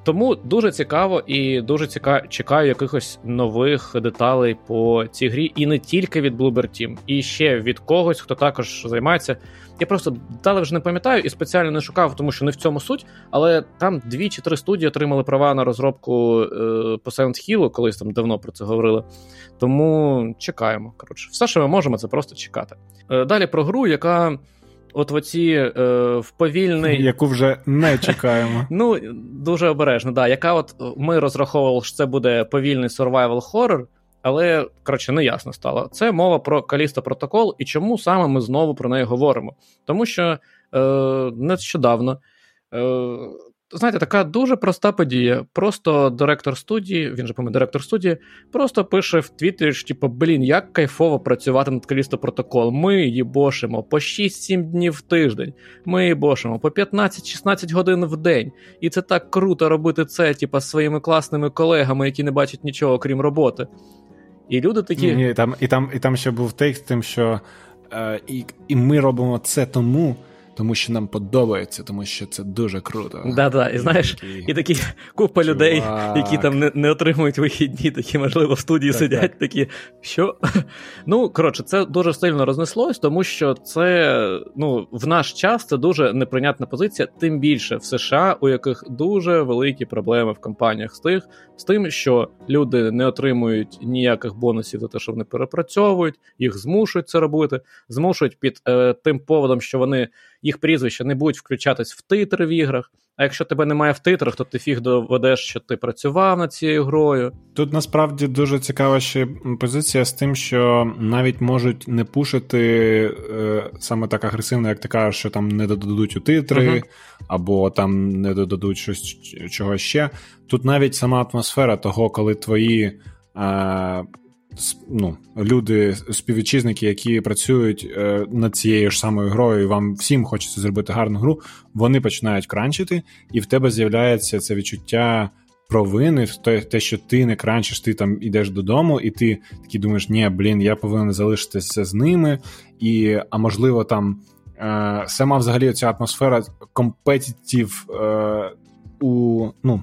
тому дуже цікаво і дуже ціка... чекаю якихось нових деталей по цій грі, і не тільки від Bloober Team, і ще від когось, хто також займається. Я просто деталі вже не пам'ятаю і спеціально не шукав, тому що не в цьому суть. Але там дві чи три студії отримали права на розробку е, по Silent Hill, колись там давно про це говорили. Тому чекаємо. Коротше, все, що ми можемо, це просто чекати. Е, далі про гру, яка. От в оці е, в повільний... Яку вже не чекаємо. Ну, дуже обережно, да. Яка от ми розраховували, що це буде повільний survival horror, але, коротше, не ясно стало. Це мова про Калісто Протокол, і чому саме ми знову про неї говоримо? Тому що е, нещодавно е, знаєте, така дуже проста подія. Просто директор студії, він же пам'ятає директор студії, просто пише в Твіттері, що типу, блін, як кайфово працювати над Калісто протокол. Ми їбошимо по 6-7 днів в тиждень. Ми їбошимо по 15-16 годин в день. І це так круто робити це, типу, своїми класними колегами, які не бачать нічого, крім роботи. І люди такі. Ні, там, І там і там ще був текст, тим, що е, і, і ми робимо це тому тому що нам подобається, тому що це дуже круто. Да-да, І знаєш, і такі купа Чувак. людей, які там не не отримують вихідні, такі, можливо, в студії так, сидять, так. такі, що? Ну, коротше, це дуже сильно рознеслось, тому що це ну, в наш час це дуже неприйнятна позиція, тим більше в США, у яких дуже великі проблеми в компаніях з тих, з тим, що люди не отримують ніяких бонусів за те, що вони перепрацьовують, їх змушують це робити, змушують під е, тим поводом, що вони їх прізвища не будуть включатись в титри в іграх. А якщо тебе немає в титрах, то ти фіг доведеш, що ти працював над цією грою. Тут насправді дуже цікава ще позиція з тим, що навіть можуть не пушити е, саме так агресивно, як ти кажеш, що там не додадуть у титри, uh-huh. або там не додадуть щось чого ще. Тут навіть сама атмосфера того, коли твої. Е, ну, люди, співвітчизники, які працюють е, над цією ж самою грою, і вам всім хочеться зробити гарну гру, вони починають кранчити, і в тебе з'являється це відчуття провини, те, що ти не кранчиш, ти там ідеш додому, і ти такий думаєш, ні, блін, я повинен залишитися з ними, і а можливо, там е, сама взагалі ця атмосфера компетітів е, у ну,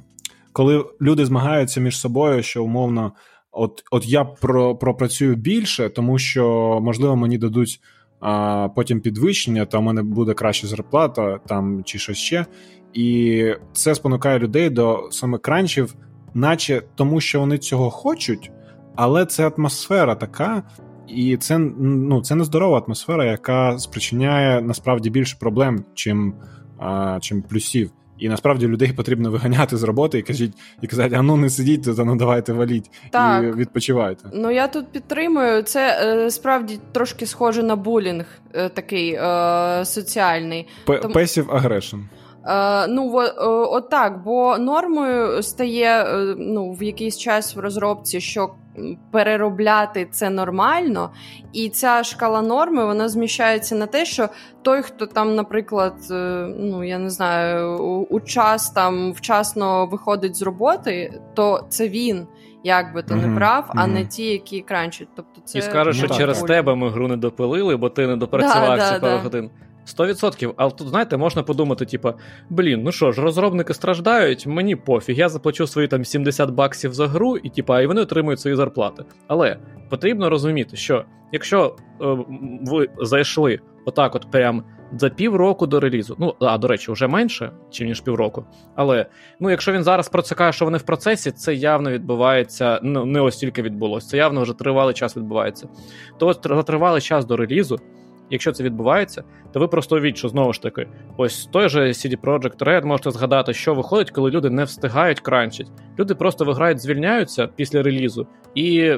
коли люди змагаються між собою, що умовно. От от я про, пропрацюю більше, тому що, можливо, мені дадуть а, потім підвищення, та в мене буде краща зарплата там чи щось ще. І це спонукає людей до саме кранчів, наче тому, що вони цього хочуть, але це атмосфера така, і це ну, це нездорова атмосфера, яка спричиняє насправді більше проблем, чим, а, чим плюсів. І насправді людей потрібно виганяти з роботи і кажіть, і казати, а ну не сидіть тут, а ну давайте валіть так. і відпочивайте. Ну я тут підтримую. Це е, справді трошки схоже на булінг, е, такий е, соціальний. Песів Тому... Е, ну от так, бо нормою стає е, ну, в якийсь час в розробці, що переробляти це нормально, і ця шкала норми вона зміщається на те, що той, хто там, наприклад, е, ну я не знаю, у час там вчасно виходить з роботи, то це він. Як би то mm-hmm. не прав, а mm-hmm. не ті, які кранчать. Тобто це І скажеш, що через тебе ми гру не допилили, бо ти не допрацював да, да, пару годин. 100%. Але тут, знаєте, можна подумати, типу, блін, ну що ж, розробники страждають, мені пофіг, я заплачу свої там 70 баксів за гру, і типу, і вони отримують свої зарплати. Але потрібно розуміти, що якщо е, ви зайшли отак, от прям за півроку до релізу, ну а до речі, вже менше, ніж півроку. Але ну, якщо він зараз про це що вони в процесі, це явно відбувається. Ну не ось тільки відбулося, це явно вже тривалий час відбувається. То за тривалий час до релізу. Якщо це відбувається, то ви просто уявіть, що знову ж таки, ось той же CD Projekt Red можете згадати, що виходить, коли люди не встигають кранчить. Люди просто виграють, звільняються після релізу, і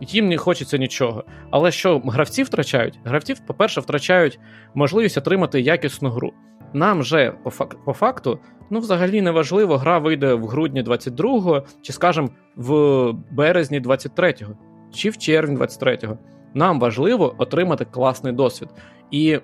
їм не хочеться нічого. Але що гравці втрачають? Гравці, по-перше, втрачають можливість отримати якісну гру. Нам же по, фак- по факту, ну взагалі не важливо, гра вийде в грудні 22-го, чи, скажімо, в березні 23-го, чи в червні 23-го. Нам важливо отримати класний досвід. І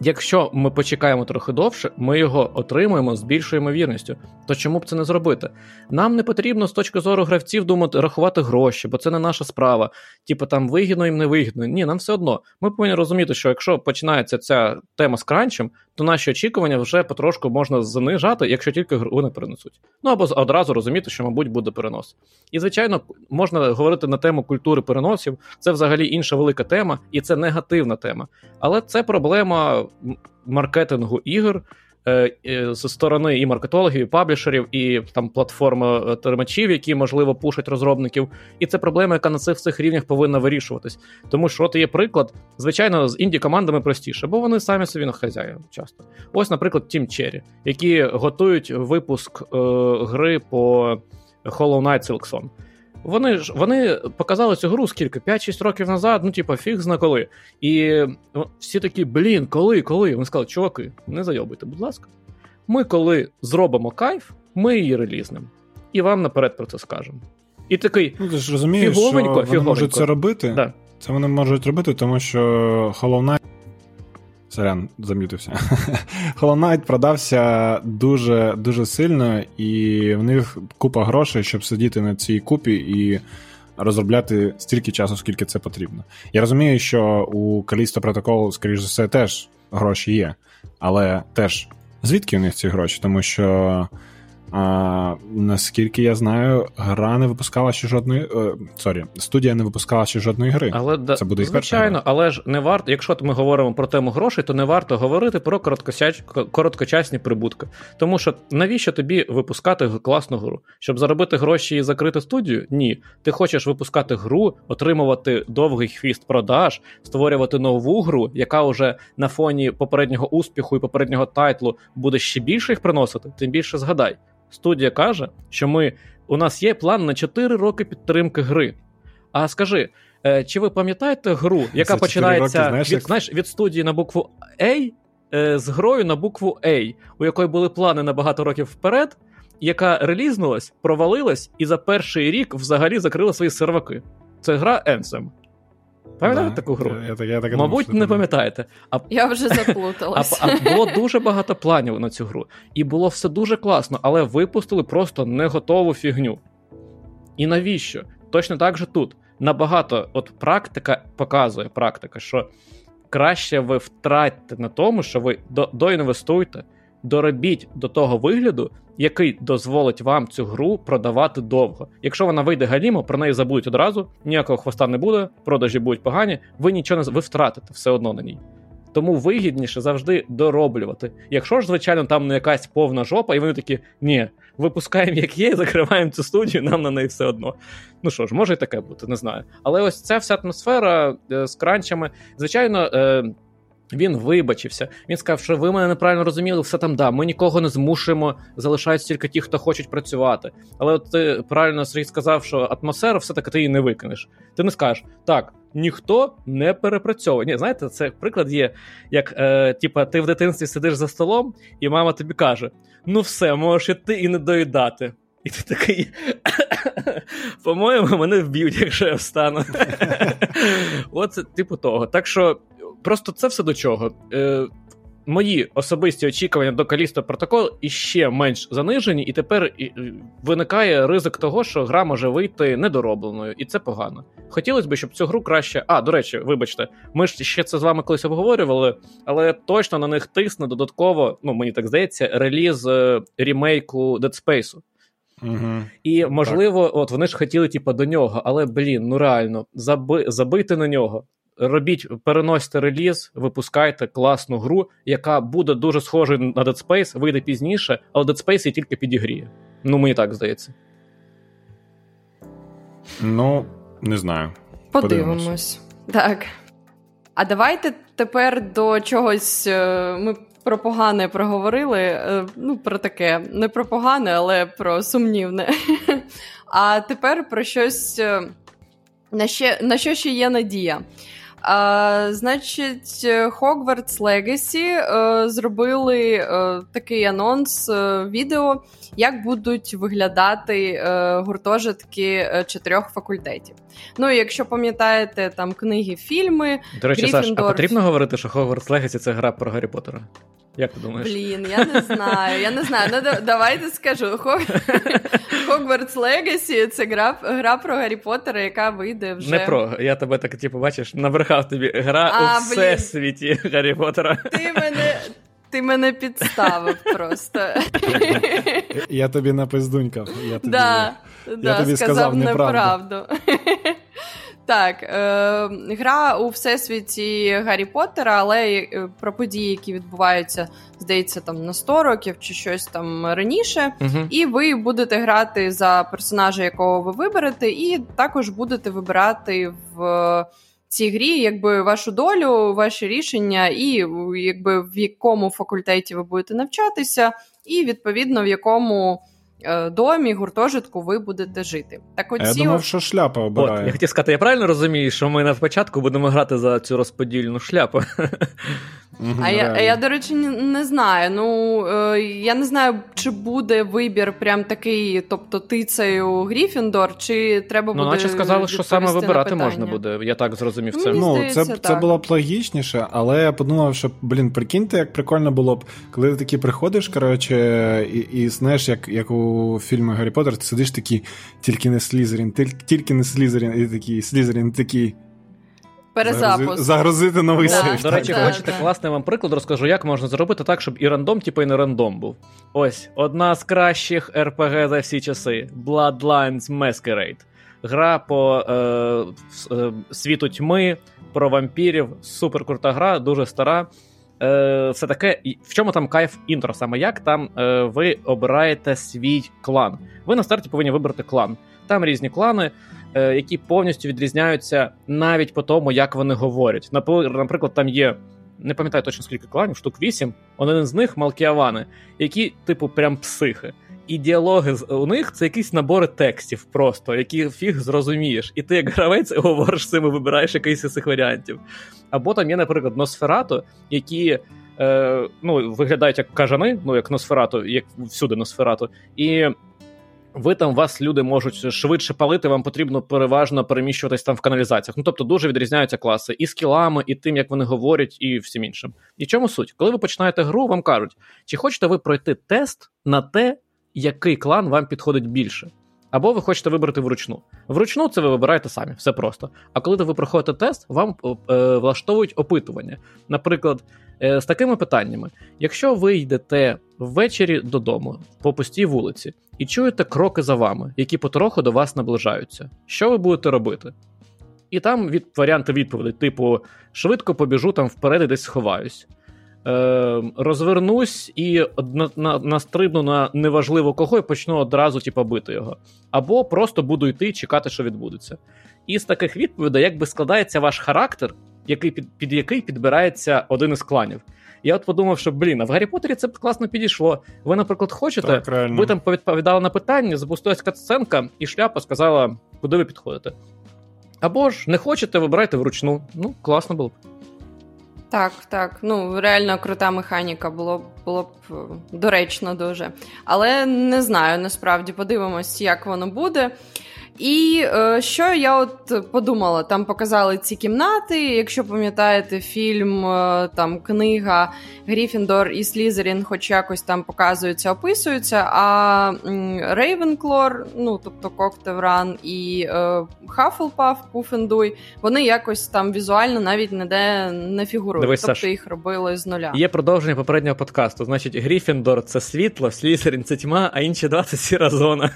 якщо ми почекаємо трохи довше, ми його отримуємо з більшою ймовірністю. То чому б це не зробити? Нам не потрібно з точки зору гравців думати, рахувати гроші, бо це не наша справа. Типу там вигідно їм не вигідно. Ні, нам все одно. Ми повинні розуміти, що якщо починається ця тема з кранчем, то наші очікування вже потрошку можна занижати, якщо тільки гру не перенесуть. Ну або одразу розуміти, що, мабуть, буде перенос. І, звичайно, можна говорити на тему культури переносів. Це взагалі інша велика тема, і це негативна тема. Але це проблема маркетингу ігор. Е, зі сторони і маркетологів, і паблішерів, і там платформи термачів, які можливо пушать розробників. І це проблема, яка на цих всіх рівнях повинна вирішуватись. Тому що от є приклад, звичайно, з інді командами простіше, бо вони самі собі на хазяїв часто. Ось, наприклад, Team Cherry, які готують випуск е, гри по Hollow Knight Silksong. Вони ж вони показали цю гру скільки? 5-6 років назад, ну, типа, фіг зна коли. І всі такі, блін, коли, коли? Вони сказали, чуваки, не зайобуйте, будь ласка. Ми, коли зробимо кайф, ми її релізнемо. І вам наперед про це скажемо. І такий. Ну, ти ж розумієш, фіговенько, що вони можуть це робити. Да. Це вони можуть робити, тому що Hollow Knight Сорян, зам'ютився. Hollow Knight продався дуже дуже сильно, і в них купа грошей, щоб сидіти на цій купі і розробляти стільки часу, скільки це потрібно. Я розумію, що у Callisto Protocol, скоріш за все, теж гроші є, але теж звідки у них ці гроші? Тому що а, Наскільки я знаю, гра не випускала ще жодної. Сорі, студія не випускала ще жодної гри. Але це буде звичайно, але ж не варто, якщо ми говоримо про тему грошей, то не варто говорити про короткочасні прибутки. Тому що навіщо тобі випускати класну гру? Щоб заробити гроші і закрити студію? Ні. Ти хочеш випускати гру, отримувати довгий хвіст продаж, створювати нову гру, яка вже на фоні попереднього успіху і попереднього тайтлу буде ще більше їх приносити, тим більше згадай. Студія каже, що ми у нас є план на 4 роки підтримки гри. А скажи, е, чи ви пам'ятаєте гру, яка починається роки, знаєш, від, як... знаєш, від студії на букву A е, з грою на букву A, у якої були плани на багато років вперед, яка релізнулась, провалилась і за перший рік взагалі закрила свої серваки? Це гра Anthem. Пам'ятаєте да, таку гру? Я, я, я так Мабуть, думав, не пам'ятаєте. А, Я вже заплуталась. А, а було дуже багато планів на цю гру. І було все дуже класно, але випустили просто не готову фігню. І навіщо? Точно так же тут. Набагато, от практика показує практика, що краще ви втратите на тому, що ви до, доінвестуйте, доробіть до того вигляду, який дозволить вам цю гру продавати довго. Якщо вона вийде галімо, про неї забудуть одразу, ніякого хвоста не буде, продажі будуть погані, ви нічого не ви втратите все одно на ній. Тому вигідніше завжди дороблювати. Якщо ж, звичайно, там не якась повна жопа, і вони такі, ні, випускаємо як є, закриваємо цю студію, нам на неї все одно. Ну що ж, може і таке бути, не знаю. Але ось ця вся атмосфера е, з кранчами, звичайно. Він вибачився. Він сказав, що ви мене неправильно розуміли, все там да. Ми нікого не змушуємо, залишаються тільки ті, хто хочуть працювати. Але от ти правильно Сергій сказав, що атмосферу все-таки ти її не викинеш. Ти не скажеш так, ніхто не перепрацьовує. Ні, знаєте, це приклад є, як е, типа, ти в дитинстві сидиш за столом, і мама тобі каже: Ну все, можеш іти і не доїдати. І ти такий. По-моєму, мене вб'ють, якщо я встану. Оце типу того. Так що Просто це все до чого. Е, мої особисті очікування до Калісто протокол іще менш занижені, і тепер виникає ризик того, що гра може вийти недоробленою, і це погано. Хотілося б, щоб цю гру краще. А, до речі, вибачте, ми ж ще це з вами колись обговорювали, але точно на них тисне додатково, ну мені так здається, реліз е, рімейку Dead Space. Угу. І можливо, так. от вони ж хотіли, типу, до нього, але блін, ну реально, заби, забити на нього. Робіть, переносьте реліз, випускайте класну гру, яка буде дуже схожою на Dead Space, вийде пізніше, але Dead Space її тільки підігріє. Ну, мені так здається. Ну, не знаю. Подивимось. Подивимось. Так. А давайте тепер до чогось. Е, ми про погане проговорили. Е, ну, про таке. Не про погане, але про сумнівне. А тепер про щось. Е, на ще, на що ще є надія? А, Значить, Hogwarts Legacy е, зробили е, такий анонс е, відео, як будуть виглядати е, гуртожитки е, чотирьох факультетів. Ну, якщо пам'ятаєте там книги, фільми. До речі, Саш, а потрібно говорити, що Hogwarts Legacy – це гра про Гаррі Поттера? Як ти думаєш? Блін, я не знаю. Я не знаю. Ну давайте скажу. Hogwarts Legacy – це гра гра про Гаррі Поттера, яка вийде вже. Не про. Я тебе так, типу, бачиш, набрехав тобі гра а, у всесвіті Гаррі Поттера. Ти мене. Ти мене підставив просто. Я тобі напиздунькав. Я тобі, да, я да, тобі сказав, сказав неправду. Так, е, гра у всесвіті Гаррі Поттера, але е, про події, які відбуваються, здається, там на 100 років чи щось там раніше. uh І ви будете грати за персонажа, якого ви виберете, і також будете вибирати в цій грі, якби вашу долю, ваші рішення, і якби в якому факультеті ви будете навчатися, і відповідно в якому. Е, домі, гуртожитку ви будете жити. Так оці... Я думав, що шляпа обирає. От, Я хотів сказати, я правильно розумію, що ми на початку будемо грати за цю розподільну шляпу. А я, а я, до речі, не знаю. Ну е, я не знаю, чи буде вибір прям такий, тобто ти цею Гріфіндор, чи треба ну, буде. Ну, наче сказали, що саме вибирати можна буде. Я так зрозумів це. Ну, здається, це це було б логічніше, але я подумав, що блін, прикиньте, як прикольно було б, коли ти таки приходиш, коротше, і і знаєш, як як у фільмі Гаррі Поттер, ти сидиш такий, тільки не Слізерін, тільки не Слізерін, і такий Слізерін такий. Перезапуск. Загрузити новий да. сейф. До речі, да, хочете да. класний вам приклад, розкажу, як можна зробити так, щоб і рандом, типу, і не рандом був. Ось одна з кращих РПГ за всі часи: Bloodlines Masquerade. Гра по е, е, світу тьми, про вампірів. Супер крута гра, дуже стара. Е, Все таке, в чому там кайф інтро? Саме як там е, ви обираєте свій клан? Ви на старті повинні вибрати клан. Там різні клани. Е, які повністю відрізняються навіть по тому, як вони говорять. Наприклад, там є. Не пам'ятаю точно скільки кланів, штук вісім. Один з них Малкіавани, які, типу, прям психи. І діалоги у них це якісь набори текстів, просто які фіг зрозумієш. І ти, як гравець, говориш цим і вибираєш якийсь із цих варіантів. Або там є, наприклад, Носферато, які е, ну, виглядають як кажани, ну як Носферато, як всюди Носферато. І ви там вас люди можуть швидше палити, вам потрібно переважно переміщуватись там в каналізаціях. Ну тобто дуже відрізняються класи і скілами, і тим, як вони говорять, і всім іншим. І чому суть? Коли ви починаєте гру, вам кажуть, чи хочете ви пройти тест на те, який клан вам підходить більше. Або ви хочете вибрати вручну. Вручну це ви вибираєте самі, все просто. А коли ви проходите тест, вам е, влаштовують опитування. Наприклад, е, з такими питаннями: якщо ви йдете ввечері додому по пустій вулиці і чуєте кроки за вами, які потроху до вас наближаються, що ви будете робити? І там від варіанти відповідей, типу, швидко побіжу там вперед і десь сховаюсь. Е, Розвернусь і на, на, настрибну на неважливо кого і почну одразу типу, бити його. Або просто буду йти і чекати, що відбудеться. І з таких відповідей, якби складається ваш характер, який під, під який підбирається один із кланів. Я от подумав, що блін, а в Гаррі Поттері це б класно підійшло. Ви, наприклад, хочете, так, ви там повідповідали на питання, запустилась катсценка, і шляпа сказала, куди ви підходите. Або ж не хочете, вибирайте вручну. Ну, класно було б. Так, так. Ну, реально крута механіка було б було б е, доречно дуже. Але не знаю, насправді подивимось, як воно буде. І е, що я от подумала, там показали ці кімнати. Якщо пам'ятаєте фільм, е, там книга Гріфіндор і Слізерін, хоч якось там показуються, описуються. А Рейвенклор, ну тобто Коктевран і е, Хафлпаф, Пуфендуй, вони якось там візуально навіть ніде не фігурують. Дивись, тобто Саш, їх робили з нуля. Є продовження попереднього подкасту. Значить, Гріфіндор це світло, Слізерін це тьма, а інші два це сіра зона.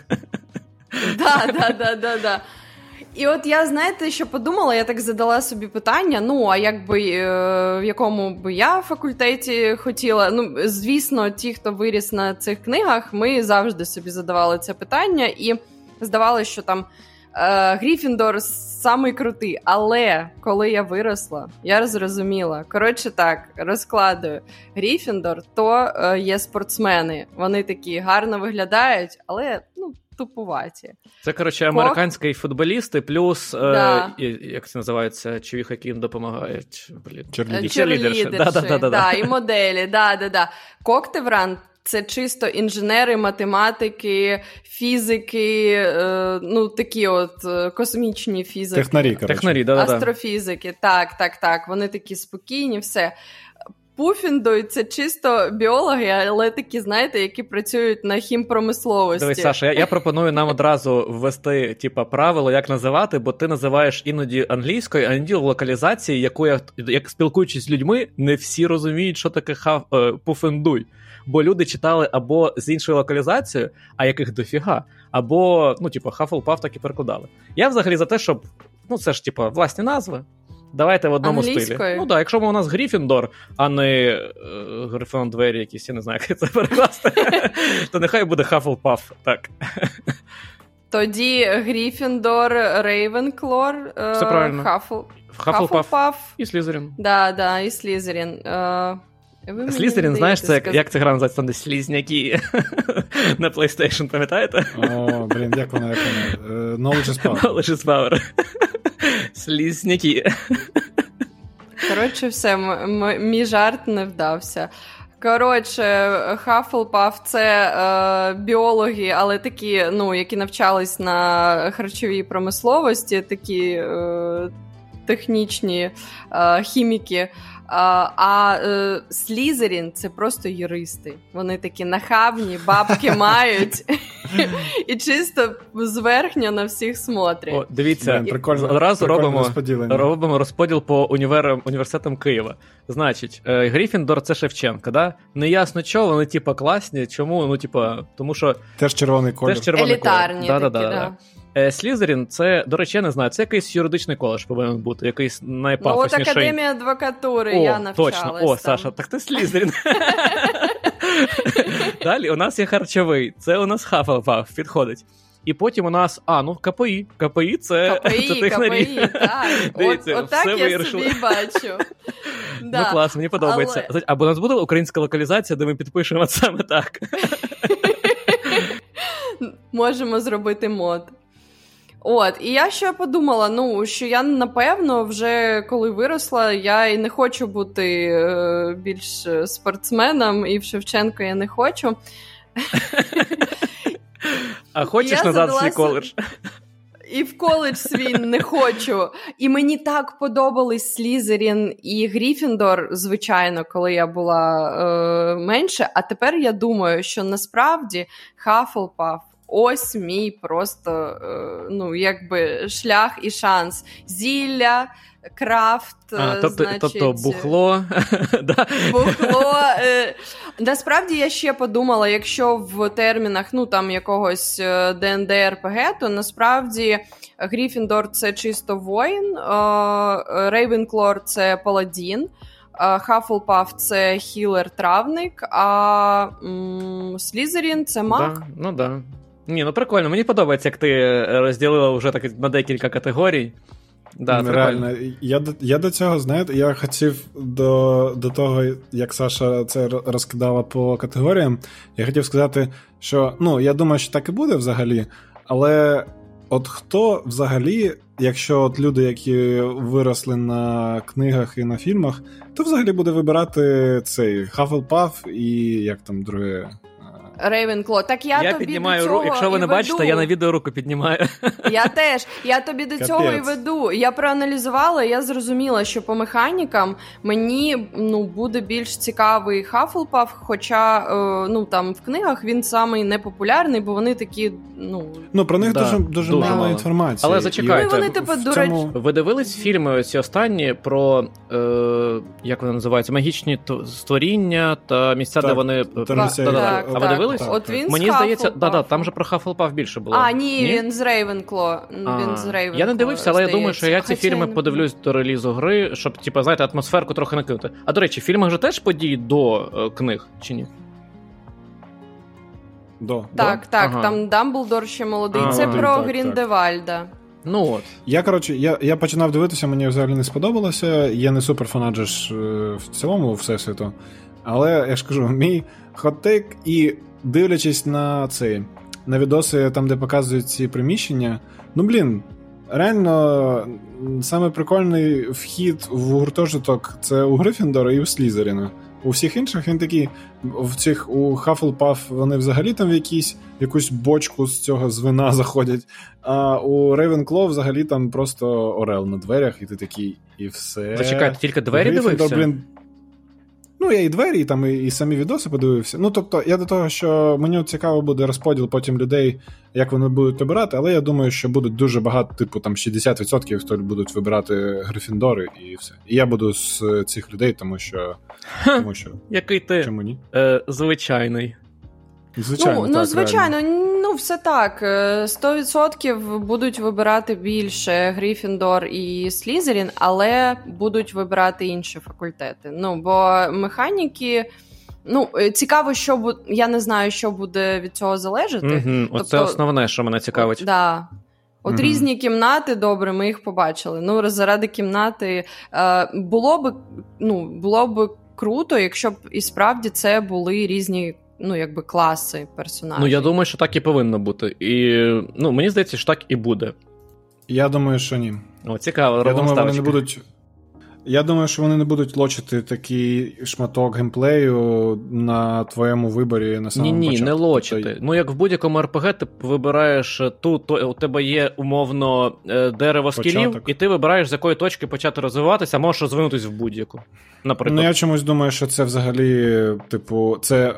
Да, да, да, да, да. І от я знаєте, що подумала, я так задала собі питання: ну, а як е, в якому би я факультеті хотіла. Ну, звісно, ті, хто виріс на цих книгах, ми завжди собі задавали це питання, і здавалося, що там е, Гріфіндор самий крутий. Але коли я виросла, я зрозуміла. Коротше, так, розкладую. Гріфіндор то е, є спортсмени. Вони такі гарно виглядають, але ну тупуваті. Це, коротше, американські футболісти, плюс, е, да. е, як це називається, чувіх, які їм допомагають. Черлідерші. Да, да, да, да, да. І моделі. Да, да, да. Коктевран це чисто інженери, математики, фізики, е, ну такі от е, космічні фізики. Технарі, Технарі, да, Астрофізики. Так, так, так. Вони такі спокійні, все. Пуфіндой це чисто біологи, але такі, знаєте, які працюють на хімпромисловості. Дивись, Саша, я, я пропоную нам одразу ввести типа, правило, як називати, бо ти називаєш іноді англійською, а іноді локалізації, яку я як спілкуючись з людьми, не всі розуміють, що таке хав е, пуфендуй. Бо люди читали або з іншою локалізацією, а яких дофіга, або, ну, типу, Хафлпаф так і перекладали. Я взагалі за те, щоб. Ну, це ж, типу, власні назви. Давайте в одному стилі. Ну так, якщо у нас Гріфіндор, а не е, Грифон двері якісь, я не знаю, як це перекласти, то нехай буде Хафлпаф. Так. Тоді Гріфіндор, Рейвенклор, Все правильно. Хафл... Хафлпаф і Слізерін. Да, да, і Слізерін. Е... Слізерін, знаєш, це як, як ця гра називається там, слізняки на PlayStation, пам'ятаєте? О, блін, як вона, як вона? Uh, knowledge is power. Knowledge is power. Слізняки. Коротше, все, м- мій жарт не вдався. Коротше, Хафлпаф це е, біологи, але такі, ну, які навчались на харчовій промисловості, такі е, технічні е, хіміки. А, а е, Слізерін це просто юристи. Вони такі нахабні, бабки мають і чисто зверхня на всіх смотрять. О, Дивіться, прикольно, одразу робимо робимо розподіл по універам, університетам Києва. Значить, е, Гріфіндор це Шевченка, да? Неясно чого, вони типа класні. Чому? Ну, типа, тому що теж червоний колір. Теж червоний Елітарні колір. такі, да, да, да. Е, Слізерін, це, до речі, я не знаю, це якийсь юридичний коледж повинен бути, якийсь найпафосніший. Ну, от Академія адвокатури, О, я навчалась Точно, о, там. Саша, так ти Слізерін. Далі у нас є харчовий, це у нас Хафлпаф, підходить. І потім у нас, а, ну КПІ. КПІ це КПІ, це технарі. КПІ, так. Дивіться, от, все я вирішили. собі бачу. Ну клас, мені подобається. Але... Або у нас буде українська локалізація, де ми підпишемо саме так. Можемо зробити мод. От, і я ще подумала: ну, що я напевно, вже коли виросла, я і не хочу бути е, більш спортсменом, і в Шевченко я не хочу. А хочеш назад свій коледж? І в коледж свій не хочу. І мені так подобались Слізерін і Гріфіндор, звичайно, коли я була е, менше. А тепер я думаю, що насправді Хафлпаф ось мій просто е, ну, якби шлях і шанс. Зілля. Крафт, а, тобто, значить, тобто бухло. бухло. Е, насправді я ще подумала, якщо в термінах ну там якогось ДНД РПГ, то насправді Гріфіндор це чисто воїн, Рейвенклор це паладін, Хафлпаф це хілер-травник, а Слізерін це маг. Да, ну да. Ні, ну прикольно, мені подобається, як ти розділила вже так на декілька категорій. Да, Реально, я до я до цього, знаєте, я хотів до до того, як Саша це розкидала по категоріям, я хотів сказати, що ну, я думаю, що так і буде взагалі, але от хто взагалі, якщо от люди, які виросли на книгах і на фільмах, то взагалі буде вибирати цей Hufflepuff і як там друге. Рейвенкло. Так я, я тобі піднімаю до цього руку. Якщо ви не веду. бачите, я на відео руку піднімаю. Я теж. Я тобі до цього і веду. Я проаналізувала, я зрозуміла, що по механікам мені ну, буде більш цікавий Hufflepuff, хоча е, ну, там в книгах він самий непопулярний, бо вони такі, ну. Ну, про них Да, дуже, дуже, дуже мало мало. інформації. Але зачекайте. Ну, вони, типу, до цьому- Ви дивились фільми ці останні про е, як вони називаються? Магічні створіння та місця, Так, де вони там Да-да-да. місця- так, А ви так. Дивились? От він Мені з здається, да, да, там же про Hufflepuff більше було. А, ні, він з Рейвенкло. Він з Рейвенкло. Я не дивився, але я думаю, що я ці здається. фільми Хоча- подивлюсь до релізу гри, щоб, типу, знаєте, атмосферку трохи накинути. А до речі, в фільмах же теж події до е, книг, чи ні? До, Так, до. так, Ага. там Дамблдор ще молодий. А, Це молодий, про так, так. Гріндевальда. Ну от. Я коротше, я, я починав дивитися, мені взагалі не сподобалося. Я не супер фанат же ж е, в цілому всесвіту. Але я ж кажу, мій хот-тейк, і дивлячись на цей на відоси, там, де показують ці приміщення, ну блін. Реально, саме прикольний вхід в гуртожиток це у Грифіндора і у Слізеріна. У всіх інших він такий, в цих у Hufflepuff вони взагалі там в якісь, якусь бочку з цього з вина заходять. А у Ravenclaw взагалі там просто орел на дверях, і ти такий, і все. Зачекайте, тільки двері Грифіндор, дивився? Блін, ну, я і двері, і там і, і самі відоси подивився. Ну, тобто, я до того, що мені цікаво буде розподіл потім людей, як вони будуть обирати, але я думаю, що будуть дуже багато, типу там 60%, хто будуть вибирати Грифіндори і все. І я буду з цих людей, тому що. Тому що Який ти чому ні? е, звичайний. Звичайно, ну, ну звичайно, реально. Ну все так. Е, 100% будуть вибирати більше Грифіндор і Слізерін, але будуть вибирати інші факультети. Ну, бо механіки. Ну, е, цікаво, що буде. Я не знаю, що буде від цього залежати. Оце Тобто- основне, що мене цікавить. От, да. От Мгм. різні кімнати, добре, ми їх побачили. Ну, заради кімнати е, було б ну, було б круто, якщо б і справді це були різні, ну, якби класи персонажів. Ну, я думаю, що так і повинно бути. І ну, мені здається, що так і буде. Я думаю, що ні. О, цікаво, Я думаю, вони не будуть. Я думаю, що вони не будуть лочити такий шматок геймплею на твоєму виборі на самому ні, початку. не лочити. Тобто, Ну, як в будь-якому РПГ, ти вибираєш ту, то у тебе є умовно е, дерево скілів, Початок. і ти вибираєш, з якої точки почати розвиватися, а можеш розвинутись в будь-яку. Наприклад. Ну, я чомусь думаю, що це взагалі, типу, це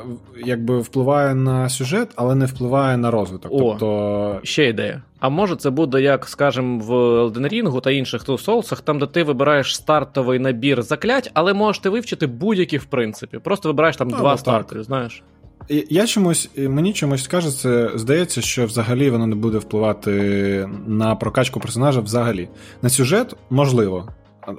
якби впливає на сюжет, але не впливає на розвиток. О. Тобто, Ще ідея. А може це буде, як, скажімо, в Elden Ring та інших Souls, там, де ти вибираєш стартовий набір заклять, але можеш ти вивчити будь-які, в принципі. Просто вибираєш там Ну, два стартери, знаєш. Я чомусь, мені чомусь кажеться, здається, що взагалі воно не буде впливати на прокачку персонажа взагалі. На сюжет можливо,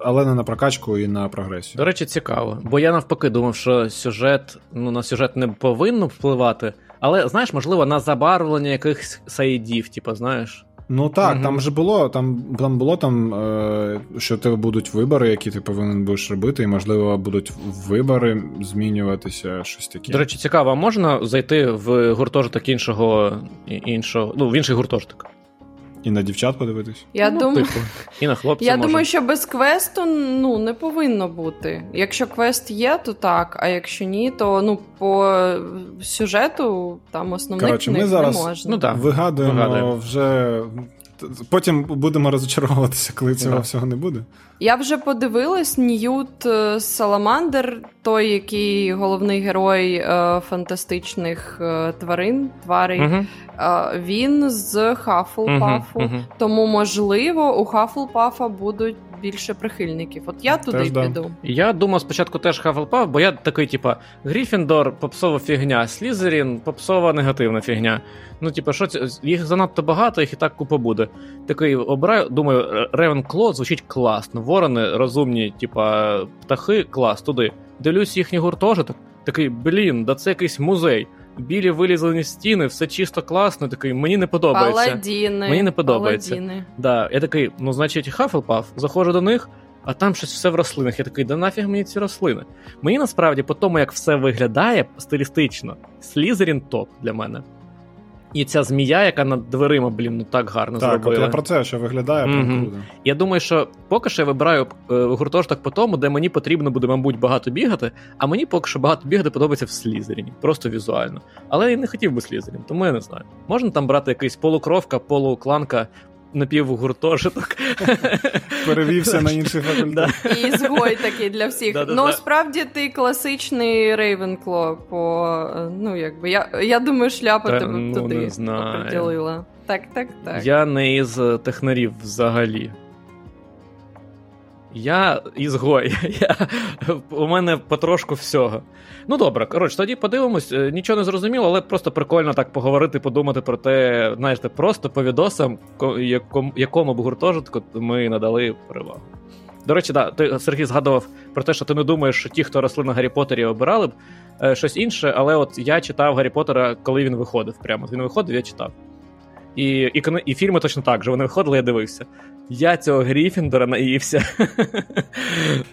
але не на прокачку і на прогресію. До речі, цікаво. Бо я навпаки думав, що сюжет, ну, на сюжет не повинно впливати. Але, знаєш, можливо, на забарвлення якихось сайдів, типу, знаєш. Ну так, Мгм. там же було, там, там було там, е, що тебе будуть вибори, які ти повинен будеш робити, і можливо будуть вибори змінюватися, щось таке. До речі, цікаво, а можна зайти в гуртожиток іншого, іншого ну, в інший гуртожиток? І на дівчат подивитись. Я ну, думаю, типу, і на хлопців я може. думаю, що без квесту ну, не повинно бути. Якщо квест є, то так, а якщо ні, то ну, по сюжету там основних Коротше, ми книг зараз- не можна. Ну так. Вигадуємо, Вигадуємо. вже. Потім будемо розочаровуватися, коли цього Да. всього не буде. Я вже подивилась Ньют е, Саламандер, той, який головний герой е, фантастичних е, тварин, тварей. Угу. Е, він з Хафлпафу. Угу. Тому, можливо, у Хафлпафа будуть більше прихильників. От я туди Теж да. піду. Я думав спочатку теж Хафлпаф, бо я такий, типа, Гріфіндор, попсова фігня, Слізерін, попсова негативна фігня. Ну, типа, що це? Їх занадто багато, їх і так купа буде. Такий обираю, думаю, Ревенкло звучить класно. Ворони розумні, типа, птахи, клас, туди. Дивлюсь їхній гуртожиток. Такий, блін, да це якийсь музей. Білі вилізані стіни, все чисто класно. Такий, мені не подобається. Паладіни. Мені не подобається. Паладіни. Да, я такий, ну, значить, хафлпаф, заходжу до них, а там щось все в рослинах. Я такий, да нафіг мені ці рослини. Мені насправді, по тому, як все виглядає стилістично, Слізерін топ для мене. І ця змія, яка над дверима, блін, ну так гарно так, зробила. Так, я про це, що виглядає Мгм. круто. Я думаю, що поки що я вибираю е, гуртожиток по тому, де мені потрібно буде, мабуть, багато бігати, а мені поки що багато бігати подобається в Слізеріні, просто візуально. Але я не хотів би Слізерін, тому я не знаю. Можна там брати якийсь полукровка, полукланка, напівгуртожиток. Перевівся на інший факультет. І згой такий для всіх. Ну, справді ти класичний Рейвенкло, по ну якби я, я думаю, шляпа тебе ну, туди поділила. Так, так, так. Я не із е, технарів взагалі. Я ізгой. Я, у мене потрошку всього. Ну добре, коротше, тоді подивимось. Е, Нічого не зрозуміло, але просто прикольно так поговорити, подумати про те, знаєте, просто по відосам, якому, б гуртожитку ми надали перевагу. До речі, да, ти Сергій згадував про те, що ти не думаєш, що ті, хто росли на Гаррі Поттері, обирали б е, щось інше, але от я читав Гаррі Поттера, коли він виходив. Прямо він виходив, я читав. І, і, і фільми точно так же. Вони виходили, я дивився. Я цього Гріфіндора наївся.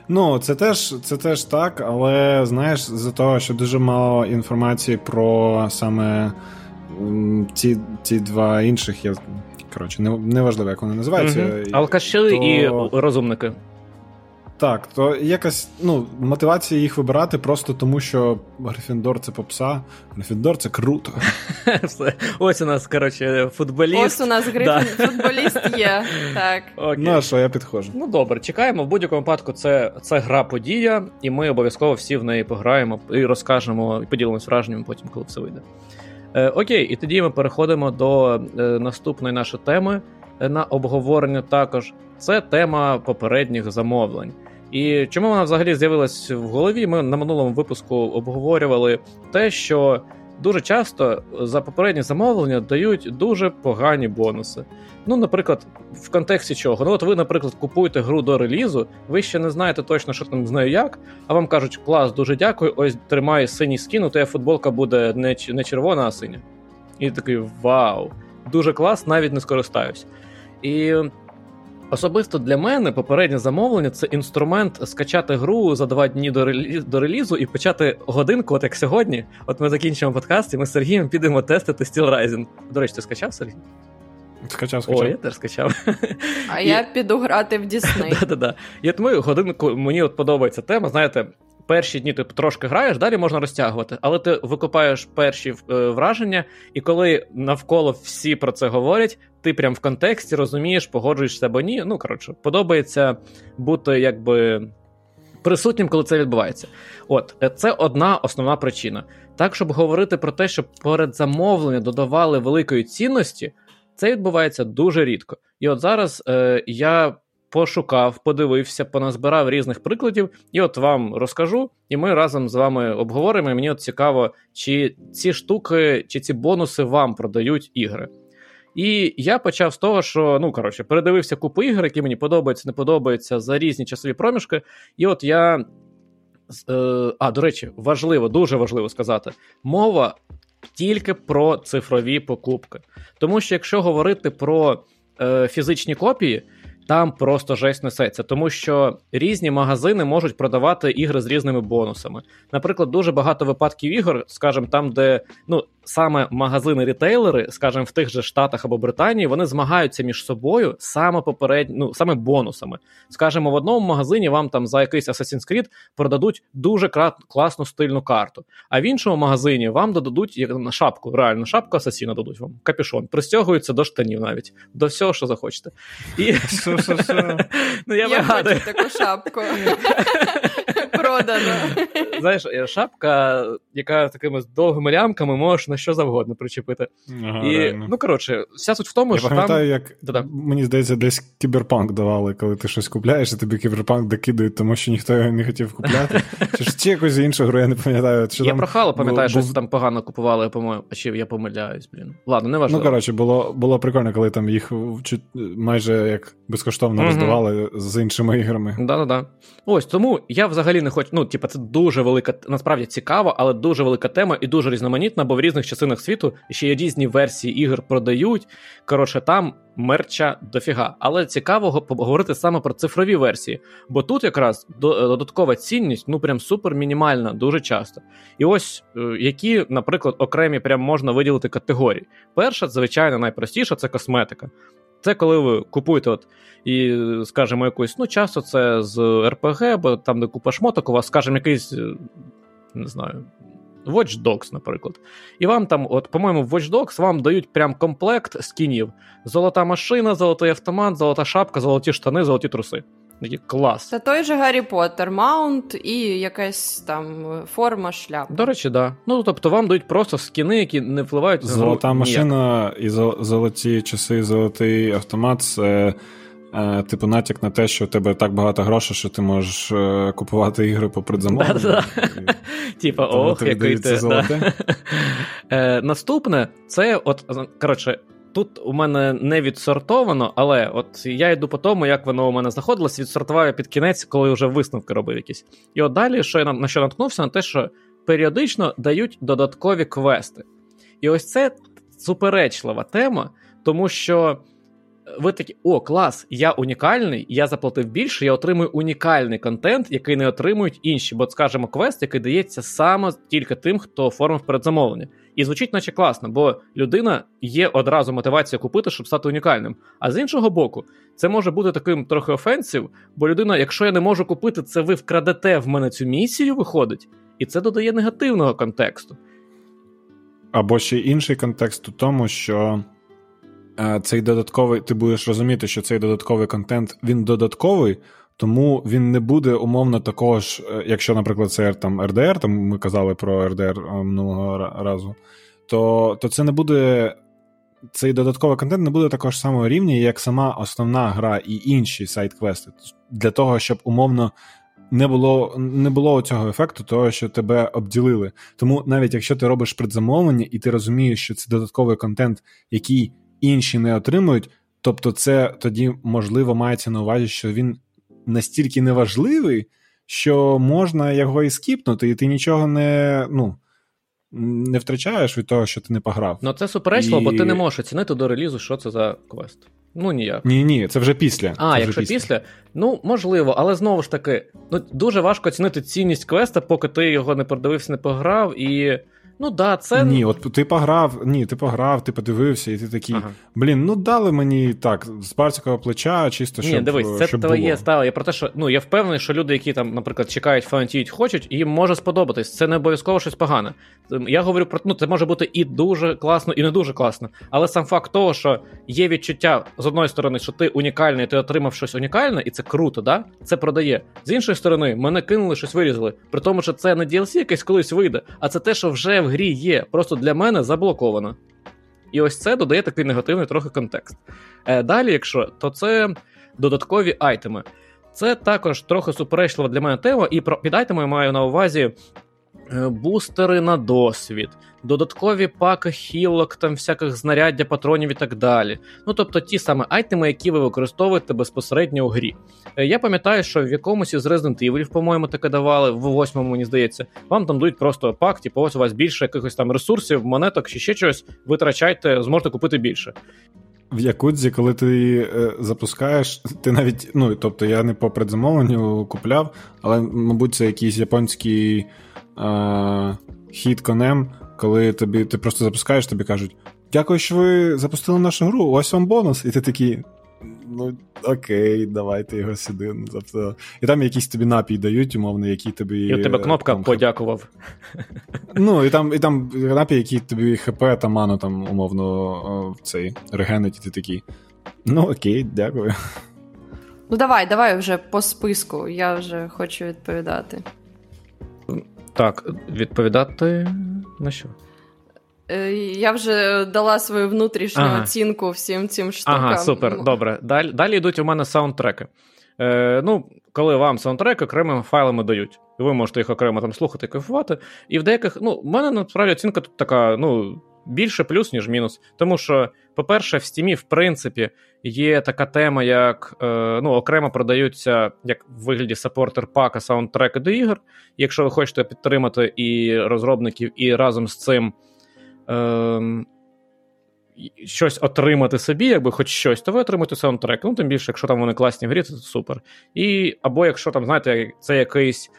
Ну, це теж, це теж так, але знаєш, за того, що дуже мало інформації про саме ці, ці два інших, я коротше, не, неважливо, як вони називаються. Угу. Алкаші і розумники. Так, то якась ну, мотивація їх вибирати просто тому, що Грифіндор це попса, Грифіндор це круто. Все. Ось у нас, коротше, футболіст. Ось у нас Грифін, Да. футболіст є. Так. Окей. Ну, а що я підходжу. Ну добре, чекаємо. В будь-якому випадку це, це гра подія, і ми обов'язково всі в неї пограємо і розкажемо, і поділимось враженнями потім, коли все вийде. Е, окей, і тоді ми переходимо до е, наступної нашої теми е, на обговорення також. Це тема попередніх замовлень. І чому вона взагалі з'явилась в голові? Ми на минулому випуску обговорювали те, що дуже часто за попередні замовлення дають дуже погані бонуси. Ну, наприклад, в контексті чого? Ну, от ви, наприклад, купуєте гру до релізу, ви ще не знаєте точно, що там з нею як, а вам кажуть, клас, дуже дякую, ось тримай синій скін, у тебе футболка буде не, не червона, а синя. І такий вау, дуже клас, навіть не скористаюсь. І особисто для мене попереднє замовлення це інструмент скачати гру за два дні до, релізу, до релізу і почати годинку, от як сьогодні. От ми закінчимо подкаст, і ми з Сергієм підемо тестити Steel Rising. До речі, ти скачав Сергій? Скачав, О, скачав. я теж скачав. А І- я піду грати в Дісней. Да-да-да. І от ми годинку, мені от подобається тема. Знаєте, перші дні ти трошки граєш, далі можна розтягувати, але ти викупаєш перші е, враження, і коли навколо всі про це говорять, ти прям в контексті розумієш, погоджуєшся або ні. Ну коротше, подобається бути якби. Присутнім, коли це відбувається, от е, це одна основна причина. Так, щоб говорити про те, що перед замовленням додавали великої цінності, це відбувається дуже рідко. І от зараз е, я пошукав, подивився, поназбирав різних прикладів, і от вам розкажу, і ми разом з вами обговоримо. І мені от цікаво, чи ці штуки, чи ці бонуси вам продають ігри. І я почав з того, що ну коротше, передивився купу ігор, які мені подобаються, не подобаються за різні часові проміжки. І от я. Е, а, до речі, важливо, дуже важливо сказати: мова тільки про цифрові покупки. Тому що якщо говорити про е, фізичні копії, там просто жесть несеться, тому що різні магазини можуть продавати ігри з різними бонусами. Наприклад, дуже багато випадків ігор, скажімо, там, де ну саме магазини-рітейлери, скажімо, в тих же Штатах або Британії, вони змагаються між собою саме попередньо, ну саме бонусами. Скажімо, в одному магазині вам там за якийсь Assassin's Creed продадуть дуже кра- класну стильну карту, а в іншому магазині вам додадуть як на шапку, реально шапку асасіна дадуть вам, капюшон, пристягується до штанів навіть, до всього, що захочете. І... Ну, я, Я хочу таку шапку. Продано. Знаєш, е, шапка, яка такими довгими лямками, можеш на що завгодно причепити. Ага, І, реально. ну, коротше, вся суть в тому, Я що пам'ятаю, там. як Да-да. мені здається, десь кіберпанк давали, коли ти щось купляєш, і тобі кіберпанк докидають, тому що ніхто його не хотів купляти. Чи ж чи якусь іншу гру, я не пам'ятаю. Чи Я там про Halo пам'ятаю, був- щось там погано купували, по-моєму. А чи я помиляюсь, блін. Ладно, не важливо. Ну, коротше, було, було прикольно, коли там їх чуть- майже як безкоштовно роздавали з іншими іграми. Да-да-да. Ось тому я взагалі не хочу. Ну, типу, це дуже велика, насправді цікаво, але дуже велика тема і дуже різноманітна, бо в різних частинах світу ще є різні версії ігор продають. Коротше, там мерча дофіга. Але цікаво поговорити саме про цифрові версії. Бо тут якраз додаткова цінність, ну прям супер мінімальна, дуже часто. І ось е, які, наприклад, окремі прям можна виділити категорії. Перша, звичайно, найпростіша це косметика. Це коли ви купуєте, от і скажімо, якусь, ну, часто це з РПГ, бо там, де купа шмоток, у вас, скажімо, якийсь, е, не знаю, Watch Dogs, наприклад. І вам там, от, по-моєму, в Watch Dogs вам дають прям комплект скінів: золота машина, золотий автомат, золота шапка, золоті штани, золоті труси. Такі клас. Та той же Гаррі Поттер, маунт і якась там форма шляпа. До речі, да. Ну тобто вам дають просто скіни, які не впливають на Золота машина і золоті часи, золотий автомат це. Е, типу, натяк на те, що у тебе так багато грошей, що ти можеш е, купувати ігри по предзамовленню. Типа, ох, який ти. Е, наступне, це от коротше, Тут у мене не відсортовано, але от я йду по тому, як воно у мене знаходилось, відсортував під кінець, коли вже висновки робив якісь. І от далі, що я на що наткнувся, на те, що періодично дають додаткові квести. І ось це суперечлива тема, тому що ви такі, о, клас, я унікальний, я заплатив більше, я отримую унікальний контент, який не отримують інші. Бо, скажімо, квест, який дається саме тільки тим, хто оформив передзамовлення. І звучить, наче класно, бо людина є одразу мотивація купити, щоб стати унікальним. А з іншого боку, це може бути таким трохи offensive, бо людина, якщо я не можу купити, це ви вкрадете в мене цю місію, виходить, і це додає негативного контексту. Або ще інший контекст у тому, що е, цей додатковий, ти будеш розуміти, що цей додатковий контент він додатковий, тому він не буде умовно такого ж, е, якщо, наприклад, це там РДР, там ми казали про РДР е, минулого разу, то то це не буде. Цей додатковий контент не буде такого ж самого рівня, як сама основна гра і інші сайт-квести. Для того, щоб умовно не було не було цього ефекту, того, що тебе обділили. Тому навіть якщо ти робиш предзамовлення і ти розумієш, що це додатковий контент, який інші не отримують, тобто це тоді можливо мається на увазі, що він настільки неважливий, що можна його і скіпнути, і ти нічого не ну, не втрачаєш від того, що ти не пограв. Ну це суперечливо, і... бо ти не можеш оцінити до релізу, що це за квест. Ну ніяк. Ні, ні, це вже після. А, це якщо після. після, ну можливо, але знову ж таки, ну дуже важко оцінити цінність квеста, поки ти його не продивився, не пограв, і Ну да, це ні, от ти пограв, ні, ти пограв, ти подивився, і ти такий. Ага. Блін, ну дали мені так, з парцького плеча, чисто щоб Ні, дивись, це щоб твоє було. стало. Я про те, що ну я впевнений, що люди, які там, наприклад, чекають, фанатіють, хочуть, їм може сподобатись. Це не обов'язково щось погане. Ем, я говорю про ну, це може бути і дуже класно, і не дуже класно. Але сам факт того, що є відчуття з одної сторони, що ти унікальний, ти отримав щось унікальне, і це круто, да? Це продає. З іншої сторони, мене кинули, щось вирізали. При тому, що це не DLC якесь колись вийде, а це те, що вже в грі є. Просто для мене заблоковано. І ось це додає такий негативний трохи контекст. Е, Далі, якщо, то це додаткові айтеми. Це також трохи суперечлива для мене тема, і про під айтеми я маю на увазі бустери на досвід, додаткові паки хілок, там всяких знаряддя, патронів і так далі. Ну тобто ті саме айтеми, які ви використовуєте безпосередньо у грі. Е, я пам'ятаю, що в якомусь із Resident Evil, по-моєму, таке давали, в восьмому, мені здається, вам там дають просто пак, типу, ось у вас більше якихось там ресурсів, монеток чи ще щось, витрачайте, зможете купити більше. В Якудзі, коли ти е, запускаєш, ти навіть, ну тобто я не по предзамовленню купляв, але, мабуть, це якийсь японський е, хід конем, коли тобі ти просто запускаєш, тобі кажуть: Дякую, що ви запустили нашу гру, ось вам бонус. І ти такий. Ну, окей, давайте його сюди. Тобто, І там якісь тобі напій дають, умовно, які тобі. І у тебе кнопка там, подякував. Ну, і там і там напій, які тобі ХП та ману, там, умовно, цей регенить, і ти такий. Ну, окей, дякую. Ну, давай, давай вже по списку, я вже хочу відповідати. Так, відповідати на що? Е, я вже дала свою внутрішню ага. оцінку всім цим штукам. Ага, супер, ну. добре. Далі далі йдуть у мене саундтреки. Е, Ну, коли вам саундтрек окремими файлами дають. І ви можете їх окремо там слухати, кайфувати. І в деяких, ну, в мене насправді оцінка тут така, ну, більше плюс, ніж мінус. Тому що, по-перше, в стімі, в принципі, є така тема, як е, ну, окремо продаються як в вигляді саппортер пака саундтреки до ігор. Якщо ви хочете підтримати і розробників, і разом з цим. Е, Щось отримати собі, якби хоч щось, то ви отримаєте саундтрек. Ну, тим більше, якщо там вони класні в грі, це супер. І або якщо там, знаєте, це якийсь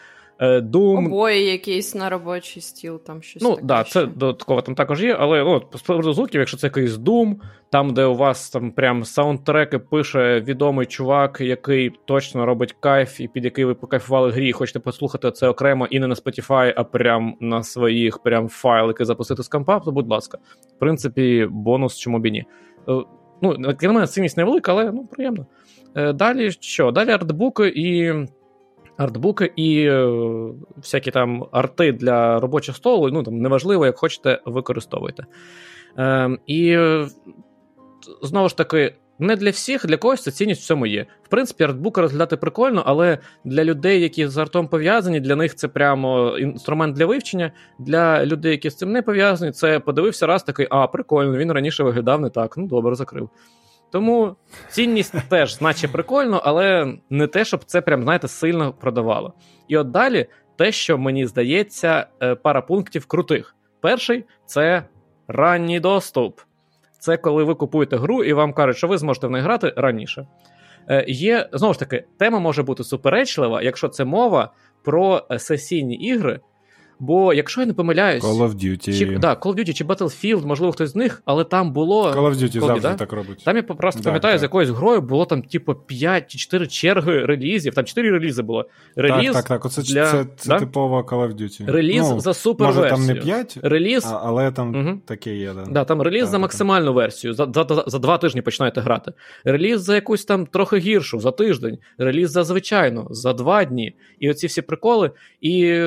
Doom... Обої якийсь на робочий стіл, там щось. Ну, таке так, да, це додатково там також є, але ну, з приводу звуків, якщо це якийсь Doom, там, де у вас там прям саундтреки пише відомий чувак, який точно робить кайф, і під який ви покайфували грі, і хочете послухати це окремо і не на Spotify, а прям на своїх прям файлики запустити з компа, то будь ласка. В принципі, бонус чому б і ні. Е, ну, для мене цінність невелика, але ну, приємно. Е, далі що? Далі артбуки і артбуки і е, всякі там арти для робочого столу. Ну там неважливо, як хочете, використовуйте. Е, І знову ж таки. Не для всіх, для когось це цінність в цьому є. В принципі, артбуки розглядати прикольно, але для людей, які з артом пов'язані, для них це прямо інструмент для вивчення. Для людей, які з цим не пов'язані, це подивився раз такий, а, прикольно, він раніше виглядав не так. Ну, добре, закрив. Тому цінність теж, наче прикольно, але не те, щоб це прям, знаєте, сильно продавало. І от далі те, що мені здається, е, пара пунктів крутих. Перший це ранній доступ. Це коли ви купуєте гру і вам кажуть, що ви зможете в неї грати раніше. Е, Є знову ж таки, тема може бути суперечлива, якщо це мова про е, сесійні ігри, Бо, якщо я не помиляюсь, Call of Duty. Чи, да, Call of Duty чи Battlefield, можливо, хтось з них, але там було. Call of Duty Call, завжди да? так робить. Там я просто да, пам'ятаю, так. з якоюсь грою було там, типу, 5 чи 4 черги релізів. Там 4 релізи було. Реліз так, так, так. Оце для... це, це да? типова Call of Duty. Реліз ну, за супер може, там не 5, реліз... а, але там угу. таке є. Да. Да, Там реліз так, за максимальну так. версію. За, за, за, за два тижні починаєте грати. Реліз за якусь там трохи гіршу, за тиждень. Реліз за звичайно, за два дні. І оці всі приколи. І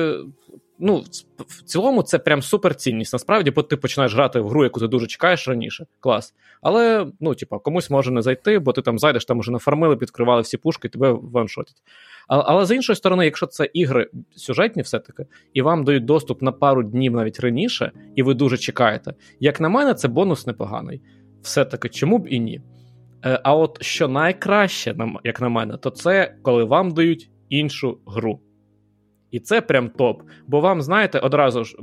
ну, в цілому це прям суперцінність. Насправді, бо ти починаєш грати в гру, яку ти дуже чекаєш раніше. Клас. Але, ну, типа, комусь може не зайти, бо ти там зайдеш, там уже нафармили, підкривали всі пушки, і тебе ваншотять. Але, але з іншої сторони, якщо це ігри сюжетні, все-таки, і вам дають доступ на пару днів навіть раніше, і ви дуже чекаєте, як на мене, це бонус непоганий. Все-таки, чому б і ні? Е, а от що найкраще, як на мене, то це коли вам дають іншу гру. І це прям топ. Бо вам, знаєте, одразу ж.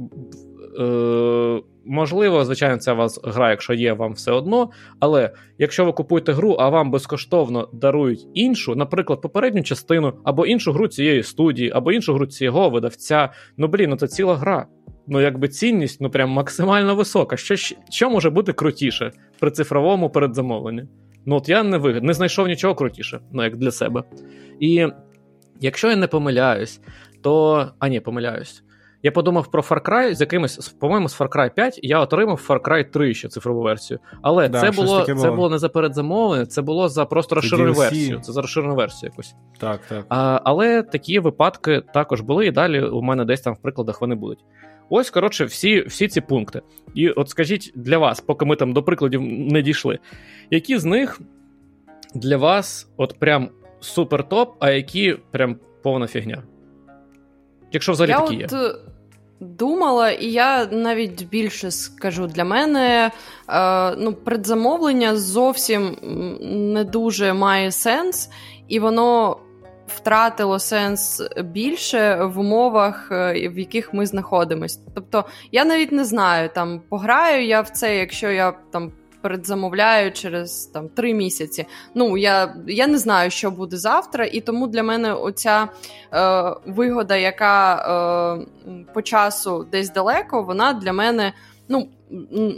Е, Можливо, звичайно, це вас гра, якщо є, вам все одно. Але якщо ви купуєте гру, а вам безкоштовно дарують іншу, наприклад, попередню частину, або іншу гру цієї студії, або іншу гру цього видавця, ну блін, ну це ціла гра. Ну, якби цінність ну прям максимально висока. Що що може бути крутіше при цифровому передзамовленні? Ну, от я не вигад, не знайшов нічого крутіше, ну як для себе. І якщо я не помиляюсь, то. А ні, помиляюсь. Я подумав про Far Cry з якимось, по-моєму, з Far Cry 5 я отримав Far Cry 3 ще цифрову версію. Але да, це було це було не за передзамовлення, це було за просто розширену версію. Це за розширену версію якусь. Так, так. А, Але такі випадки також були, і далі у мене десь там в прикладах вони будуть. Ось, коротше, всі всі ці пункти. І от скажіть для вас, поки ми там до прикладів не дійшли, які з них для вас от прям супер топ, а які прям повна фігня? Якщо взагалі я такі є. От... Е, думала, і я навіть більше скажу для мене е, ну, предзамовлення зовсім не дуже має сенс, і воно втратило сенс більше в умовах, е, в яких ми знаходимося. Тобто, я навіть не знаю, там пограю я в це, якщо я там передзамовляю через там три місяці. Ну я я не знаю, що буде завтра, і тому для мене оця е, вигода, яка е, по часу десь далеко, вона для мене ну.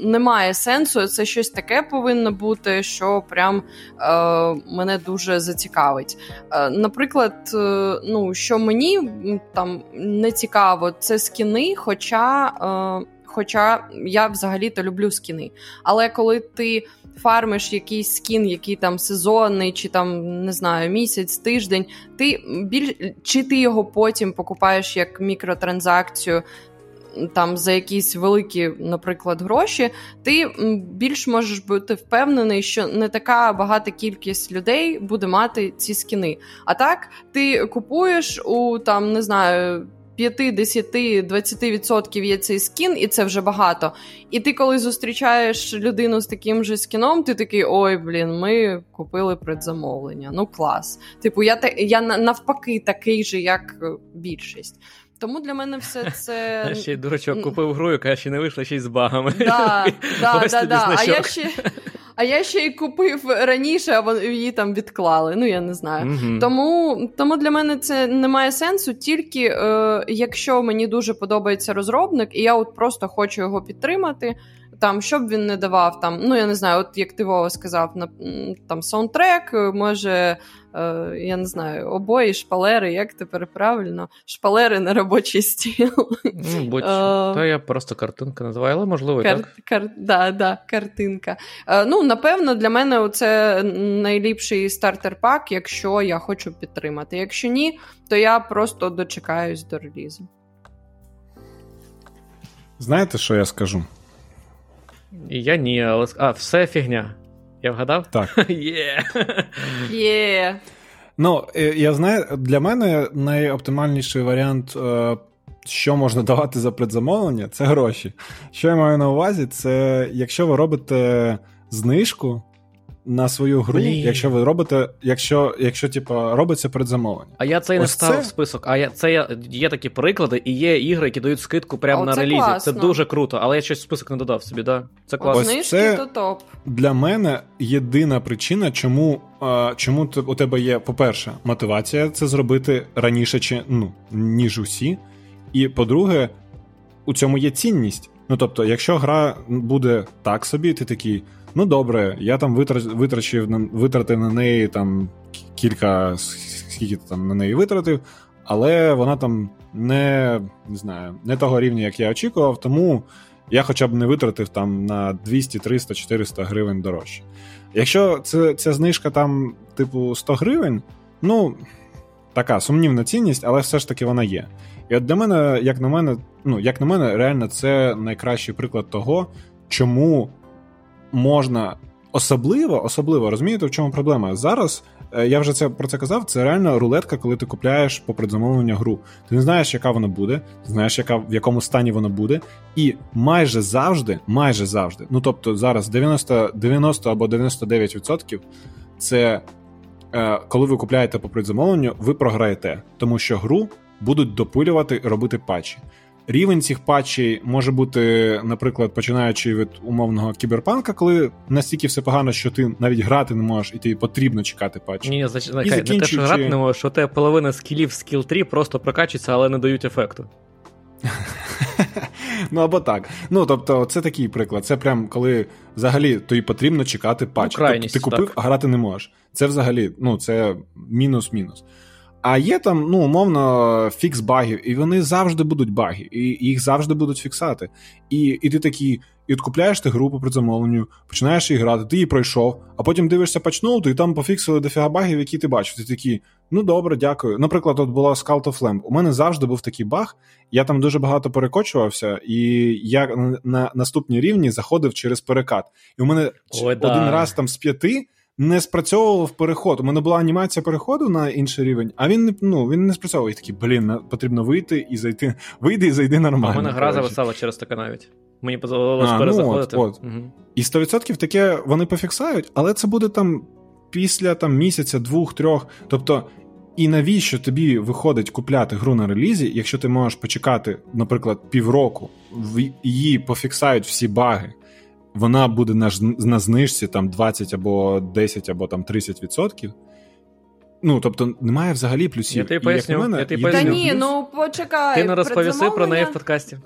Немає сенсу, це щось таке повинно бути, що прям е, мене дуже зацікавить. Е, Наприклад, е, ну що мені там не цікаво, це скіни, хоча е, Хоча я взагалі-то люблю скіни. Але коли ти фармиш якийсь скін, який там сезонний, чи там не знаю, місяць, тиждень, ти біль... чи ти його потім покупаєш як мікротранзакцію. Там за якісь великі, наприклад, гроші, ти більш можеш бути впевнений, що не така багата кількість людей буде мати ці скіни. А так, ти купуєш у там, не знаю, 5-10-20% є цей скін, і це вже багато. І ти, коли зустрічаєш людину з таким же скіном, ти такий: ой, блін, ми купили предзамовлення. Ну клас. Типу, я я навпаки такий же, як більшість. Тому для мене все це. Ще й дурачок купив гру, яка ще не вийшла ще й з багами. Да, да, да, да. А я ще а я ще й купив раніше, а її там відклали. Ну я не знаю. Mm-hmm. Тому тому для мене це не має сенсу, тільки е, якщо мені дуже подобається розробник, і я от просто хочу його підтримати. Там, що б він не давав, там, ну я не знаю, от як ти Вова сказав, на там саундтрек, може Е, я не знаю, обої, шпалери, як тепер правильно? Шпалери на робочий стіл. Ну, будь, е, То я просто картинка називаю, але можливо. Кар- так? Кар- да, да, картинка. Е, ну, напевно, для мене це найліпший стартер-пак, якщо я хочу підтримати. Якщо ні, то я просто дочекаюсь до релізу. Знаєте, що я скажу? Я ні, але а, все фігня. Я вгадав? Так. Є. Є. Ну, е, я знаю, для мене найоптимальніший варіант, е, що можна давати за предзамовлення, це гроші. Що я маю на увазі, це якщо ви робите знижку на свою гру, Блін. якщо ви робите, якщо якщо типу, робиться предзамовлення. А я це і не ставив це... в список. А я це є, є такі приклади, і є ігри, які дають скидку прямо на релізі. Класно. Це дуже круто, але я щось в список не додав собі. да? Це класно. Ось Знижки, це то топ. Для мене єдина причина, чому чому у тебе є, по-перше, мотивація це зробити раніше, чи, ну, ніж усі. І по-друге, у цьому є цінність. Ну тобто, якщо гра буде так собі, ти такий. Ну добре, я там витрачив витратив на неї там кілька, скільки там на неї витратив, але вона там не не знаю, не того рівня, як я очікував, тому я хоча б не витратив там на 200, 300, 400 гривень дорожче. Якщо це, ця знижка там, типу, 100 гривень, ну така сумнівна цінність, але все ж таки вона є. І от для мене, як на мене, ну як на мене, реально це найкращий приклад того, чому можна особливо, особливо розумієте, в чому проблема? Зараз е, я вже це про це казав. Це реально рулетка, коли ти купляєш по предзамовленню гру. Ти не знаєш, яка вона буде, ти знаєш, яка в якому стані вона буде, і майже завжди, майже завжди, ну тобто зараз 90 90 або 99% це е, коли ви купляєте по предзамовленню, ви програєте, тому що гру будуть допилювати робити патчі. Рівень цих патчей може бути, наприклад, починаючи від умовного кіберпанка, коли настільки все погано, що ти навіть грати не можеш, і тобі потрібно чекати патчі. Ні, значить, не те, що грати не можеш, що те половина скілів скіл 3 просто прокачується, але не дають ефекту. Ну або так. Ну тобто, це такий приклад. Це прям коли взагалі тобі потрібно чекати патч. Ну, тобто, ти купив, так. а грати не можеш. Це взагалі, ну це мінус-мінус. А є там, ну, умовно, фікс багів, і вони завжди будуть баги, і їх завжди будуть фіксати. І і ти такий, і от купляєш ти групу при замовленню, починаєш її грати, ти її пройшов, а потім дивишся пачноуту, і там пофіксили дофіга багів, які ти бачив. Ти такий, ну добре, дякую. Наприклад, от була Scout of Lamb. У мене завжди був такий баг, я там дуже багато перекочувався, і я на наступній рівні заходив через перекат. І у мене Ой, один да. раз там з п'яти не спрацьовував переход. У мене була анімація переходу на інший рівень, а він не ну, він не спрацьовував. І такий, блін, потрібно вийти і зайти. Вийди і зайди нормально. У мене гра зависала через таке навіть. Мені дозволилось ну, перезаходити. Ну, от, от. Угу. І 100% таке вони пофіксають, але це буде там після там, місяця, двох, трьох. Тобто. І навіщо тобі виходить купляти гру на релізі, якщо ти можеш почекати, наприклад, півроку, її пофіксають всі баги, вона буде на на знижці там 20 або 10 або там 30%. Ну, тобто, немає взагалі плюсів. Я тобі поясню. Та ні, ну почекай. Ти не розповіси про неї в подкасті.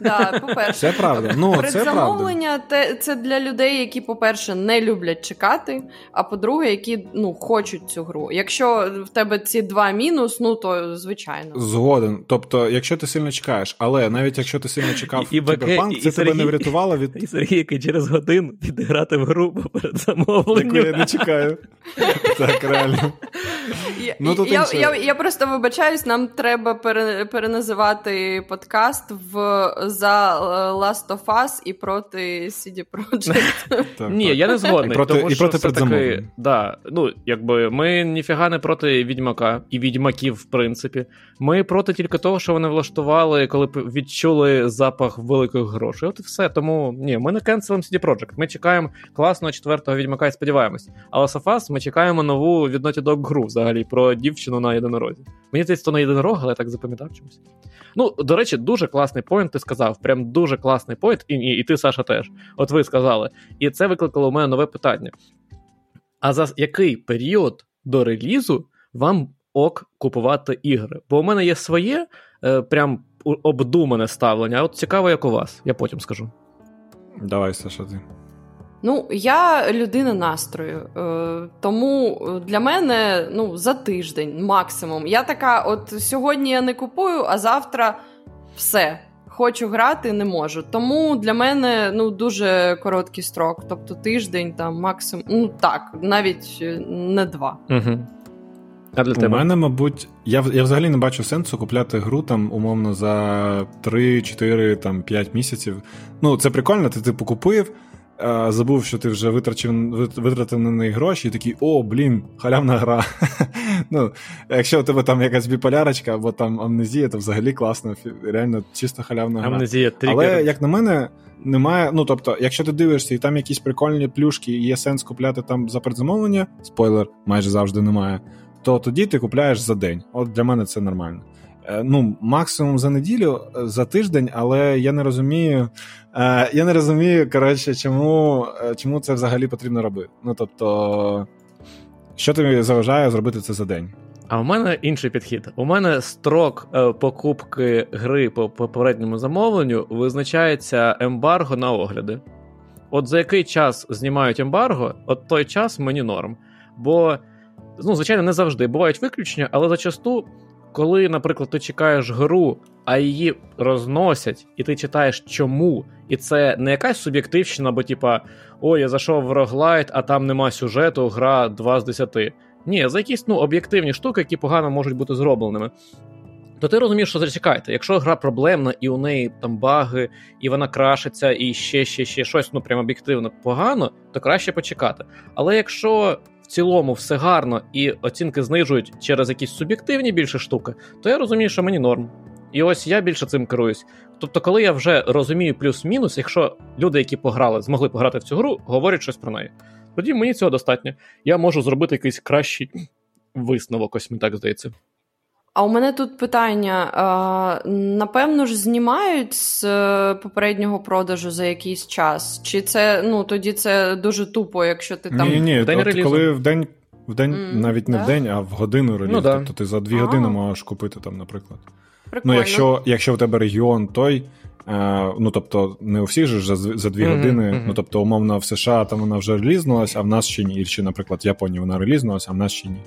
Да, по-перше, Це правда. Ну, Предзамовлення це, це для людей, які, по-перше, не люблять чекати, а по-друге, які ну, хочуть цю гру. Якщо в тебе ці два мінус, ну то звичайно. Згоден. Тобто, якщо ти сильно чекаєш, але навіть якщо ти сильно чекав і, кіберпанк, це і тебе не врятувало від. І Сергій, який через годину піде грати в гру перед замовленням. Яку я не чекаю. Так, реально. Я ну, тут я, я, я просто вибачаюсь, нам треба пере, переназивати подкаст в за Last of Us і проти CD Projekt. Ні, я не згодний. І проти, тому, таки, да, ну, якби Ми ніфіга не проти відьмака і відьмаків, в принципі. Ми проти тільки того, що вони влаштували, коли відчули запах великих грошей. От і все. Тому ні, ми не кенселимо CD Projekt. Ми чекаємо класного четвертого відьмака і сподіваємось. Але Last of Us ми чекаємо нову від Naughty Dog гру взагалі про дівчину на єдинорозі. Мені здається, то на єдинорог, але я так запам'ятав чомусь. Ну, до речі, дуже класний поінт, ти сказав. Прям дуже класний поінт, і, і, і ти, Саша, теж. От ви сказали. І це викликало у мене нове питання. А за який період до релізу вам ок купувати ігри? Бо у мене є своє е, прям обдумане ставлення. А от цікаво, як у вас, я потім скажу. Давай, Саша, ти. Ну, я людина настрою, е, тому для мене ну, за тиждень максимум. Я така: от сьогодні я не купую, а завтра все. Хочу грати, не можу. Тому для мене ну, дуже короткий строк. Тобто тиждень, там максимум. Ну так, навіть не два. Угу. А для тебе? У мене, мабуть, я я взагалі не бачу сенсу купляти гру там, умовно, за 3, 4, там, 5 місяців. Ну, це прикольно, ти типу купив забув, що ти вже витрачив, витратив на неї гроші, і такий, о, блін, халявна гра. ну, Якщо у тебе там якась біполярочка або там амнезія, то взагалі класно, реально чисто халявна гра. Амнезія Але, як на мене, немає. Ну, тобто, якщо ти дивишся, і там якісь прикольні плюшки, і є сенс купляти там за предзамовлення, спойлер, майже завжди немає, то тоді ти купляєш за день. От для мене це нормально. Е, ну, максимум за неділю, е, за тиждень, але я не розумію. Е, я не розумію, коротше, чому чому це взагалі потрібно робити. Ну тобто, що тобі заважає зробити це за день? А у мене інший підхід. У мене строк покупки гри по попередньому замовленню визначається ембарго на огляди. От за який час знімають ембарго, от той час мені норм. Бо, ну, звичайно, не завжди бувають виключення, але зачасту коли, наприклад, ти чекаєш гру, а її розносять, і ти читаєш чому, і це не якась суб'єктивщина, бо типа о, я зайшов в роглайт, а там нема сюжету, гра 2 з 10. Ні, за якісь ну, об'єктивні штуки, які погано можуть бути зробленими. То ти розумієш, що зачекайте, якщо гра проблемна, і у неї там баги, і вона крашиться, і ще ще ще щось ну прям об'єктивно погано, то краще почекати. Але якщо в цілому все гарно і оцінки знижують через якісь суб'єктивні більше штуки, то я розумію, що мені норм. І ось я більше цим керуюсь. Тобто, коли я вже розумію плюс-мінус, якщо люди, які пограли, змогли пограти в цю гру, говорять щось про неї, тоді мені цього достатньо. Я можу зробити якийсь кращий висновок, ось мені так здається. А у мене тут питання: напевно ж, знімають з е, попереднього продажу за якийсь час? Чи це ну тоді це дуже тупо, якщо ти там Ні, ні, в день от, коли в день, в день mm, навіть не да? в день, а в годину релізу. Ну, да. Тобто ти за дві а години можеш купити там, наприклад. Прикольно. Ну, якщо якщо в тебе регіон той, е, ну тобто не у всіх же за за дві mm-hmm, години, mm-hmm. ну тобто, умовно, в США там вона вже релізнулась, а в нас ще ні. І чи, наприклад, в Японії вона релізнулась, а в нас ще ні.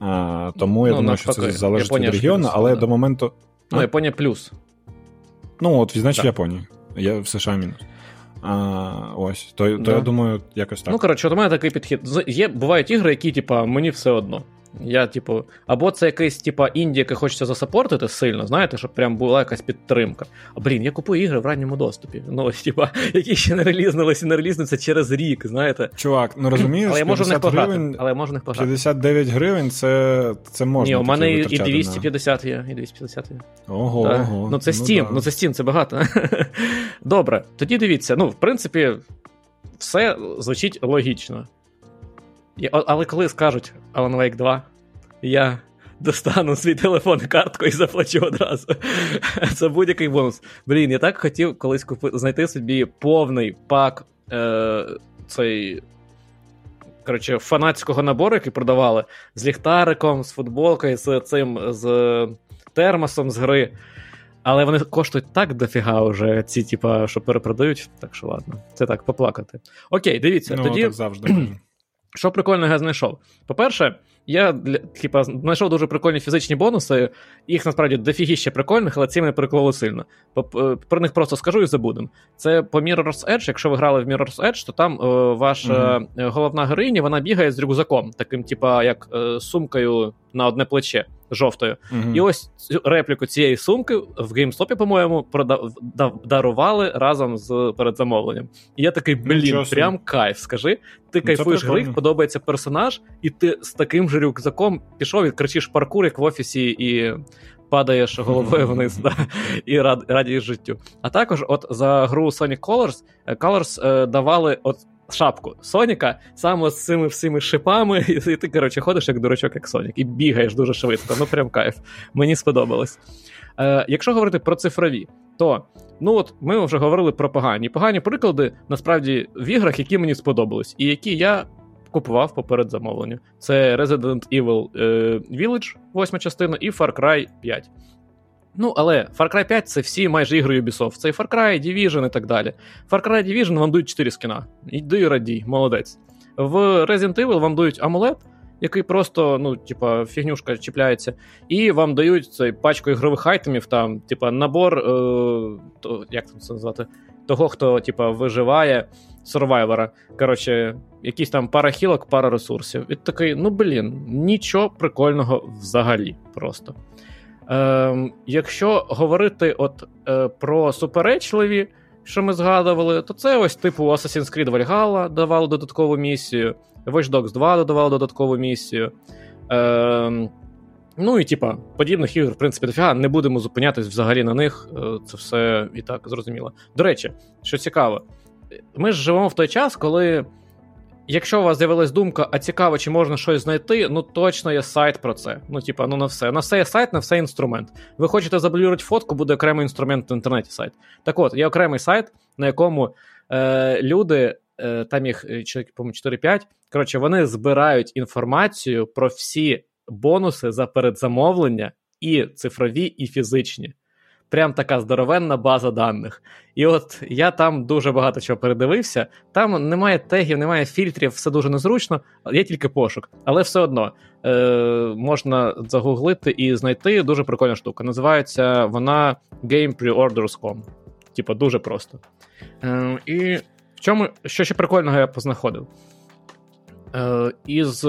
А, Тому я ну, думаю, що це залежить Японія від регіону, плюс, але да. до моменту. Ну, Японія плюс. Ну, от, значить, Японія. Я в США мінус. А, Ось, то, то я думаю, якось так. Ну, коротше, у мене такий підхід. Є, Бувають ігри, які, типа, мені все одно. Я, типу, або це якийсь, типа, інді, яке хочеться засапортити сильно, знаєте, щоб прям була якась підтримка. А блін, я купую ігри в ранньому доступі. Ну, ось, типа, які ще не релізнулися не релізнуться через рік, знаєте. Чувак, ну розумієш, але я можу не пограти. Гривень, але я можу не пограти. 59 гривень це це можна. Ні, у мене і 250 є, і 250 є. Ого, так. ого. Ну це Steam, ну, да. ну це Steam, це багато. Добре, тоді дивіться, ну, в принципі, все звучить логічно. Але коли скажуть Alan Wake 2, я достану свій телефон, картку і заплачу одразу. Це будь-який бонус. Блін, я так хотів колись купи... знайти собі повний пак е... цей. Коротше, фанатського набору, який продавали, з ліхтариком, з футболкою, з цим з термосом з гри. Але вони коштують так дофіга вже, ці, типа, що перепродають, так що ладно, це так поплакати. Окей, дивіться. Ну, тоді... так завжди. Що прикольного я знайшов? По-перше, я типа, знайшов дуже прикольні фізичні бонуси, їх насправді дофігіще прикольних, але ці мене прикололи сильно. Е, про них просто скажу і забудемо. Це по Mirror's Edge, якщо ви грали в Mirror's Edge, то там е, ваша mm-hmm. головна героїня вона бігає з рюкзаком, таким, типа, як е, сумкою на одне плече жовтою. Mm-hmm. І ось цю репліку цієї сумки в GameStop, по-моєму, продав, дарували разом з передзамовленням. І я такий, блін, прям кайф. Скажи, ти ну, кайфуєш гри, подобається персонаж, і ти з таким же рюкзаком пішов і кричиш паркур, як в офісі, і. Падаєш головою вниз да, і рад, радієш життю. А також, от за гру Sonic Colors е, Colors е, давали от шапку Соніка саме з цими всіми шипами, і ти, коротше, ходиш як дурачок, як Сонік, і бігаєш дуже швидко. Ну, прям кайф. Мені сподобалось. Е, Якщо говорити про цифрові, то ну от ми вже говорили про погані. Погані приклади насправді в іграх, які мені сподобались, і які я купував поперед замовленню. Це Resident Evil е, Village, восьма частина, і Far Cry 5. Ну, але Far Cry 5 це всі майже ігри Ubisoft. Це і Far Cry, Division і так далі. Far Cry Division вам дають 4 скіна. Іди радій, молодець. В Resident Evil вам дають амулет, який просто, ну, типа, фігнюшка чіпляється, і вам дають цей пачку ігрових айтемів, там, типа, набор, е, то, як це назвати, того, хто, типа, виживає сурвайвера. Коротше, якісь там пара хілок, пара ресурсів. І такий, ну блін, нічого прикольного взагалі просто. Е, Якщо говорити от е, про суперечливі, що ми згадували, то це ось типу Assassin's Creed Valhalla давали додаткову місію, Watch Dogs 2 додавали додаткову місію. Е, Ну і типа подібних ігор, в принципі, дофіга, не будемо зупинятись взагалі на них. Е, це все і так зрозуміло. До речі, що цікаво, ми ж живемо в той час, коли Якщо у вас з'явилась думка, а цікаво, чи можна щось знайти, ну точно є сайт про це. Ну, типа, ну на все. На все є сайт, на все інструмент. Ви хочете заблюрити фотку, буде окремий інструмент в інтернеті сайт. Так от, є окремий сайт, на якому е, люди, е, там їх е, по-моєму, 4-5, коротше, вони збирають інформацію про всі бонуси за передзамовлення, і цифрові, і фізичні прям така здоровенна база даних. І от я там дуже багато чого передивився. Там немає тегів, немає фільтрів, все дуже незручно, є тільки пошук. Але все одно е, можна загуглити і знайти дуже прикольна штука. Називається вона GamePreorders.com. Типа, дуже просто. Е, І в чому що ще прикольного я познаходив? Е, Із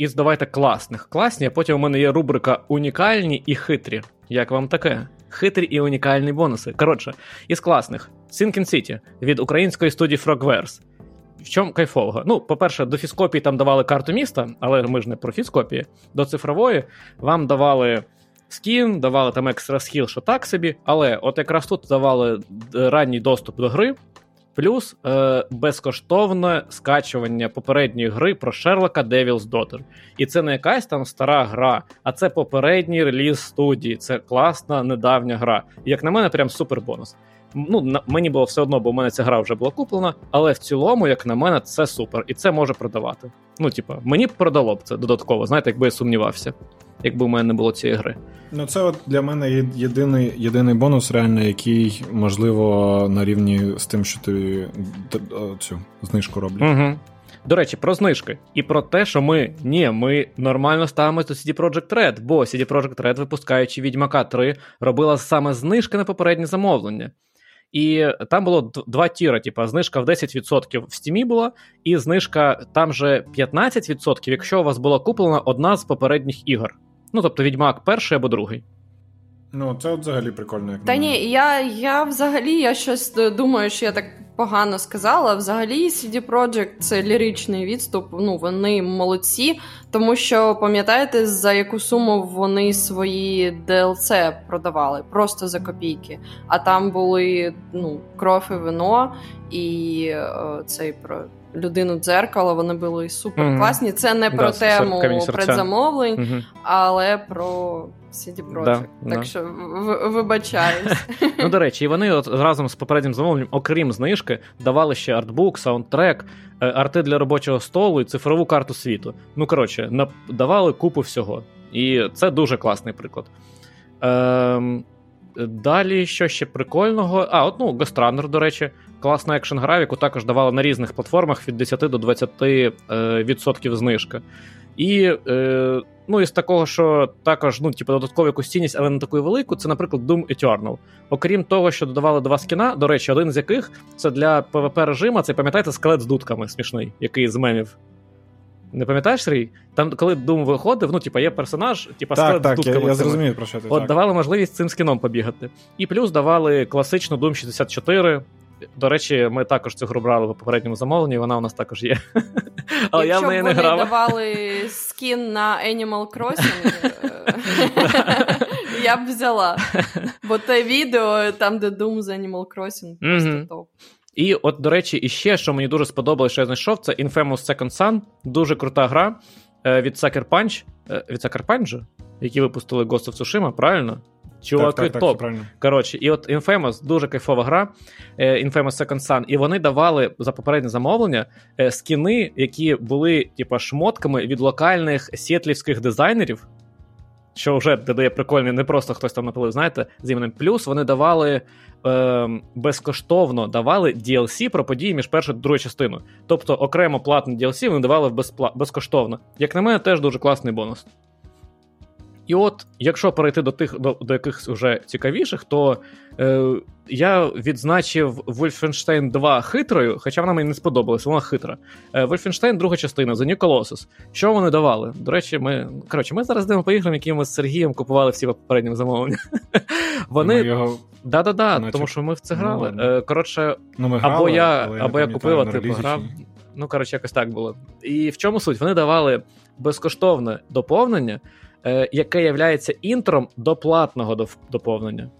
із давайте класних. Класні, а потім у мене є рубрика унікальні і хитрі. Як вам таке? Хитрі і унікальні бонуси. Коротше, із класних Sinking City від української студії Frogwares. В чому кайфового? Ну, по-перше, до фіскопії там давали карту міста, але ми ж не про фіскопії. До цифрової вам давали скін, давали там екстра схіл, що так собі, але от якраз тут давали ранній доступ до гри, плюс е, безкоштовне скачування попередньої гри про Шерлока Devil's Daughter. І це не якась там стара гра, а це попередній реліз студії. Це класна недавня гра. І як на мене, прям супер бонус. Ну, на, мені було все одно, бо в мене ця гра вже була куплена, але в цілому, як на мене, це супер, і це може продавати. Ну, типа, мені б продало б це додатково, знаєте, якби я сумнівався, якби у мене не було цієї гри. Ну, це от для мене єдиний єдиний бонус, реально, який можливо на рівні з тим, що ти цю знижку роблять. Угу. До речі, про знижки і про те, що ми ні, ми нормально ставимося до CD Projekt Red, бо CD Projekt Red, випускаючи Відьмака 3, робила саме знижки на попереднє замовлення. І там було два тіра, типу, знижка в 10% в стімі була, і знижка там же 15%, якщо у вас була куплена одна з попередніх ігор. Ну, тобто, відьмак перший або другий. Ну, це от взагалі прикольно. Як Та ні, я я взагалі я щось думаю, що я так погано сказала. Взагалі, CD Projekt це ліричний відступ. Ну, вони молодці, тому що пам'ятаєте, за яку суму вони свої DLC продавали? Просто за копійки. А там були ну, кров і вино і о, цей про людину дзеркало, вони були супер класні. Це не про тему предзамовлень, mm але про CD Projekt. Да, так да. що в- вибачаюсь. Ну, до речі, і вони от разом з попереднім замовленням, окрім знижки, давали ще артбук, саундтрек, е, арти для робочого столу і цифрову карту світу. Ну, коротше, давали купу всього. І це дуже класний приклад. Ем, Далі, що ще прикольного? А, от ну, Runner, до речі, класна екшн гра, яку також давали на різних платформах від 10 до 20% е, відсотків знижка. І е, ну, із такого, що також ну, типу, додаткову якусь цінність, але не таку велику, це, наприклад, Doom Eternal. Окрім того, що додавали два скіна, до речі, один з яких це для PvP режима, це пам'ятаєте, скелет з дудками смішний, який з мемів. Не пам'ятаєш, Сергій? Там, коли Doom виходив, ну, типу, є персонаж, типу, так, скелет так, з дудками. Я, я зрозумів, про що ти. От так. давали можливість цим скіном побігати. І плюс давали класичну Doom 64. До речі, ми також цю гру брали в попередньому замовленні, вона у нас також є. Але я в неї не грав. Якщо давали скін на Animal Crossing, я б взяла. Бо те відео, там, де Doom з Animal Crossing, просто топ. І от, до речі, іще, що мені дуже сподобалося, що я знайшов, це Infamous Second Son. Дуже крута гра від Sucker Punch. Від Sucker Punch, які випустили Ghost of Tsushima, правильно? Чуваки, так, так, топ. Так, Коротше, і от Infamous, дуже кайфова гра. Infamous Second Son, і вони давали за попереднє замовлення скіни, які були, типа, шмотками від локальних сітлівських дизайнерів. Що вже додає прикольний, не просто хтось там напилив, знаєте, з іменем. Плюс вони давали е, безкоштовно давали DLC про події між першою та другою частиною. Тобто окремо платне DLC вони давали безпла- безкоштовно. Як на мене, теж дуже класний бонус. І от, якщо перейти до тих, до, до якихось вже цікавіших, то е, я відзначив Wolfenstein 2 хитрою, хоча вона мені не сподобалась, вона хитра. Е, Wolfenstein друга частина The New Colossus. Що вони давали? До речі, ми коротше, ми зараз йдемо по іграм, які ми з Сергієм купували всі по попереднім замовленням. Вони його... Да-да-да, Наче... тому що ми в це грали. Ну, коротше, ну, ми грали, або я або я купив, а ти пограв. Ну, коротше, якось так було. І в чому суть? Вони давали безкоштовне доповнення яке є інтром до платного доповнення.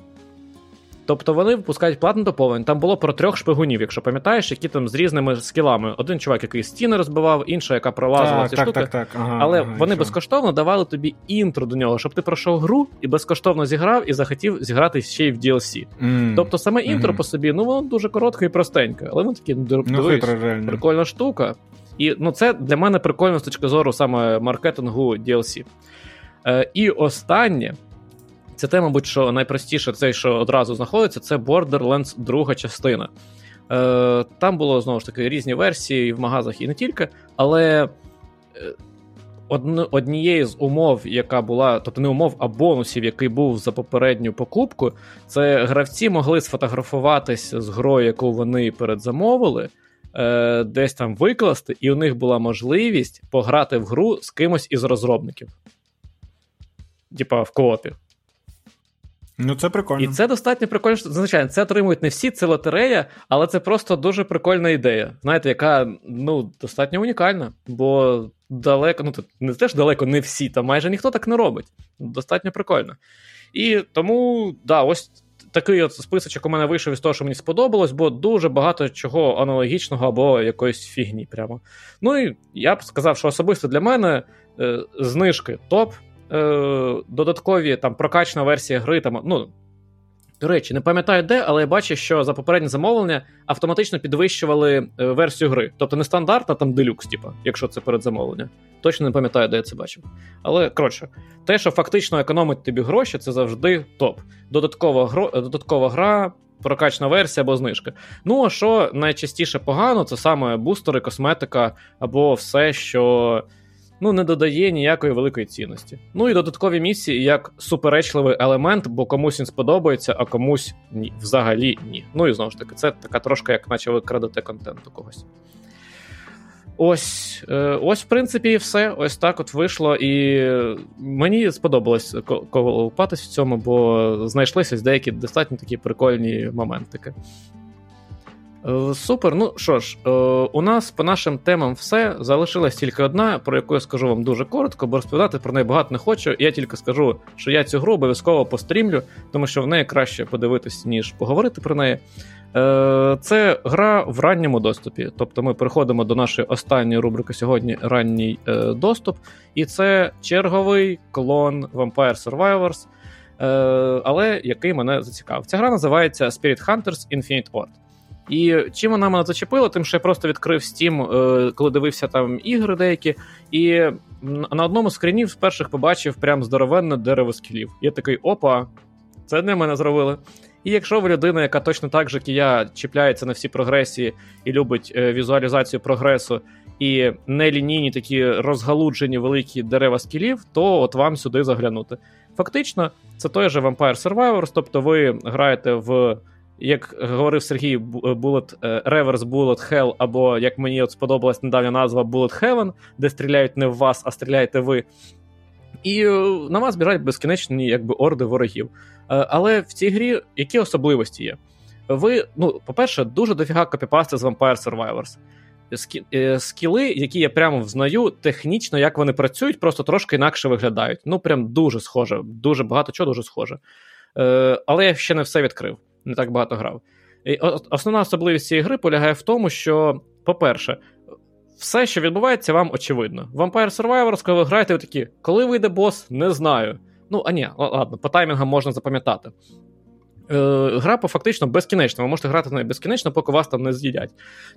Тобто вони випускають платне доповнення. Там було про трьох шпигунів, якщо пам'ятаєш, які там з різними скілами. Один чувак, який стіни розбивав, інша, яка пролазила ці так, штуки. Так, так, ага, Але ага, вони безкоштовно давали тобі інтро до нього, щоб ти пройшов гру і безкоштовно зіграв, і захотів зіграти ще й в DLC. Mm. Тобто саме інтро mm-hmm. по собі, ну воно дуже коротке і простеньке. Але воно такі ну, хитро, прикольна штука. І ну, це для мене прикольно з точки зору саме маркетингу DLC. Е, І останнє, це те, мабуть, що найпростіше, це, що одразу знаходиться, це Borderlands друга частина. Е, Там було знову ж таки різні версії в магазах і не тільки, але. Однією з умов, яка була, тобто не умов, а бонусів, який був за попередню покупку, це гравці могли сфотографуватись з грою, яку вони передзамовили, е, десь там викласти, і у них була можливість пограти в гру з кимось із розробників типа в коопі. Ну, це прикольно. І це достатньо прикольно. Звичайно, це отримують не всі, це лотерея, але це просто дуже прикольна ідея. Знаєте, яка ну, достатньо унікальна, бо далеко, ну не теж далеко не всі, та майже ніхто так не робить. Достатньо прикольно. І тому, да, ось такий от списочок у мене вийшов із того, що мені сподобалось, бо дуже багато чого аналогічного або якоїсь фігні. прямо. Ну і я б сказав, що особисто для мене е, знижки топ е, додаткові там прокачана версія гри. Там, ну, До речі, не пам'ятаю де, але я бачу, що за попереднє замовлення автоматично підвищували е, версію гри. Тобто не стандартна, там делюкс, типу, якщо це передзамовлення. Точно не пам'ятаю, де я це бачив. Але коротше, те, що фактично економить тобі гроші, це завжди топ. Додаткова, гро... Додаткова гра. Прокачна версія або знижка. Ну, а що найчастіше погано, це саме бустери, косметика або все, що ну не додає ніякої великої цінності. Ну і додаткові місії як суперечливий елемент, бо комусь він сподобається, а комусь ні. Взагалі ні. Ну і знову ж таки, це така трошка, як наче ви крадете контент у когось. Ось, е, ось, в принципі, і все. Ось так от вийшло. І мені сподобалось колупатись в цьому, бо знайшлися деякі достатньо такі прикольні моментики. Е, супер. Ну що ж, е, у нас по нашим темам все. Залишилась тільки одна, про яку я скажу вам дуже коротко, бо розповідати про неї багато не хочу. Я тільки скажу, що я цю гру обов'язково пострімлю, тому що в неї краще подивитись, ніж поговорити про неї. Е, це гра в ранньому доступі. Тобто ми переходимо до нашої останньої рубрики сьогодні ранній доступ. І це черговий клон Vampire Survivors, але який мене зацікавив. Ця гра називається Spirit Hunters Infinite Ward. І чим вона мене зачепила, тим що я просто відкрив Steam, е, коли дивився там ігри деякі, і на одному з скрінів з перших побачив прям здоровенне дерево скілів. Я такий опа, це для мене зробили. І якщо ви людина, яка точно так же, як і я, чіпляється на всі прогресії і любить е, візуалізацію прогресу, і нелінійні такі розгалуджені великі дерева скілів, то от вам сюди заглянути. Фактично, це той же Vampire Survivors, тобто ви граєте в. Як говорив Сергій, Bullet, е, Reverse Bullet Hell, або як мені от сподобалась недавня назва Bullet Heaven, де стріляють не в вас, а стріляєте ви. І е, на вас біжать безкінечні якби орди ворогів. Е, але в цій грі які особливості є? Ви, ну, по-перше, дуже дофіга копіпасти з Vampire Survivors. Е, скіли, які я прямо взнаю, технічно, як вони працюють, просто трошки інакше виглядають. Ну, прям дуже схоже, дуже багато чого дуже схоже. Е, Але я ще не все відкрив, не так багато грав. І Основна особливість цієї гри полягає в тому, що, по-перше, все, що відбувається, вам очевидно. Vampire Survivors, коли ви граєте, ви такі, коли вийде бос, не знаю. Ну, а ні, ладно, по таймінгам можна запам'ятати. Е, Гра по фактично безкінечна. Ви можете грати на безкінечно, поки вас там не з'їдять.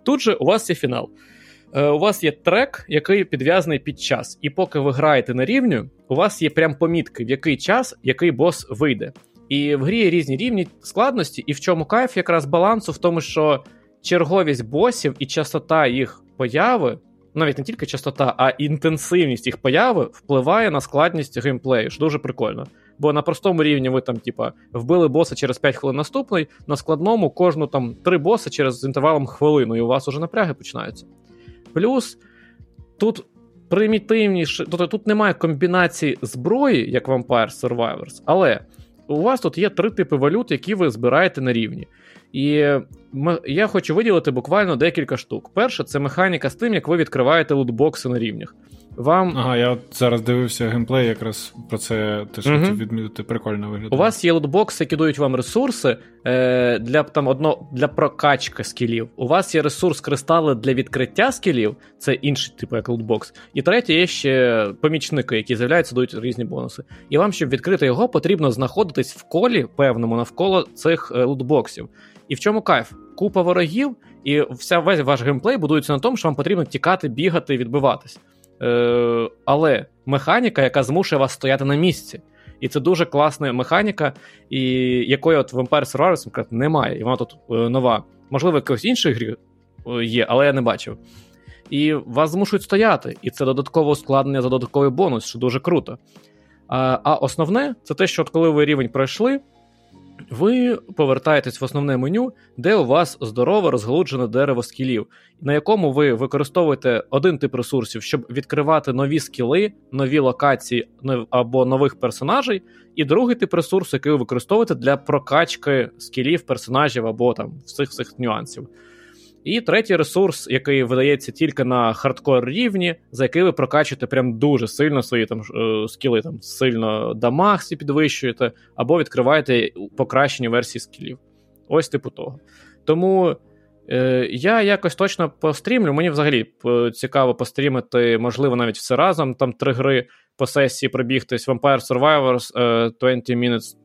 Тут же у вас є фінал. Е, У вас є трек, який підв'язаний під час. І поки ви граєте на рівню, у вас є прям помітки, в який час який бос вийде. І в грі є різні рівні складності, і в чому кайф якраз балансу в тому, що черговість босів і частота їх появи навіть не тільки частота, а інтенсивність їх появи впливає на складність геймплею, що дуже прикольно. Бо на простому рівні ви там, типа, вбили боса через 5 хвилин наступний, на складному кожну там три боси через інтервалом хвилину, і у вас уже напряги починаються. Плюс тут примітивніше, тобто тут немає комбінації зброї, як Vampire Survivors, але у вас тут є три типи валют, які ви збираєте на рівні. І я хочу виділити буквально декілька штук. Перше, це механіка з тим, як ви відкриваєте лутбокси на рівнях. Вам... Ага, я зараз дивився геймплей, якраз про це те, що угу. відмітити, прикольно виглядає. У вас є лутбокси, які дають вам ресурси е, для там одно для прокачки скілів. У вас є ресурс кристали для відкриття скілів, це інший типу як лутбокс. І третє, є ще помічники, які з'являються, дають різні бонуси. І вам, щоб відкрити його, потрібно знаходитись в колі певному навколо цих е, лутбоксів. І в чому кайф? Купа ворогів, і вся весь ваш геймплей будується на тому, що вам потрібно тікати, бігати відбиватись. Е, Але механіка, яка змушує вас стояти на місці. І це дуже класна механіка, і якої от Vampire Survivors, наприклад, немає. І вона тут е, нова. Можливо, якось іншої грі е, є, але я не бачив. І вас змушують стояти. І це додаткове ускладнення за додатковий бонус, що дуже круто. А а основне це те, що от коли ви рівень пройшли, ви повертаєтесь в основне меню, де у вас здорове розгалуджене дерево скілів, на якому ви використовуєте один тип ресурсів, щоб відкривати нові скіли, нові локації або нових персонажей, і другий тип ресурсу, який ви використовуєте для прокачки скілів, персонажів або там всіх всіх нюансів. І третій ресурс, який видається тільки на хардкор рівні, за який ви прокачуєте прям дуже сильно свої там е, скіли, там сильно дамаг підвищуєте, або відкриваєте покращені версії скілів. Ось типу того. Тому е, я якось точно пострімлю. Мені взагалі е, цікаво пострімити, можливо, навіть все разом. Там три гри по сесії пробігтись Vampire Survivors, е, 20 Minutes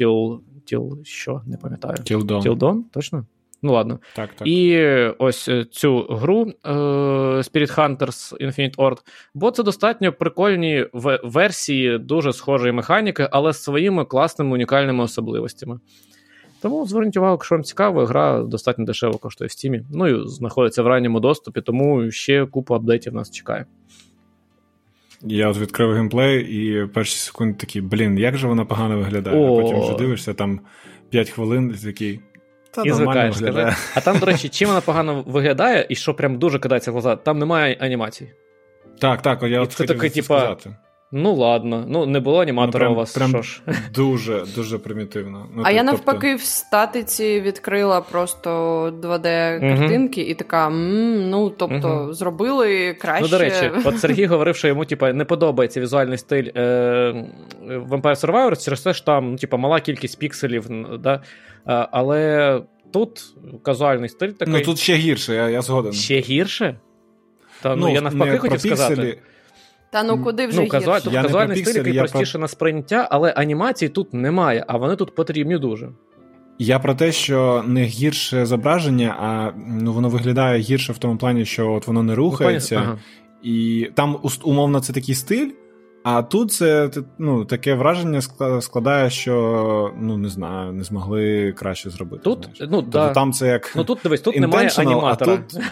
till, till що, не пам'ятаю. Till Dawn. Till Dawn, точно? Ну ладно. Так, так. І ось е, цю гру е, Spirit Hunters Infinite Ord, бо це достатньо прикольні версії дуже схожої механіки, але з своїми класними унікальними особливостями. Тому зверніть увагу, якщо вам цікаво, гра достатньо дешево коштує в стімі. Ну і знаходиться в ранньому доступі, тому ще купу апдейтів нас чекає. Я от відкрив геймплей, і перші секунди такі, блін, як же вона погано виглядає. О! А потім вже дивишся, там 5 хвилин і такий. Та і звикаєш, скажи. А там, до речі, чим вона погано виглядає, і що прям дуже кидається в глаза, там немає анімації. Так, так, я і от це такий, типа, Ну, ладно, ну не було аніматора ну, у вас. Прям що ж. Дуже дуже примітивно. Ну, А я навпаки тобто... в статиці відкрила просто 2D-картинки uh-huh. і така: ну, тобто, uh-huh. зробили краще. Ну, до речі, от Сергій говорив, що йому типа, не подобається візуальний стиль е- Vampire Survivors через те, що там ну, типа, мала кількість пікселів. Да? А, але тут казуальний стиль такий. Ну тут ще гірше, я я згоден. Ще гірше? Та ну, ну я навпаки хотів сказати. Та ну куди вже ну, казуаль, тут казуальний стиль, який простіше про... на сприйняття, але анімації тут немає, а вони тут потрібні дуже. Я про те, що не гірше зображення, а ну воно виглядає гірше в тому плані, що от воно не рухається, ага. і там умовно це такий стиль, А тут це ну, таке враження складає, що ну не знаю, не змогли краще зробити. Тут знаєш. ну, тобто да. там це як ну тут дивись, тут немає аніматора. А тут...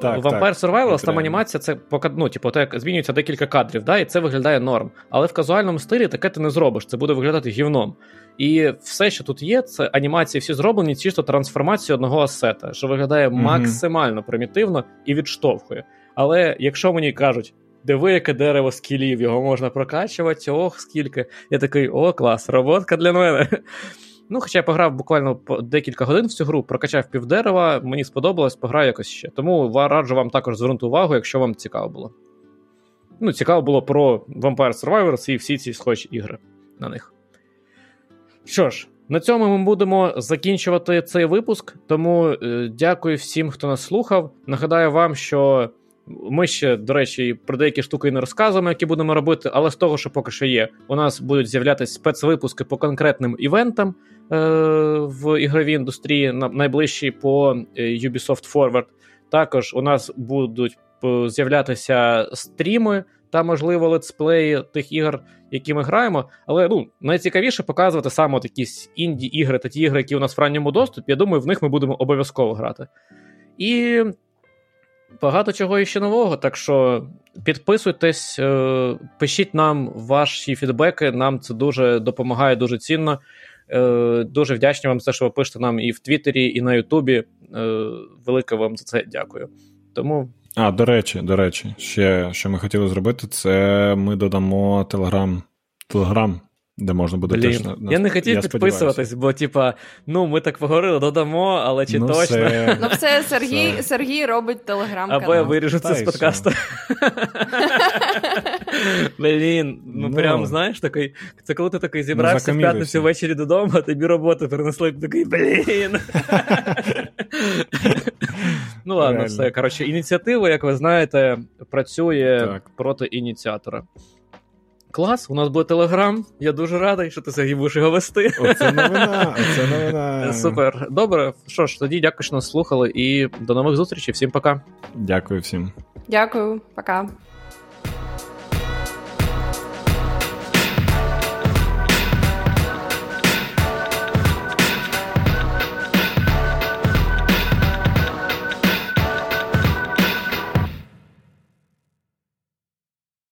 Так, Vampire так, Survivors там анімація, це ну, типу, так, змінюється декілька кадрів, да, і це виглядає норм. Але в казуальному стилі таке ти не зробиш, це буде виглядати гівном. І все, що тут є, це анімації всі зроблені, чисто трансформацію одного асета, що виглядає mm-hmm. максимально примітивно і відштовхує. Але якщо мені кажуть, диви, яке дерево скілів, його можна прокачувати, ох, скільки. Я такий, о, клас, роботка для мене. Ну, хоча я пограв буквально декілька годин в цю гру, прокачав півдерева, мені сподобалось, пограю якось ще. Тому раджу вам також звернути увагу, якщо вам цікаво було. Ну, цікаво було про Vampire Survivors і всі ці схожі ігри на них. Що ж, на цьому ми будемо закінчувати цей випуск. Тому е, дякую всім, хто нас слухав. Нагадаю вам, що ми ще, до речі, про деякі штуки не розказуємо, які будемо робити, але з того, що поки що є, у нас будуть з'являтися спецвипуски по конкретним івентам е- в ігровій індустрії, найближчі по е, Ubisoft Forward. Також у нас будуть е, з'являтися стріми та, можливо, летсплеї тих ігор, які ми граємо. Але ну, найцікавіше показувати саме от якісь інді-ігри та ті ігри, які у нас в ранньому доступі. Я думаю, в них ми будемо обов'язково грати. І багато чого іще нового. Так що підписуйтесь, е, пишіть нам ваші фідбеки. Нам це дуже допомагає, дуже цінно. Е, дуже вдячні вам за те, що ви пишете нам і в Твіттері, і на Ютубі. Е, велике вам за це дякую. Тому. А, до речі, до речі, ще що ми хотіли зробити, це ми додамо Телеграм. Телеграм де можна буде Блін, теж... Я не хотів я підписуватись, бо, типа, ну, ми так поговорили, додамо, але чи ну, точно. Це... Ну, все, Сергій все. Сергій робить телеграм-канал. Або я виріжу це з подкасту. Блін, ну, ну прям, знаєш, такий, це коли ти такий зібрався в п'ятницю ввечері додому, а тобі роботу принесли, такий, блін. Ну, ладно, все. Коротше, ініціатива, як ви знаєте, працює проти ініціатора. Клас, у нас буде телеграм. Я дуже радий, що ти Сергій будеш його вести. Оце новина, оце новина. Супер. Добре. Що ж, тоді дякую, що нас слухали, і до нових зустрічей. Всім пока. Дякую всім. Дякую, пока.